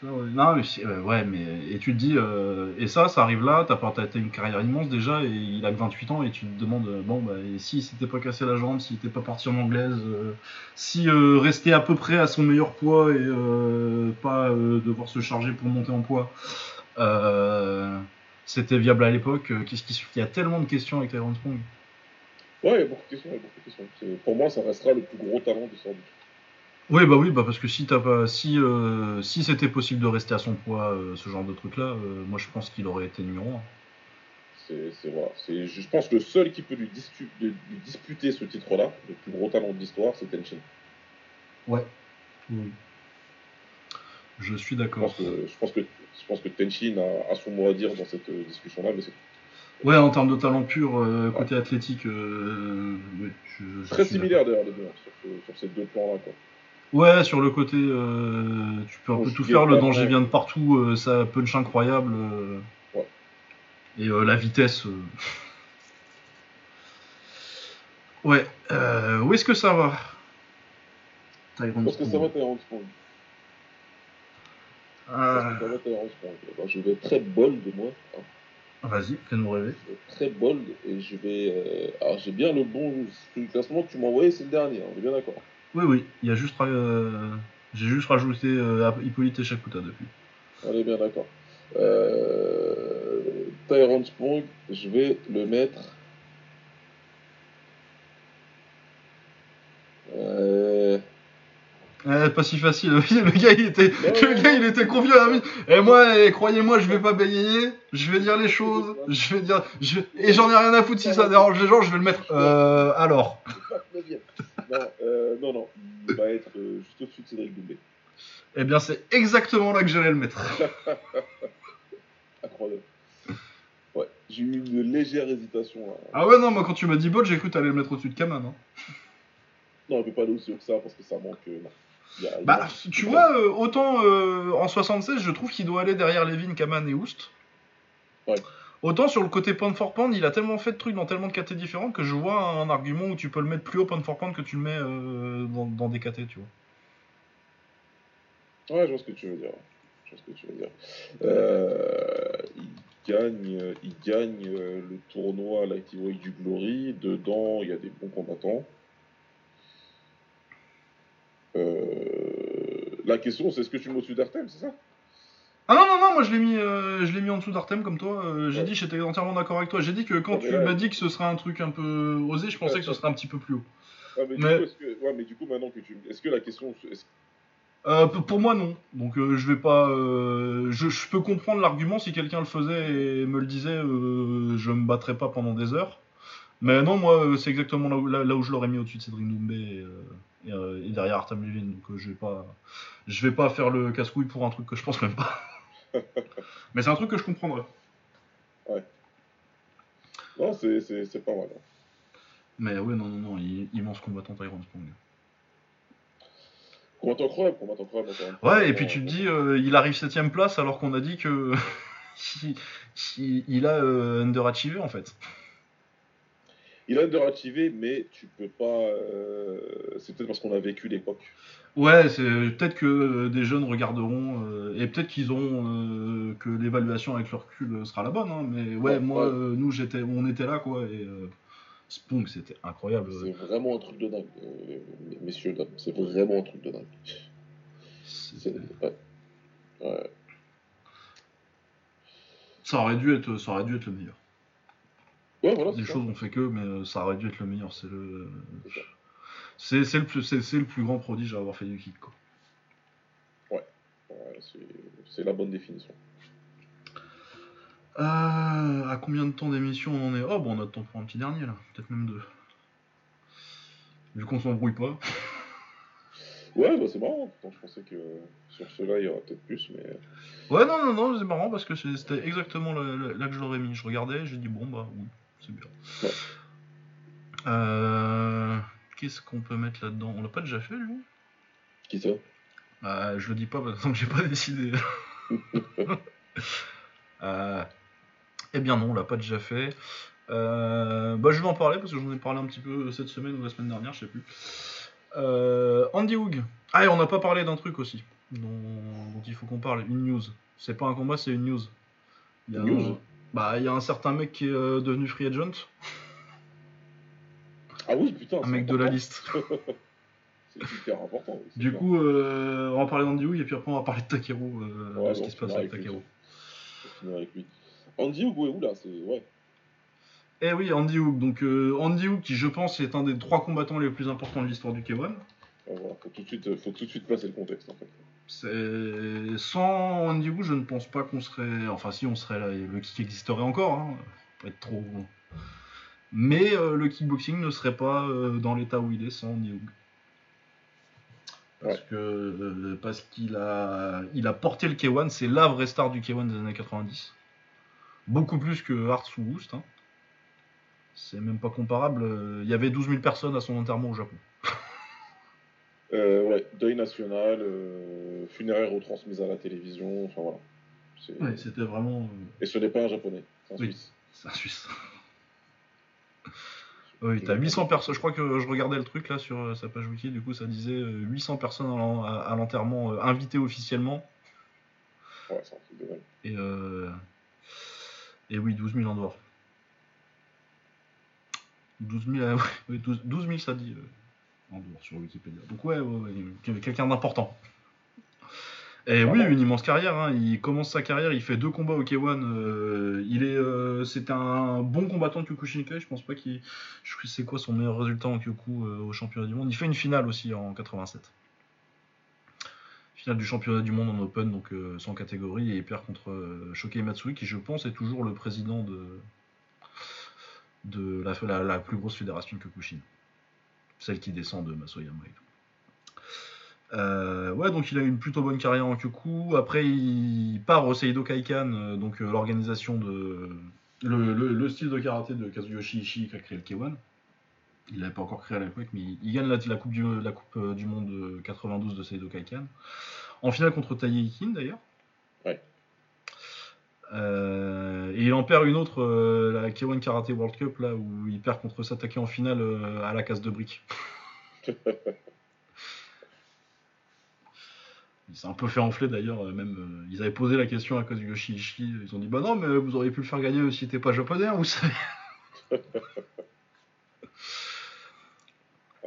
Non, mais euh, ouais, mais et tu te dis, euh, et ça, ça arrive là, t'as t'as une carrière immense déjà, et il a que 28 ans, et tu te demandes, euh, bon, bah, et s'il s'était pas cassé la jambe, s'il était pas parti en anglaise, euh, si euh, restait à peu près à son meilleur poids et euh, pas euh, devoir se charger pour monter en poids, euh, c'était viable à l'époque. euh, Qu'est-ce qui Il y a tellement de questions avec Tyrone Spong. Ouais, il y a beaucoup de questions. il y a beaucoup de questions. Pour moi, ça restera le plus gros talent du sort du Oui, bah oui, bah parce que si t'as pas, si euh, si c'était possible de rester à son poids, euh, ce genre de truc-là, euh, moi je pense qu'il aurait été numéro 1. C'est, c'est, voilà, c'est, je pense que le seul qui peut lui, de- lui disputer ce titre-là, le plus gros talent de l'histoire, c'est Tenshin. Ouais. Oui. Je suis Je d'accord. pense que, je pense que, je pense que Tenshin a, a son mot à dire dans cette euh, discussion-là, mais c'est Ouais, en termes de talent pur, euh, côté athlétique, euh, je, je très suis similaire d'ailleurs les deux, sur, ce- sur ces deux plans-là. Quoi. Ouais, sur le côté, euh, tu peux un On peu tout faire, le danger vient de partout, euh, ça punch incroyable. euh, Ouais. Et euh, la vitesse. euh. Ouais, euh, où est-ce que ça va? Tyrone Parce que ça Spong. va Tyrone Spong. Ah, Parce que ça va Tyrone Spong. Eh ben, je vais être très bold, moi. hein. Vas-y, fais-nous rêver. Je vais être très bold et je vais. euh, Alors, j'ai bien le bon. Le classement que tu m'as envoyé, c'est le dernier, hein, on est bien d'accord. Oui, oui, il y a juste. euh, J'ai juste rajouté euh, Hippolyte et Shakuta depuis. Est bien d'accord. Euh... Spong, je vais le mettre. Euh... Eh, pas si facile. le gars, il était, Ouais, le gars, il était confiant. à lui. Et moi, eh, croyez-moi, je vais pas bégayer. Je vais dire les choses. Je vais dire. Je... Et j'en ai rien à foutre si ça dérange les gens. Je vais le mettre. Euh, alors. non, euh, non, non, il va être euh, juste au-dessus de Cédric Doumbé. Eh bien, c'est exactement là que j'allais le mettre. Incroyable. Ouais, j'ai eu une légère hésitation. Là. Ah ouais, non, moi, quand tu m'as dit bot, j'ai cru que t'allais le mettre au-dessus de Kaman. hein. Non, on peut pas aller aussi haut que ça parce que ça manque. euh, y a- Bah, tu vois, euh, autant euh, en 76, je trouve qu'il doit aller derrière Levin, Kaman et Oust. Ouais. Autant sur le côté pound for pound, il a tellement fait de trucs dans tellement de KT différentes que je vois un argument où tu peux le mettre plus haut pound for pound que tu le mets euh, dans, dans des KT, tu vois. Ouais, je vois ce que tu veux dire. Je vois ce que tu veux dire. Il gagne, il gagne le tournoi Light Heavyweight du Glory. Dedans, il y a des bons combattants. Euh, la question, c'est est-ce que tu le mets au-dessus d'Artem, c'est ça? Ah non, non, non, moi je l'ai mis, euh, je l'ai mis en dessous d'Artem comme toi. euh, j'ai Ouais. dit, j'étais entièrement d'accord avec toi. J'ai dit que quand mais tu là- m'as dit que ce serait un truc un peu osé, je pensais Ouais, que ce serait un petit peu plus haut. Ouais, mais, Mais- Du coup, est-ce que... ouais, mais du coup, maintenant que tu. Est-ce que la question. Euh, pour moi, non. Donc je vais pas. je, je peux comprendre l'argument si quelqu'un le faisait et me le disait, je me battrais pas pendant des heures. Mais non, moi, euh, c'est exactement là où, là, là où je l'aurais mis au-dessus de Cédric Doumbé et, euh, et, euh, et derrière Artem Levin. Donc je vais pas, je vais pas faire le casse-couille pour un truc que je pense même pas. Mais c'est un truc que je comprendrais. Non, c'est- pas mal. hein. Mais ouais, non, non, non, il- immense combattant Tyrone Spong. Combattant incroyable, combattant incroyable. Ouais, et puis tu te dis, euh, il arrive 7ème place alors qu'on a dit que. il, il- il a euh, underachievé en fait. Il a underactivé, mais tu peux pas. euh, C'est peut-être parce qu'on a vécu l'époque. Ouais, c'est peut-être que euh, des jeunes regarderont euh, et peut-être qu'ils auront euh, que l'évaluation avec leur recul sera la bonne. hein, mais ouais, Ouais, moi, ouais. nous, j'étais, on était là quoi. Et Spong, c'était incroyable. C'est vraiment un truc de dingue, messieurs, dames. C'est vraiment un truc de dingue. C'est- ouais. Ouais. Ça aurait dû être, ça aurait dû être le meilleur. Ouais, voilà. Les choses ont fait que, mais euh, ça aurait dû être le meilleur. C'est le, C'est le plus, c'est, c'est le plus grand prodige à avoir fait du kick quoi. Ouais, c'est- c'est la bonne définition. Euh, à combien de temps d'émission on en est? Oh, bon, on a le temps pour un petit dernier là, peut-être même deux. Vu qu'on s'embrouille pas. Ouais, bah c'est marrant. Pourtant, je pensais que sur cela, il y aura peut-être plus, mais. Ouais, non, non, non, c'est marrant parce que c'était exactement là, là- là que je l'aurais mis. Je regardais, j'ai dit bon, bah oui, c'est bien. Ouais. Euh, Qu'est-ce qu'on peut mettre là-dedans? On l'a pas déjà fait, lui? Qui ça? Euh, Je le dis pas parce que j'ai pas décidé. Euh, Eh bien non, on l'a pas déjà fait. Bah, je vais en parler parce que j'en ai parlé un petit peu cette semaine ou la semaine dernière, je sais plus. Andy Hoog. Ah, et on n'a pas parlé d'un truc aussi dont, dont il faut qu'on parle. Une news. C'est pas un combat, c'est une news. Il y a news un, bah, il y a un certain mec qui est euh, devenu free agent, Ah oui, putain. un mec de la liste. C'est hyper important. Du clair. coup, euh, on va parler d'Andy et puis après on va parler de Takeru, euh, Ouais, de ce bon, qui se passe avec. Takeru. On avec lui. Andy Hugo est où là C'est ouais. Eh oui, Andy Hook. Donc euh, Andy Hook, qui je pense est un des trois combattants les plus importants de l'histoire du K1. Voilà. Faut tout de suite, faut tout de suite placer le contexte en fait. C'est sans Andy Hook, je ne pense pas qu'on serait. Enfin, si on serait là, le kick existerait encore. Hein. Faut Pas être trop. Mais euh, le kickboxing ne serait pas euh, dans l'état où il est sans Andy Hook. Parce que euh, parce qu'il a il a porté le K1, c'est la vraie star du K1 des années 90. Beaucoup plus que Hartz ou Woost. hein. C'est même pas comparable. Il y avait 12 000 personnes à son enterrement au Japon. Euh, ouais, deuil national, euh, funéraire retransmise à la télévision, enfin voilà. Ouais, c'était vraiment. euh, Et ce n'est pas un japonais, c'est un Oui. suisse. C'est un Suisse. Oui, t'as 800 personnes. Je crois que je regardais le truc là sur sa page wiki. Du coup, ça disait euh, 800 personnes à l'en- à à l'enterrement euh, invitées officiellement. Ouais, c'est un truc de dingue. Et, euh, et oui, 12 000 en dehors. 12 000, euh, ouais, 12, 12 000 ça dit en dehors sur Wikipédia. Donc ouais, ouais, ouais, quelqu'un d'important. Et oui, Vraiment. une immense carrière. hein. Il commence sa carrière, il fait deux combats au K1. euh, il est, euh, c'était un bon combattant de Kyokushinkai. Je pense pas qu'il, je sais c'est quoi son meilleur résultat en Kyoku euh, au championnat du monde. Il fait une finale aussi en 87. Finale du championnat du monde en Open, donc sans catégorie, et il perd contre Shokei Matsui, qui je pense est toujours le président de, de la, la, la plus grosse fédération de Kyokushin. Celle qui descend de tout. Euh, ouais, donc il a une plutôt bonne carrière en Kyoku. Après, il part au Seido Kaikan, euh, donc euh, l'organisation de. Le, le- le style de karaté de Kazuyoshi Ishii qui a créé le K1. Il l'avait pas encore créé à l'époque, mais il, gagne la, coupe, du, euh, Monde euh, 92 de Seido Kaikan. En finale contre Taïe Ikin d'ailleurs. Euh, et il en perd une autre, euh, la K1 Karate World Cup, là où il perd contre Satake en finale euh, à la casse de briques. Il s'est un peu fait enfler d'ailleurs, même ils avaient posé la question à Kazuyoshi Ishii, ils ont dit bah non mais vous auriez pu le faire gagner si t'es pas japonais, hein, vous savez.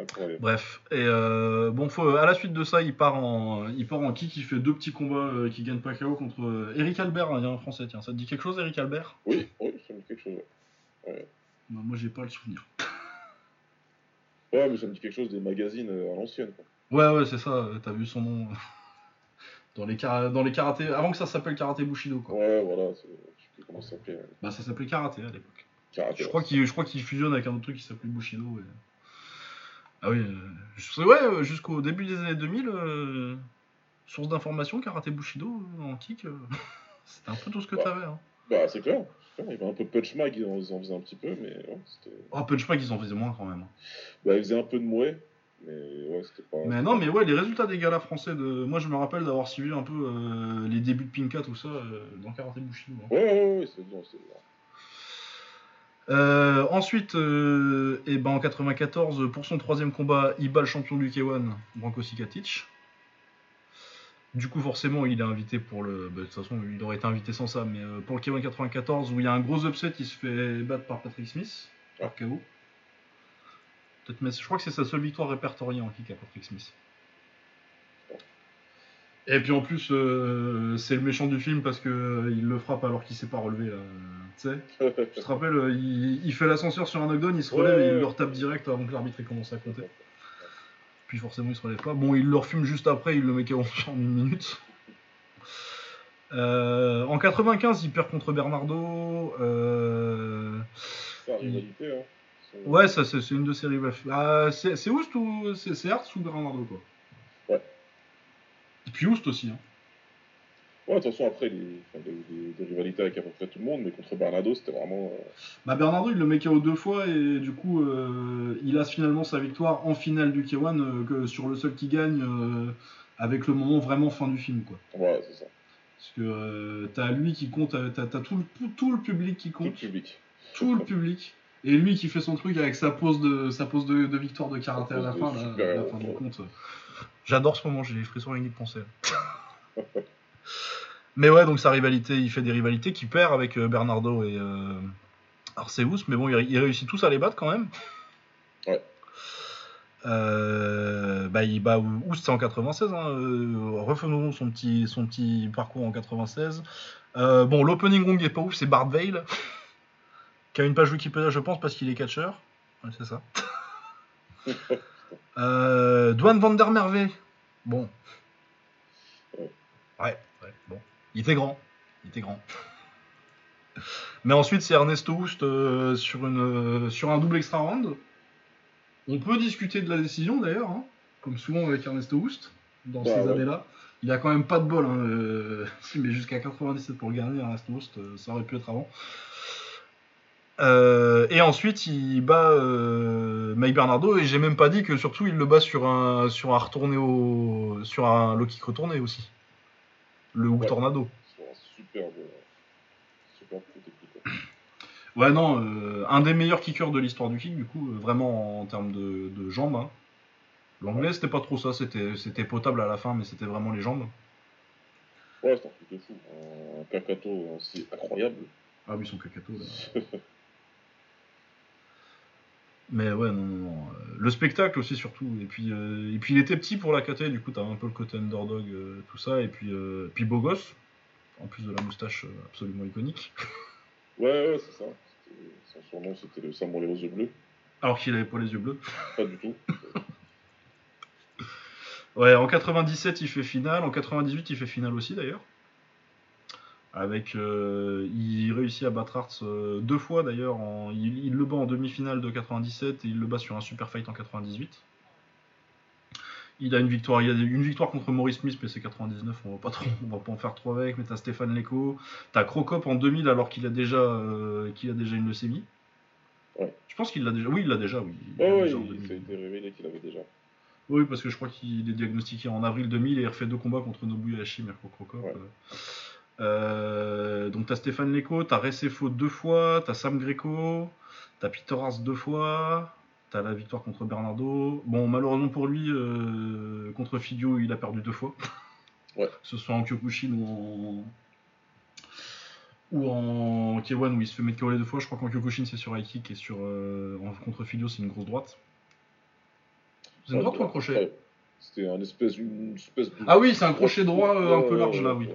Incroyable. Bref, et euh, bon, faut, à la suite de ça, il part en, il part en kick, il fait deux petits combats euh, qui gagnent pas KO contre euh, Eric Albert, il y a un français, tiens, ça te dit quelque chose Eric Albert? Oui, oui, ça me dit quelque chose. ouais. Bah, Moi j'ai pas le souvenir. Ouais, mais ça me dit quelque chose des magazines euh, à l'ancienne. Ouais, ouais, c'est ça, t'as vu son nom dans les, dans les karatés, avant que ça s'appelle karaté Bushido quoi. Ouais, voilà, je sais plus comment ça s'appelait. Bah ça s'appelait karaté à l'époque. Karaté. Je crois qu'il je crois qu'il fusionne avec un autre truc qui s'appelait Bushido. Ah oui, euh, ouais, euh, jusqu'au début des années 2000, euh, source d'information, karaté Bushido euh, c'était un peu tout ce que t'avais. Hein. Bah, c'est clair. Il y avait un peu Punch Mag, ils en, ils en faisaient un petit peu, mais ouais, c'était. Oh, Punch Pack, ils en faisaient moins quand même. Bah, ils faisaient un peu de mouet, mais ouais, c'était pas. Mais non, mais ouais, les résultats des galas français, de... moi je me rappelle d'avoir suivi un peu les débuts de Pinka, tout ça, dans karaté Bushido. hein. Ouais, ouais, ouais, c'est bien, c'est bien. Euh, ensuite, euh, eh ben, en 94, pour son troisième combat, il bat le champion du K1, Branko Sikatic. Du coup, forcément, il est invité pour le. bah, de toute façon, il aurait été invité sans ça, mais euh, pour le K1 94, où il y a un gros upset, il se fait battre par Patrick Smith, par je crois que c'est sa seule victoire répertoriée en kick à Patrick Smith. Et puis en plus, euh, c'est le méchant du film parce que euh, il le frappe alors qu'il s'est pas relevé là. Tu sais tu te rappelles, euh, il, il fait l'ascenseur sur un knockdown, il se relève Ouais, et il le retape direct avant que l'arbitre ait commencé à compter. Puis forcément, il se relève pas. Bon, il le refume juste après, il le met KO en une minute. Euh, en 95, il perd contre Bernardo. euh, hein. Ouais, ça c'est une de ses rivales. Ah, c'est Oust ou c'est Hertz ou Bernardo quoi? Et puis Oust aussi. Hein. Ouais, attention, après, les, enfin, des, des- des rivalités avec à peu près tout le monde, mais contre Bernardo, c'était vraiment. euh, Bah Bernardo il le met KO deux fois et du coup euh, il a finalement sa victoire en finale du K1 euh, que sur le seul qui gagne avec le moment vraiment fin du film quoi. Ouais, c'est ça. Parce que t'as lui qui compte, t'as t'as tout le, tout- le public qui Tout le compte, public. tout le public et lui qui fait son truc avec sa pose de sa pose de, de victoire de karaté à la fin, là, à la fin du compte. J'adore ce moment, j'ai les frissons rien d'y penser. Mais ouais, donc sa rivalité, il fait des rivalités qu'il perd avec euh, Bernardo et euh, Arceus, mais bon, il, il réussit tous à les battre quand même. Ouais. Euh, bah, il bat Oust c'est en 96. Hein, euh, refaisons son petit, son petit parcours en 96. Euh, bon, l'opening gong est pas ouf, c'est Bart Vale, qui a une page Wikipédia, je pense, parce qu'il est catcheur. Ouais, c'est ça. Euh, van der Merwe. Bon. Ouais. Ouais, bon. Il était grand. Il était grand. Mais ensuite, c'est Ernesto Houst euh, sur, une, euh, sur un double extra round. On peut discuter de la décision d'ailleurs, hein, comme souvent avec Ernesto Houst, dans Bah ces ouais. années-là. Il a quand même pas de bol. Hein, euh, met jusqu'à 97 pour le gagner, Ernesto Houst, ça aurait pu être avant. Euh, et ensuite, il bat euh, Mike Bernardo et j'ai même pas dit que surtout il le bat sur un sur un retourné au sur un low kick retourné aussi. Le hook Ouais. tornado. Coup technique. quoi. Ouais non, euh, un des meilleurs kickers de l'histoire du kick du coup, euh, vraiment en termes de, de jambes. hein. L'anglais c'était pas trop ça, c'était c'était potable à la fin, mais c'était vraiment les jambes. Ouais, c'est un truc de fou. Un Kakato, c'est incroyable. Ah oui, son cacato. Là. Mais ouais, non, non, non. euh, Le spectacle aussi, surtout. Et puis, euh, et puis il était petit pour la KT, du coup, t'as un peu le côté underdog, euh, tout ça. Et puis, euh, puis beau gosse, en plus de la moustache absolument iconique. Ouais, ouais, c'est ça. Son surnom, c'était le samouraï aux yeux bleus. Alors qu'il avait pas les yeux bleus. Pas du tout. Ouais, en 97, il fait finale. En 98, il fait finale aussi, d'ailleurs. Avec, euh, il réussit à battre Hartz euh, deux fois d'ailleurs. en- Il, il le bat en demi-finale de 97 et il le bat sur un super fight en 98. Il a une victoire, il y a une victoire contre Maurice Smith, mais c'est 99, on va pas trop, on va pas en faire trop avec. Mais t'as Stéphane Leco, t'as Crocop en 2000 alors qu'il a déjà, euh, qu'il a déjà une leucémie. Ouais. Je pense qu'il l'a déjà, oui, il l'a déjà, oui. Il l'a Ouais, ouais, déjà en il, 2000. ça a été révélé qu'il avait déjà. Oui, parce que je crois qu'il est diagnostiqué en avril 2000 et il refait deux combats contre Nobuya Hashi, Mirko Crocop. Ouais. Euh, donc t'as Stéphane Leco, t'as Recefo deux fois, t'as Sam Greco, t'as Peter deux fois, t'as la victoire contre Bernardo. Bon, malheureusement pour lui, euh, contre Figio, il a perdu deux fois. Ouais. Que ce soit en Kyokushin ou en. Ou en K1 où il se fait mettre KO deux fois. Je crois qu'en Kyokushin c'est sur high kick et sur, euh, contre Figio c'est une grosse droite. C'est une Ouais, droite ou un crochet? Ouais. C'était un espèce, une espèce de... Ah oui, c'est un crochet droit euh, un peu large là, oui.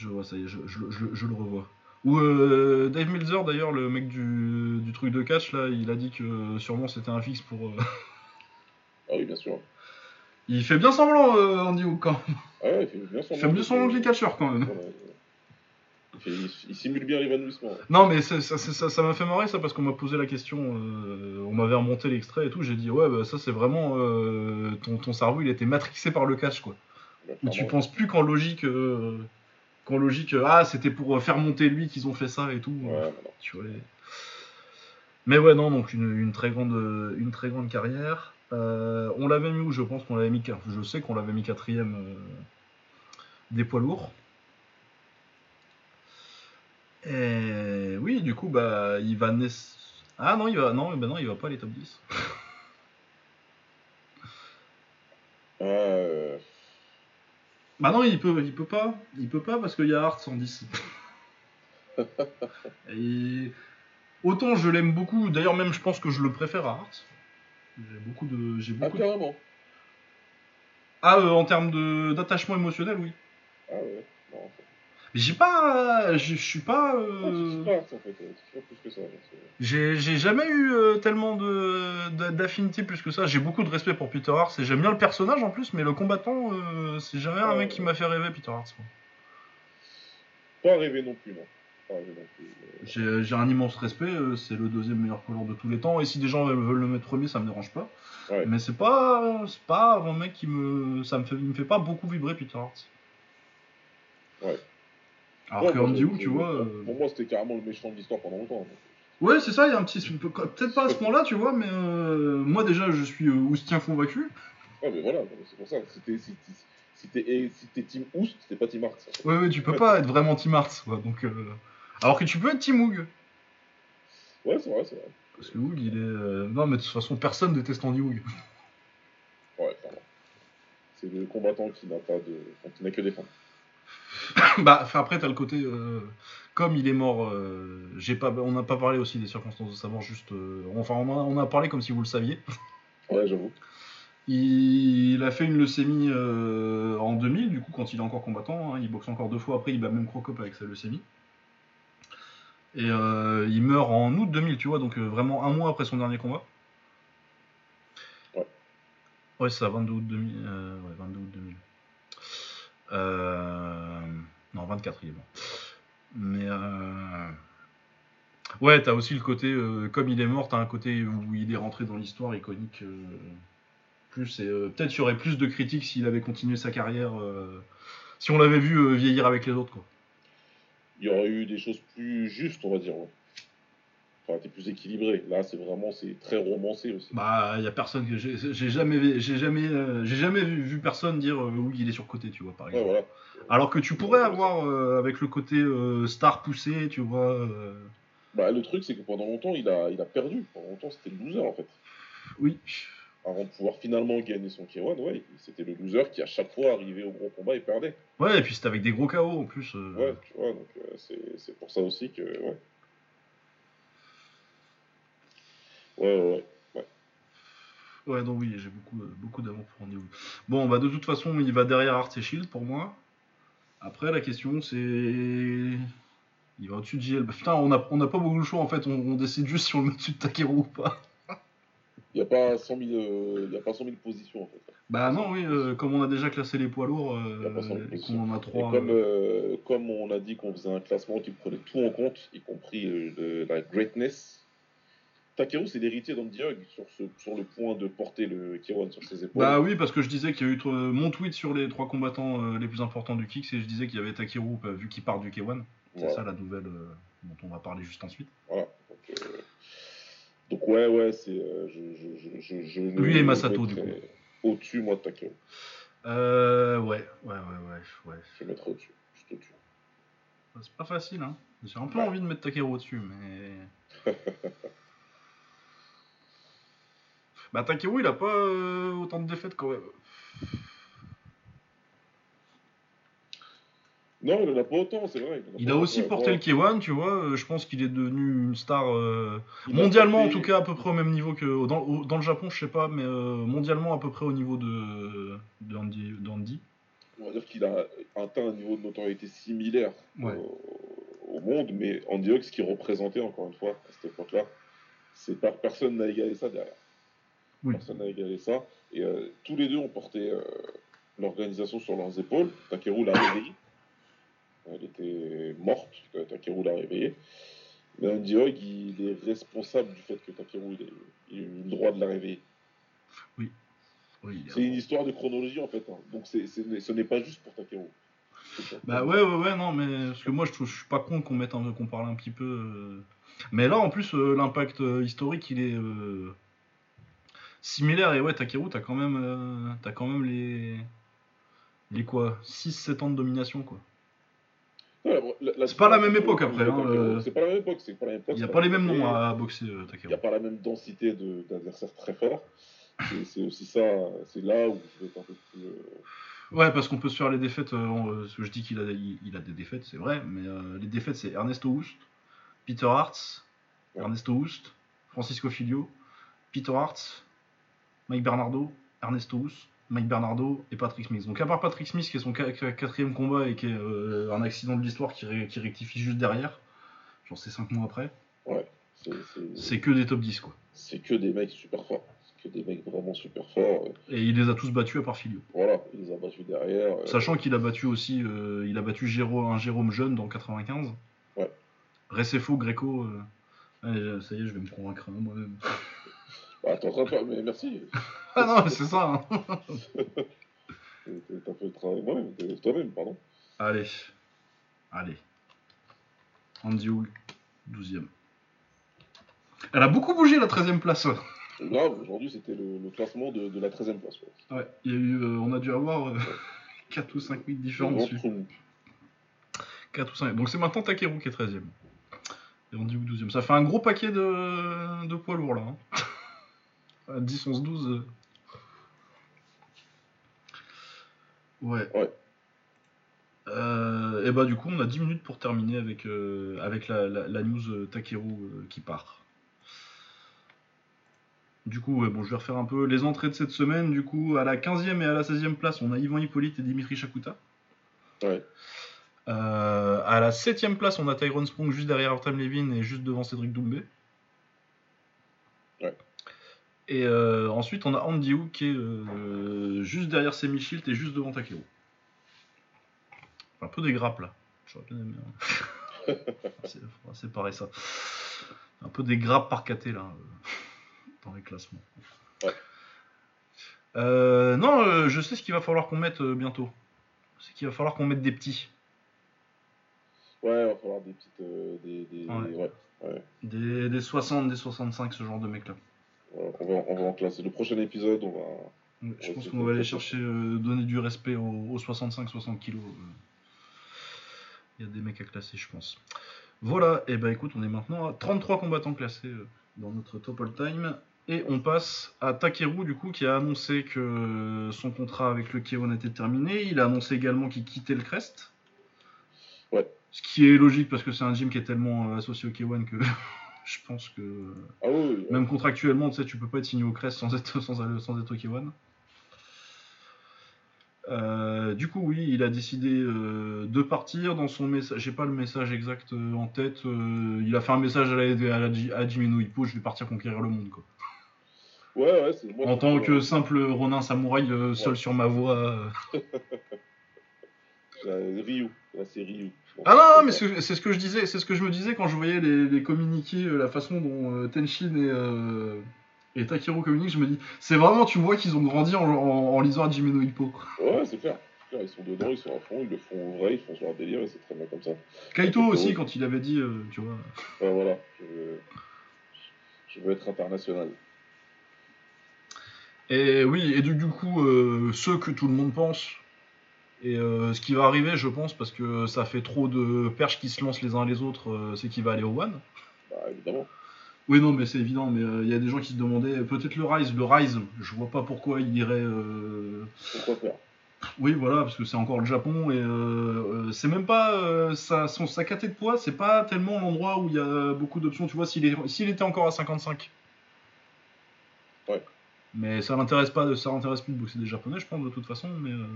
Je vois, ça y est, je, je- je- je le revois. Ou euh, Dave Meltzer, d'ailleurs, le mec du, du truc de catch, là, il a dit que euh, sûrement c'était un fixe pour. euh, Ah oui, bien sûr. Il fait bien semblant, euh, Andy Hook, quand même. Ah ouais, il fait bien Il fait mieux semblant que les catcheurs, quand même. Voilà. Il, fait- il- il simule bien l'évanouissement. Non, mais ça c'est- ça ça m'a fait marrer, ça, parce qu'on m'a posé la question, on m'avait remonté l'extrait et tout, j'ai dit, ouais, bah, ça c'est vraiment. ton, ton cerveau, il était matrixé par le catch, quoi. Bah, Où tu penses plus qu'en logique. Euh, qu'en logique, euh, ah, c'était pour euh, faire monter lui qu'ils ont fait ça et tout. Ouais. Tu vois, les- Mais ouais, non, donc une, une très, grande, une très grande carrière. Euh, on l'avait mis où? Je pense qu'on l'avait mis. Je sais qu'on l'avait mis quatrième euh, des poids lourds. Et oui, du coup, bah, il va naître. Ah non, il va non, bah non, il va pas les top 10. Euh, Bah non, il peut, il peut pas. Il peut pas parce qu'il y a Hart 110. Et autant je l'aime beaucoup. D'ailleurs, même je pense que je le préfère à Hart. J'ai beaucoup de, j'ai Ah, beaucoup. de- carrément. Ah, euh, en termes de d'attachement émotionnel, oui. Ah ouais. Non, en fait. J'ai pas, je je suis pas. Euh, J'ai jamais eu euh, tellement de de- d'affinité plus que ça. J'ai beaucoup de respect pour Peter Hart et j'aime bien le personnage en plus, mais le combattant, euh, c'est jamais un mec qui m'a fait rêver, Peter Hart. Pas rêver non plus, non. Pas rêver non plus. euh, J'ai un immense respect, euh, c'est le deuxième meilleur color de tous les temps, et si des gens veulent le mettre premier, ça me dérange pas. Ouais. Mais c'est pas, pas un mec qui me, ça me fait, me fait pas beaucoup vibrer Peter Hart. Ouais. Alors que Andy Hook, tu vois. Pour, euh, pour moi, c'était carrément le méchant de l'histoire pendant longtemps. Ouais, c'est ça, il y a un petit. Peut-être pas à ce point-là, tu vois, mais euh, moi déjà, je suis euh, oustien convaincu. Ouais, mais voilà, c'est pour ça. Si t'es si, t'es- si Team Oust, t'es pas Team Hart. ça. Ouais, ouais, tu peux pas être vraiment Team quoi. Donc, euh, Alors que tu peux être Team Hoog. Ouais, c'est vrai, c'est vrai. Parce que Hoog, il est. Non, mais de toute façon, personne déteste Andy Hoog. Ouais, clairement. C'est le combattant qui n'a pas de. enfin, qui n'a que des femmes. bah, après, t'as le côté. euh, Comme il est mort, euh, j'ai pas, on n'a pas parlé aussi des circonstances de sa mort, juste. euh, Enfin, on a, on a parlé comme si vous le saviez. Ouais, j'avoue. Il a fait une leucémie en 2000, du coup, quand il est encore combattant. hein, il boxe encore deux fois après, il bat même Crocop avec sa leucémie. Et il meurt en août 2000, tu vois, donc vraiment un mois après son dernier combat. Ouais. Ouais, c'est ça, 22 août 2000. euh, ouais, 22 août 2000. Euh, non, 24, il est mort. Mais. Euh... Ouais, t'as aussi le côté, euh, comme il est mort, t'as un côté où il est rentré dans l'histoire iconique. plus et peut-être il y aurait plus de critiques s'il avait continué sa carrière, si on l'avait vu vieillir avec les autres, quoi. Il y aurait eu des choses plus justes, on va dire. T'es plus équilibré. Là, c'est vraiment, c'est très romancé aussi. Bah, il y a personne que j'ai jamais, j'ai jamais, euh, j'ai jamais vu, vu personne dire euh, oui, il est surcoté, tu vois, par Ouais, exemple. voilà. Alors que tu pourrais avoir euh, avec le côté star poussé, tu vois. Bah, le truc, c'est que pendant longtemps, il a, il a perdu. Pendant longtemps, c'était le loser, en fait. Oui. Avant de pouvoir finalement gagner son K1, ouais, c'était le loser qui, à chaque fois, arrivait au gros combat et perdait. Ouais, et puis c'était avec des gros KO en plus. Ouais, tu vois, donc c'est c'est pour ça aussi que. Ouais. Ouais, ouais, ouais. Ouais, donc oui, j'ai beaucoup, euh, beaucoup d'amour pour Andy. Bon, bah de toute façon, il va derrière Art et Shield pour moi. Après, la question c'est. Il va au-dessus de JL. Bah, putain, on n'a on a pas beaucoup le choix en fait, on, on décide juste si on le met au-dessus de Takeru ou pas. Il n'y a, pas 100 000, euh, y a pas 100 000 positions, en fait. Bah non, oui, euh, comme on a déjà classé les poids lourds euh, qu'on en a trois. comme, euh, comme on a dit qu'on faisait un classement qui prenait tout en compte, y compris la greatness, Takeru, c'est l'héritier d'Andy Hug sur, ce, sur le point de porter le K1 sur ses épaules. Bah oui, parce que je disais qu'il y a eu euh, mon tweet sur les trois combattants euh, les plus importants du Kicks et je disais qu'il y avait Takeru euh, vu qu'il part du K1. C'est Voilà. ça la nouvelle euh, dont on va parler juste ensuite. Voilà. Donc, donc ouais, ouais, c'est. je, je, je, je, Lui et Masato, du mettrais Au-dessus, moi, de Takeru. Euh, ouais, ouais, ouais, ouais, ouais. Je le mettrais au-dessus. Juste au-dessus. C'est pas facile, hein. J'ai un peu Ouais. envie de mettre Takeru au-dessus, mais. bah, Takeru, il a pas euh, autant de défaites quand même. Non, il en a pas autant, c'est vrai. Il a aussi porté le K1, tu vois. euh, Je pense qu'il est devenu une star. euh, mondialement, en tout cas, à peu près au même niveau que. Dans, au- dans le Japon, je sais pas, mais euh, mondialement, à peu près au niveau de. d'Andy. d'Andy. On va dire qu'il a atteint un niveau de notoriété similaire Ouais. au, au monde, mais Andy Hug, ce qu'il représentait, encore une fois, à cette époque-là, c'est pas personne n'a égalé ça derrière. Oui. Personne n'a égalé ça. Et euh, tous les deux ont porté euh, l'organisation sur leurs épaules. Takeru l'a réveillée. Elle était morte, Takeru l'a réveillée. Mais Andy il est responsable du fait que Takeru il ait, eu le droit de la réveiller. Oui, C'est une histoire de chronologie en fait. hein. Donc ce n'est pas juste pour Takeru. Bah ouais, ouais, ouais, non, mais parce que moi je, trouve, je suis pas con qu'on mette qu'on parle un petit peu. euh, Mais là en plus, l'impact historique il est similaire et ouais, Takeru, t'as quand même, euh, t'as quand même les. Les quoi 6-7 ans de domination quoi. Ouais, la- la- C'est pas la même époque, après, hein, Takeru. euh. C'est pas la même époque. C'est pas la même époque. Il y a pas les mêmes même- noms à boxer euh, Il n'y Takeru. a pas la même densité de- d'adversaires très forts. Et c'est aussi ça, c'est là où je vais être un peu plus. Ouais, parce qu'on peut se faire les défaites. euh, que je dis qu'il a, il, il a des défaites, c'est vrai, mais euh, les défaites c'est Ernesto Houst, Peter Hartz, Ouais. Ernesto Houst, Francisco Filio, Peter Hartz, Mike Bernardo, Ernesto Houst, Mike Bernardo et Patrick Smith. Donc à part Patrick Smith qui est son qua- qua- quatrième combat et qui est euh, un accident de l'histoire qui, ré- qui rectifie juste derrière, j'en sais 5 mois après, c'est- c'est- que des top 10 quoi. c'est que des mecs super forts. C'est que des mecs vraiment super forts. Et il les a tous battus à part Filio. Voilà, il les a battus derrière. euh, Sachant qu'il a battu aussi, euh, il a battu Jérôme, un Jérôme jeune dans 95. Ouais. Recefo, Greco. euh, allez, ça y est, je vais me convaincre hein, moi-même. Bah, de faire. Mais merci. ah non, mais c'est ça. hein. T'as fait le travail moi-même, toi-même, pardon. Allez. Allez. Andy Hug, 12ème. Elle a beaucoup bougé la 13ème place. Grave, aujourd'hui c'était le, le classement de, de la 13 e place. ouais. Ouais, il y a eu, euh, on a dû avoir 4 ou 5 minutes différents Ventre dessus. mou. 4 ou 5. Donc c'est maintenant Takeru qui est 13ème. Et Andy Hug 12ème. Ça fait un gros paquet de, de poids lourds là. hein. 10, 11, 12. euh. Ouais. Ouais. Euh, et bah du coup on a 10 minutes pour terminer avec, euh, avec la, la- la news euh, Takeru euh, qui part. Du coup, ouais, bon, je vais refaire un peu les entrées de cette semaine. Du coup, à la 15e et à la 16e place, on a Ivan Hippolyte et Dimitri Shakuta. Ouais. À la 7ème place, on a Tyrone Sprong juste derrière Artem Levin et juste devant Cédric Doumbé. Ouais. Et euh, ensuite, on a Andy Hu qui est euh, juste derrière Semi Shield et juste devant Takeru. Un peu des grappes là. J'aurais bien aimé. hein. C'est- faudra séparer ça. Un peu des grappes par KT là. euh, dans les classements. Ouais. Non, je sais ce qu'il va falloir qu'on mette bientôt. C'est qu'il va falloir qu'on mette des petits. Ouais, il va falloir des petites. des, des- Ouais. Des, des 60, des 65, ce genre de mec-là. Voilà, on, va, on va en classer. Le prochain épisode, on va. Je pense qu'on va aller chercher, euh, donner du respect aux, aux 65-60 kilos. euh. Il y a des mecs à classer, je pense. Voilà, et ben écoute, on est maintenant à 33 combattants classés euh, dans notre top all time. Et on passe à Takeru, du coup, qui a annoncé que son contrat avec le K1 était terminé. Il a annoncé également qu'il quittait le Crest. Ouais. Ce qui est logique parce que c'est un gym qui est tellement associé au K1 que je pense que Ah oui, même contractuellement, tu sais, tu peux pas être signé au Crest sans être, sans, aller- sans être au K1. Euh, du coup, oui, il a décidé euh, de partir dans son message. J'ai pas le message exact euh, en tête. il a fait un message à, la, à, la, à Jimmy No Hippo, je vais partir conquérir le monde. Quoi. Ouais, ouais, c'est moi. En tant que simple Ronin samouraï seul Ouais. sur ma voie. Ryu, là c'est Ryu. Ah non, non, mais c'est ce que je disais, c'est ce que je me disais quand je voyais les, les communiqués, euh, la façon dont euh, Tenshin et, euh, et Takeru communiquent, je me dis, c'est vraiment, tu vois qu'ils ont grandi en, en- en lisant Hajime no Hippo. Ouais, c'est clair. Ils sont dedans, ils sont à fond, ils le font vrai, ils font sur leur délire et c'est très bien comme ça. Kaito aussi, quand il avait dit, euh, tu vois. Ouais, voilà, je veux... je veux être international. Et oui, et du, du coup, euh, ce que tout le monde pense, et euh, ce qui va arriver, je pense, parce que ça fait trop de perches qui se lancent les uns les autres, euh, c'est qu'il va aller au One. Bah, évidemment. Oui, non, mais c'est évident, mais euh, il y a des gens qui se demandaient, peut-être le Rise, le Rise, je vois pas pourquoi il irait. Pourquoi faire? Oui, voilà, parce que c'est encore le Japon, et c'est même pas. sa, son, sa caté de poids, c'est pas tellement l'endroit où il y a beaucoup d'options, tu vois, s'il était encore à 55. Ouais. Mais ça l'intéresse pas, ça l'intéresse plus de boxer des japonais, je pense, de toute façon, mais. euh,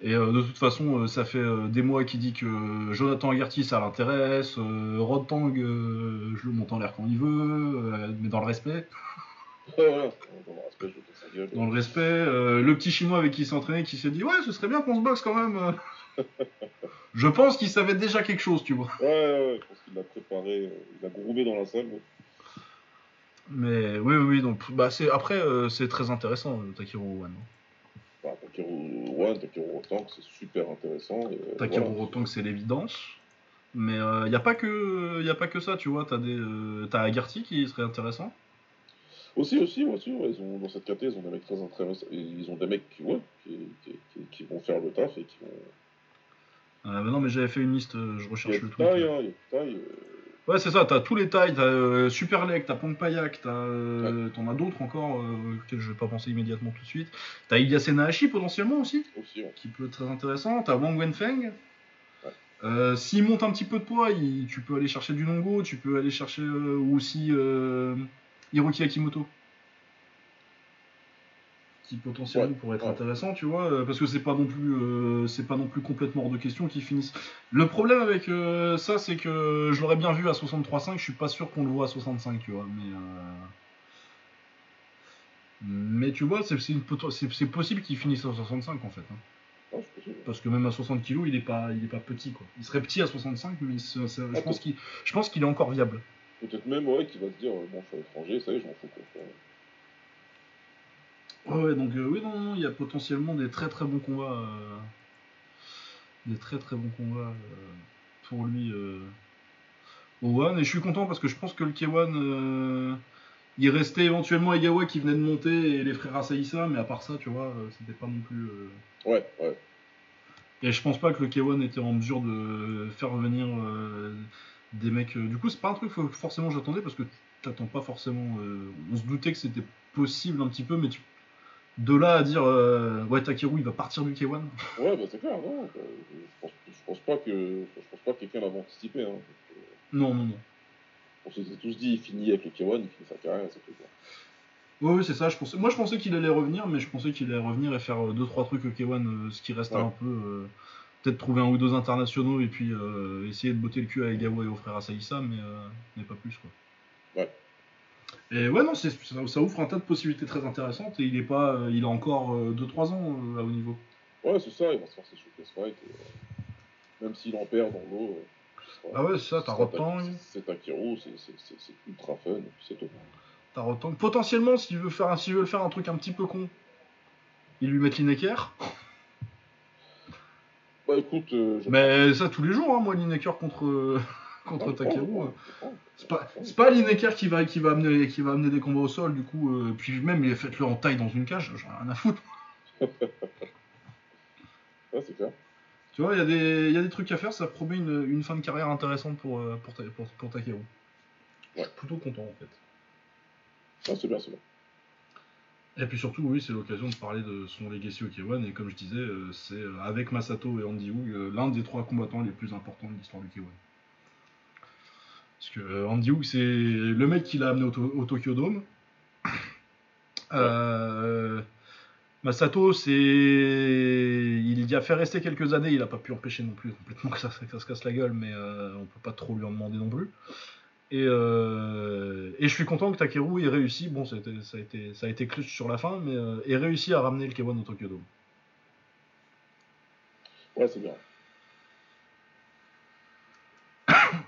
Et euh, de toute façon, euh, ça fait euh, des mois qu'il dit que Jonathan Agarty ça l'intéresse, Rod Tang, je le monte en l'air quand il veut, mais dans le respect. Ouais. Dans le respect, je. Dans le respect, euh, le petit chinois avec qui il s'est entraîné qui s'est dit Ouais, ce serait bien qu'on se boxe quand même. je pense qu'il savait déjà quelque chose, tu vois. Ouais, ouais, ouais, je pense qu'il l'a préparé, il l'a groumé dans la salle. mais- Mais oui, oui, oui, donc bah, c'est, après, c'est très intéressant, Takeru One. Bah, Takeru One, Takeru c'est super intéressant. et, euh, Takeru voilà. C'est l'évidence. Mais il n'y a, pas que- y a pas que ça, tu vois. T'as, des, euh, t'as Agarty qui serait intéressant. Aussi, aussi, ouais, aussi, ouais, ils ont, dans cette catégorie, ils ont des mecs très intéressants. Ils ont des mecs qui, ouais, qui, qui, qui- qui vont faire le taf et qui vont. Euh, mais non, mais j'avais fait une liste, euh, je recherche le truc. il y a. Ouais, c'est ça, t'as tous les tailles, t'as euh, Super t'as Pong Payak, t'as, euh, t'en as d'autres encore, euh, auxquels je vais pas penser immédiatement tout de suite. T'as Ilya Senahashi potentiellement aussi, aussi, ouais. qui peut être très intéressant. T'as Wang Wenfeng. Ouais. Euh, S'il monte un petit peu de poids, il- tu peux aller chercher du Nongo, tu peux aller chercher euh, aussi Hiroki Akimoto. Qui potentiellement Ouais, pourrait être ouais. intéressant, tu vois, euh, parce que c'est pas non plus, euh, c'est pas non plus complètement hors de question qu'ils finissent. Le problème avec euh, ça, c'est que je l'aurais bien vu à 63,5, je suis pas sûr qu'on le voit à 65, tu vois, mais. euh, Mais tu vois, c'est c'est une poto- c'est- c'est possible qu'il finisse à 65 en fait. hein. Parce que même à 60 kg, il est pas, il est pas petit quoi. Il serait petit à 65, mais je Ah, pense qu'il, je pense qu'il est encore viable. Peut-être même, ouais, qui va se dire, bon, je suis à l'étranger, ça y est, je m'en fous. Quoi. Ouais, ouais, donc euh, oui, non, non, il y a potentiellement des très très bons combats, euh, des très très bons combats euh, pour lui euh, au One. Et je suis content parce que je pense que le K1, euh, il restait éventuellement Egawa qui venait de monter et les frères Asaïsa, mais à part ça, tu vois, euh, c'était pas non plus. euh, Ouais, ouais. Et je pense pas que le K1 était en mesure de faire revenir euh, des mecs. euh, Du coup, c'est pas un truc que forcément j'attendais parce que t'attends pas forcément. euh, On se doutait que c'était possible un petit peu, mais tu- de là à dire euh, ouais Takeru il va partir du K1. Ouais, bah c'est clair, non. euh, Je pense, je pense pas que, je pense pas que quelqu'un l'avait anticipé. Hein. Non, non, non. On s'était tous dit, il finit avec le K1, il finit sa carrière, c'est tout. Quoi. Ouais, oui, c'est ça. Je pensais... Moi, je pensais qu'il allait revenir, mais je pensais qu'il allait revenir et faire 2-3 trucs au K1, euh, ce qui reste Ouais. un peu. euh, Peut-être trouver un ou deux internationaux et puis euh, essayer de botter le cul à Egawa et aux frères Asaïsa, mais, euh, mais pas plus quoi. Ouais. Et ouais, non, ça, ça ouvre un tas de possibilités très intéressantes et il est pas, euh, il a encore 2-3 ans euh, à haut niveau. Ouais, c'est ça, il va se faire ses showcase fights. et, euh, même s'il en perd dans l'eau. euh, Ah ouais, c'est ça, t'as Rotang. Ta- C'est Takeru, c'est- ultra fun, c'est tout. T'as Rotang. Potentiellement, s'il veut faire, veut faire un truc un petit peu con, il lui met Lineker. Bah écoute, euh, Mais ça tous les jours, hein, moi Lineker contre contre Takeru. euh, C'est pas, pas Lineker qui va, qui, va amener, qui va amener des combats au sol, du coup. euh, puis même, il faites-le en taille dans une cage, j'en ai rien à foutre. Ouais, c'est clair. Tu vois, il y, a des- il y a des trucs à faire, ça promet une, une fin de carrière intéressante pour, euh, pour, Ta- pour, pour Takeru. Je suis plutôt content en fait. Ouais, c'est bien, c'est bien. Et puis surtout, oui, c'est l'occasion de parler de son legacy au K1, et comme je disais, c'est avec Masato et Andy Wu l'un des trois combattants les plus importants de l'histoire du K1. Parce que euh, Andy Wu, c'est le mec qui l'a amené au, To- au Tokyo Dome. Euh, Masato, c'est. Il y a fait rester quelques années, il a pas pu empêcher non plus complètement que ça, que ça se casse la gueule, mais euh, on peut pas trop lui en demander non plus. Et, euh, et je suis content que Takeru ait réussi, bon ça a été, ça a été, ça a été clutch sur la fin, mais ait réussi à ramener le K1 au Tokyo Dome. Ouais, c'est bien.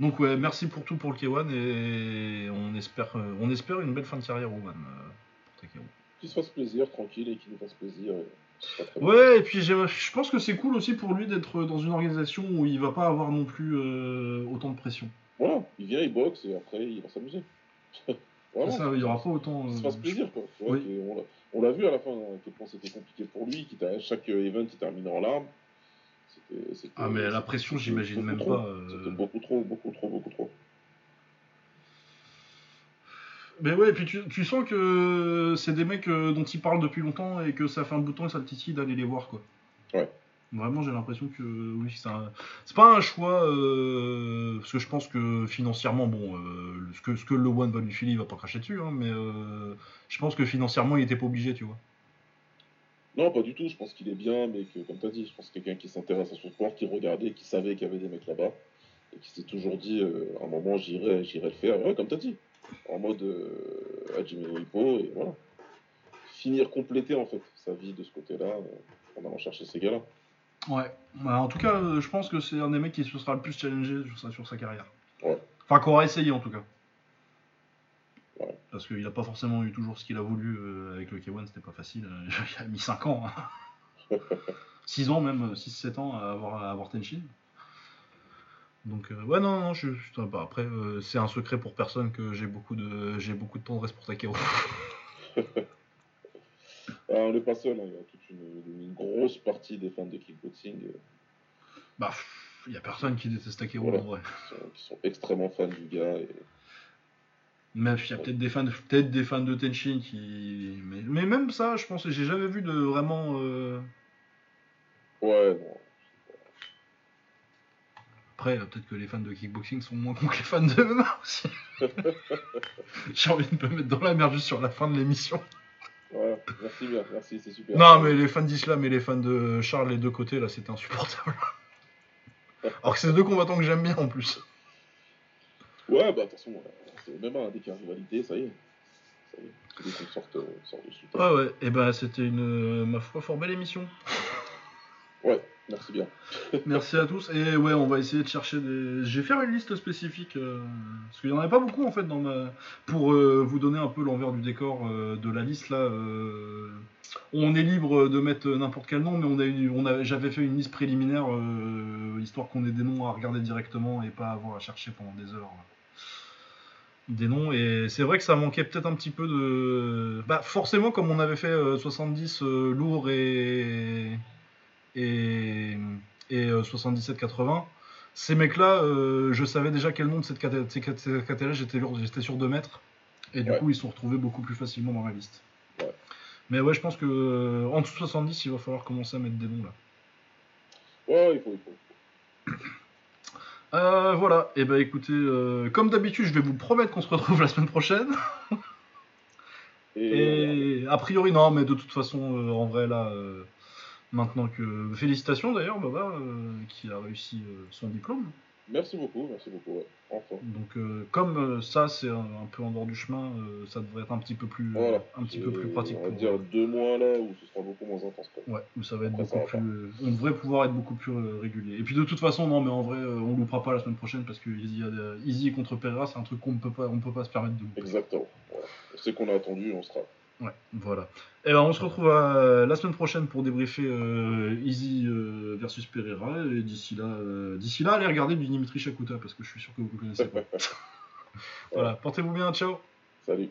Donc ouais, merci pour tout pour le K1 et on espère, euh, on espère une belle fin de carrière One euh, pour Takeru. Qu'il se fasse plaisir, tranquille, et qu'il nous fasse plaisir. bien. Ouais, et puis je pense que c'est cool aussi pour lui d'être dans une organisation où il va pas avoir non plus euh, autant de pression. Voilà, il vient, il boxe, et après, il va s'amuser. Ça, il y aura pas autant. Se euh, fasse plaisir, quoi. Oui. on l'a- vu à la fin, à quel point c'était compliqué pour lui, chaque euh, event, il terminait en larmes. Ah, mais la pression, j'imagine même trop. pas, euh. C'était beaucoup trop, beaucoup trop, beaucoup trop. Mais ouais, et puis tu, tu sens que c'est des mecs euh, dont il parle depuis longtemps et que ça fait un bout de temps que ça titille d'aller les voir, quoi. Ouais. Vraiment, j'ai l'impression que oui, c'est un- c'est pas un choix euh, parce que je pense que financièrement, bon, euh, ce que ce que le One va lui filer, il va pas cracher dessus, hein, mais euh, je pense que financièrement, il était pas obligé, tu vois. Non, pas du tout. Je pense qu'il est bien, mais que, comme tu as dit, je pense que quelqu'un qui s'intéresse à son sport, qui regardait, qui savait qu'il y avait des mecs là-bas, et qui s'est toujours dit, euh, à un moment, j'irai, j'irai le faire. Ouais, comme tu as dit, en mode euh, Hajime no et voilà. Finir, compléter, en fait, sa vie de ce côté-là, euh, en allant chercher ces gars-là. Ouais. Bah, en tout cas, euh, je pense que c'est un des mecs qui se sera le plus challengé sur sa, sur sa carrière. Ouais. Enfin, qu'on aura essayé en tout cas. Ouais. Parce qu'il a pas forcément eu toujours ce qu'il a voulu euh, avec le K1, c'était pas facile. euh, Il a mis 5 ans. 6 ans même, 6-7 ans à avoir, à avoir Tenshin. Donc, euh, ouais, non, non, je, je- bah, après, euh, c'est un secret pour personne que j'ai beaucoup de, j'ai beaucoup de tendresse pour Takeru. Ah, on n'est pas seul, hein, il y a toute une, une grosse partie des fans de kickboxing euh, bah, il y a personne qui déteste Takeru Voilà. en vrai. qui, sont, qui sont extrêmement fans du gars. Et... Même il y a peut-être des fans, peut-être des fans de Tenshin qui, mais, mais même ça, je pense, que j'ai jamais vu de vraiment. euh, Ouais, non. Après, euh, peut-être que les fans de kickboxing sont moins cons que les fans de MMA aussi. j'ai envie de me mettre dans la merde juste sur la fin de l'émission. Voilà, merci bien, merci, c'est super. Non, mais les fans d'Islam et les fans de Charles, les deux côtés, là, c'était insupportable. Alors que c'est deux combattants que j'aime bien en plus. Ouais, bah attention, euh, c'est même un dès qu'il y a rivalité, ça y est. Ça y est, euh, dessus. Ouais, ouais, et ben c'était une, euh, ma foi, fort belle émission. Ouais, merci bien. Merci à tous. Et ouais, on va essayer de chercher des. Je vais faire une liste spécifique. euh, parce qu'il n'y en avait pas beaucoup en fait dans ma. Pour euh, vous donner un peu l'envers du décor euh, de la liste là. On est libre de mettre n'importe quel nom, mais on a eu- on a... j'avais fait une liste préliminaire histoire qu'on ait des noms à regarder directement et pas avoir à chercher pendant des heures. Des noms. Et c'est vrai que ça manquait peut-être un petit peu de. Bah, forcément, comme on avait fait euh, 70 euh, lourds et et, et euh, 77-80. Ces mecs-là, euh, je savais déjà quel nom de cette caté- de ces cat- ces catégories j'étais j'étais sûr de mettre. Et du Ouais. coup, ils sont retrouvés beaucoup plus facilement dans la liste. Ouais. Mais ouais, je pense que euh, en dessous de 70, il va falloir commencer à mettre des noms là. Ouais, il faut, il faut. Euh, voilà, et bah écoutez, euh, comme d'habitude, je vais vous promettre qu'on se retrouve la semaine prochaine. Et, Et a priori, non, mais de toute façon, euh, en vrai, là, maintenant que. Félicitations d'ailleurs, Baba, qui a réussi son diplôme. Merci beaucoup, merci beaucoup, ouais. Enfin. Donc, euh, comme euh, ça, c'est un, un peu en dehors du chemin, euh, ça devrait être un petit peu plus, Voilà. un petit peu C'est, plus pratique. On va pour- dire deux mois là où ce sera beaucoup moins intense. Quoi. Ouais, où ça va être Après, beaucoup plus. On devrait pouvoir être beaucoup plus régulier. Et puis de toute façon, non, mais en vrai, on loupera pas la semaine prochaine parce que Easy, contre Pereira, c'est un truc qu'on ne peut pas, on peut pas se permettre de louper. Exactement. Voilà. On sait qu'on a attendu, on sera. Ouais, voilà. Et ben on se retrouve à- la semaine prochaine pour débriefer euh, Easy euh, versus Pereira. Et d'ici là, euh, d'ici là, allez regarder du Dimitri Shakuta parce que je suis sûr que vous ne connaissez pas. voilà, portez-vous bien, ciao Salut.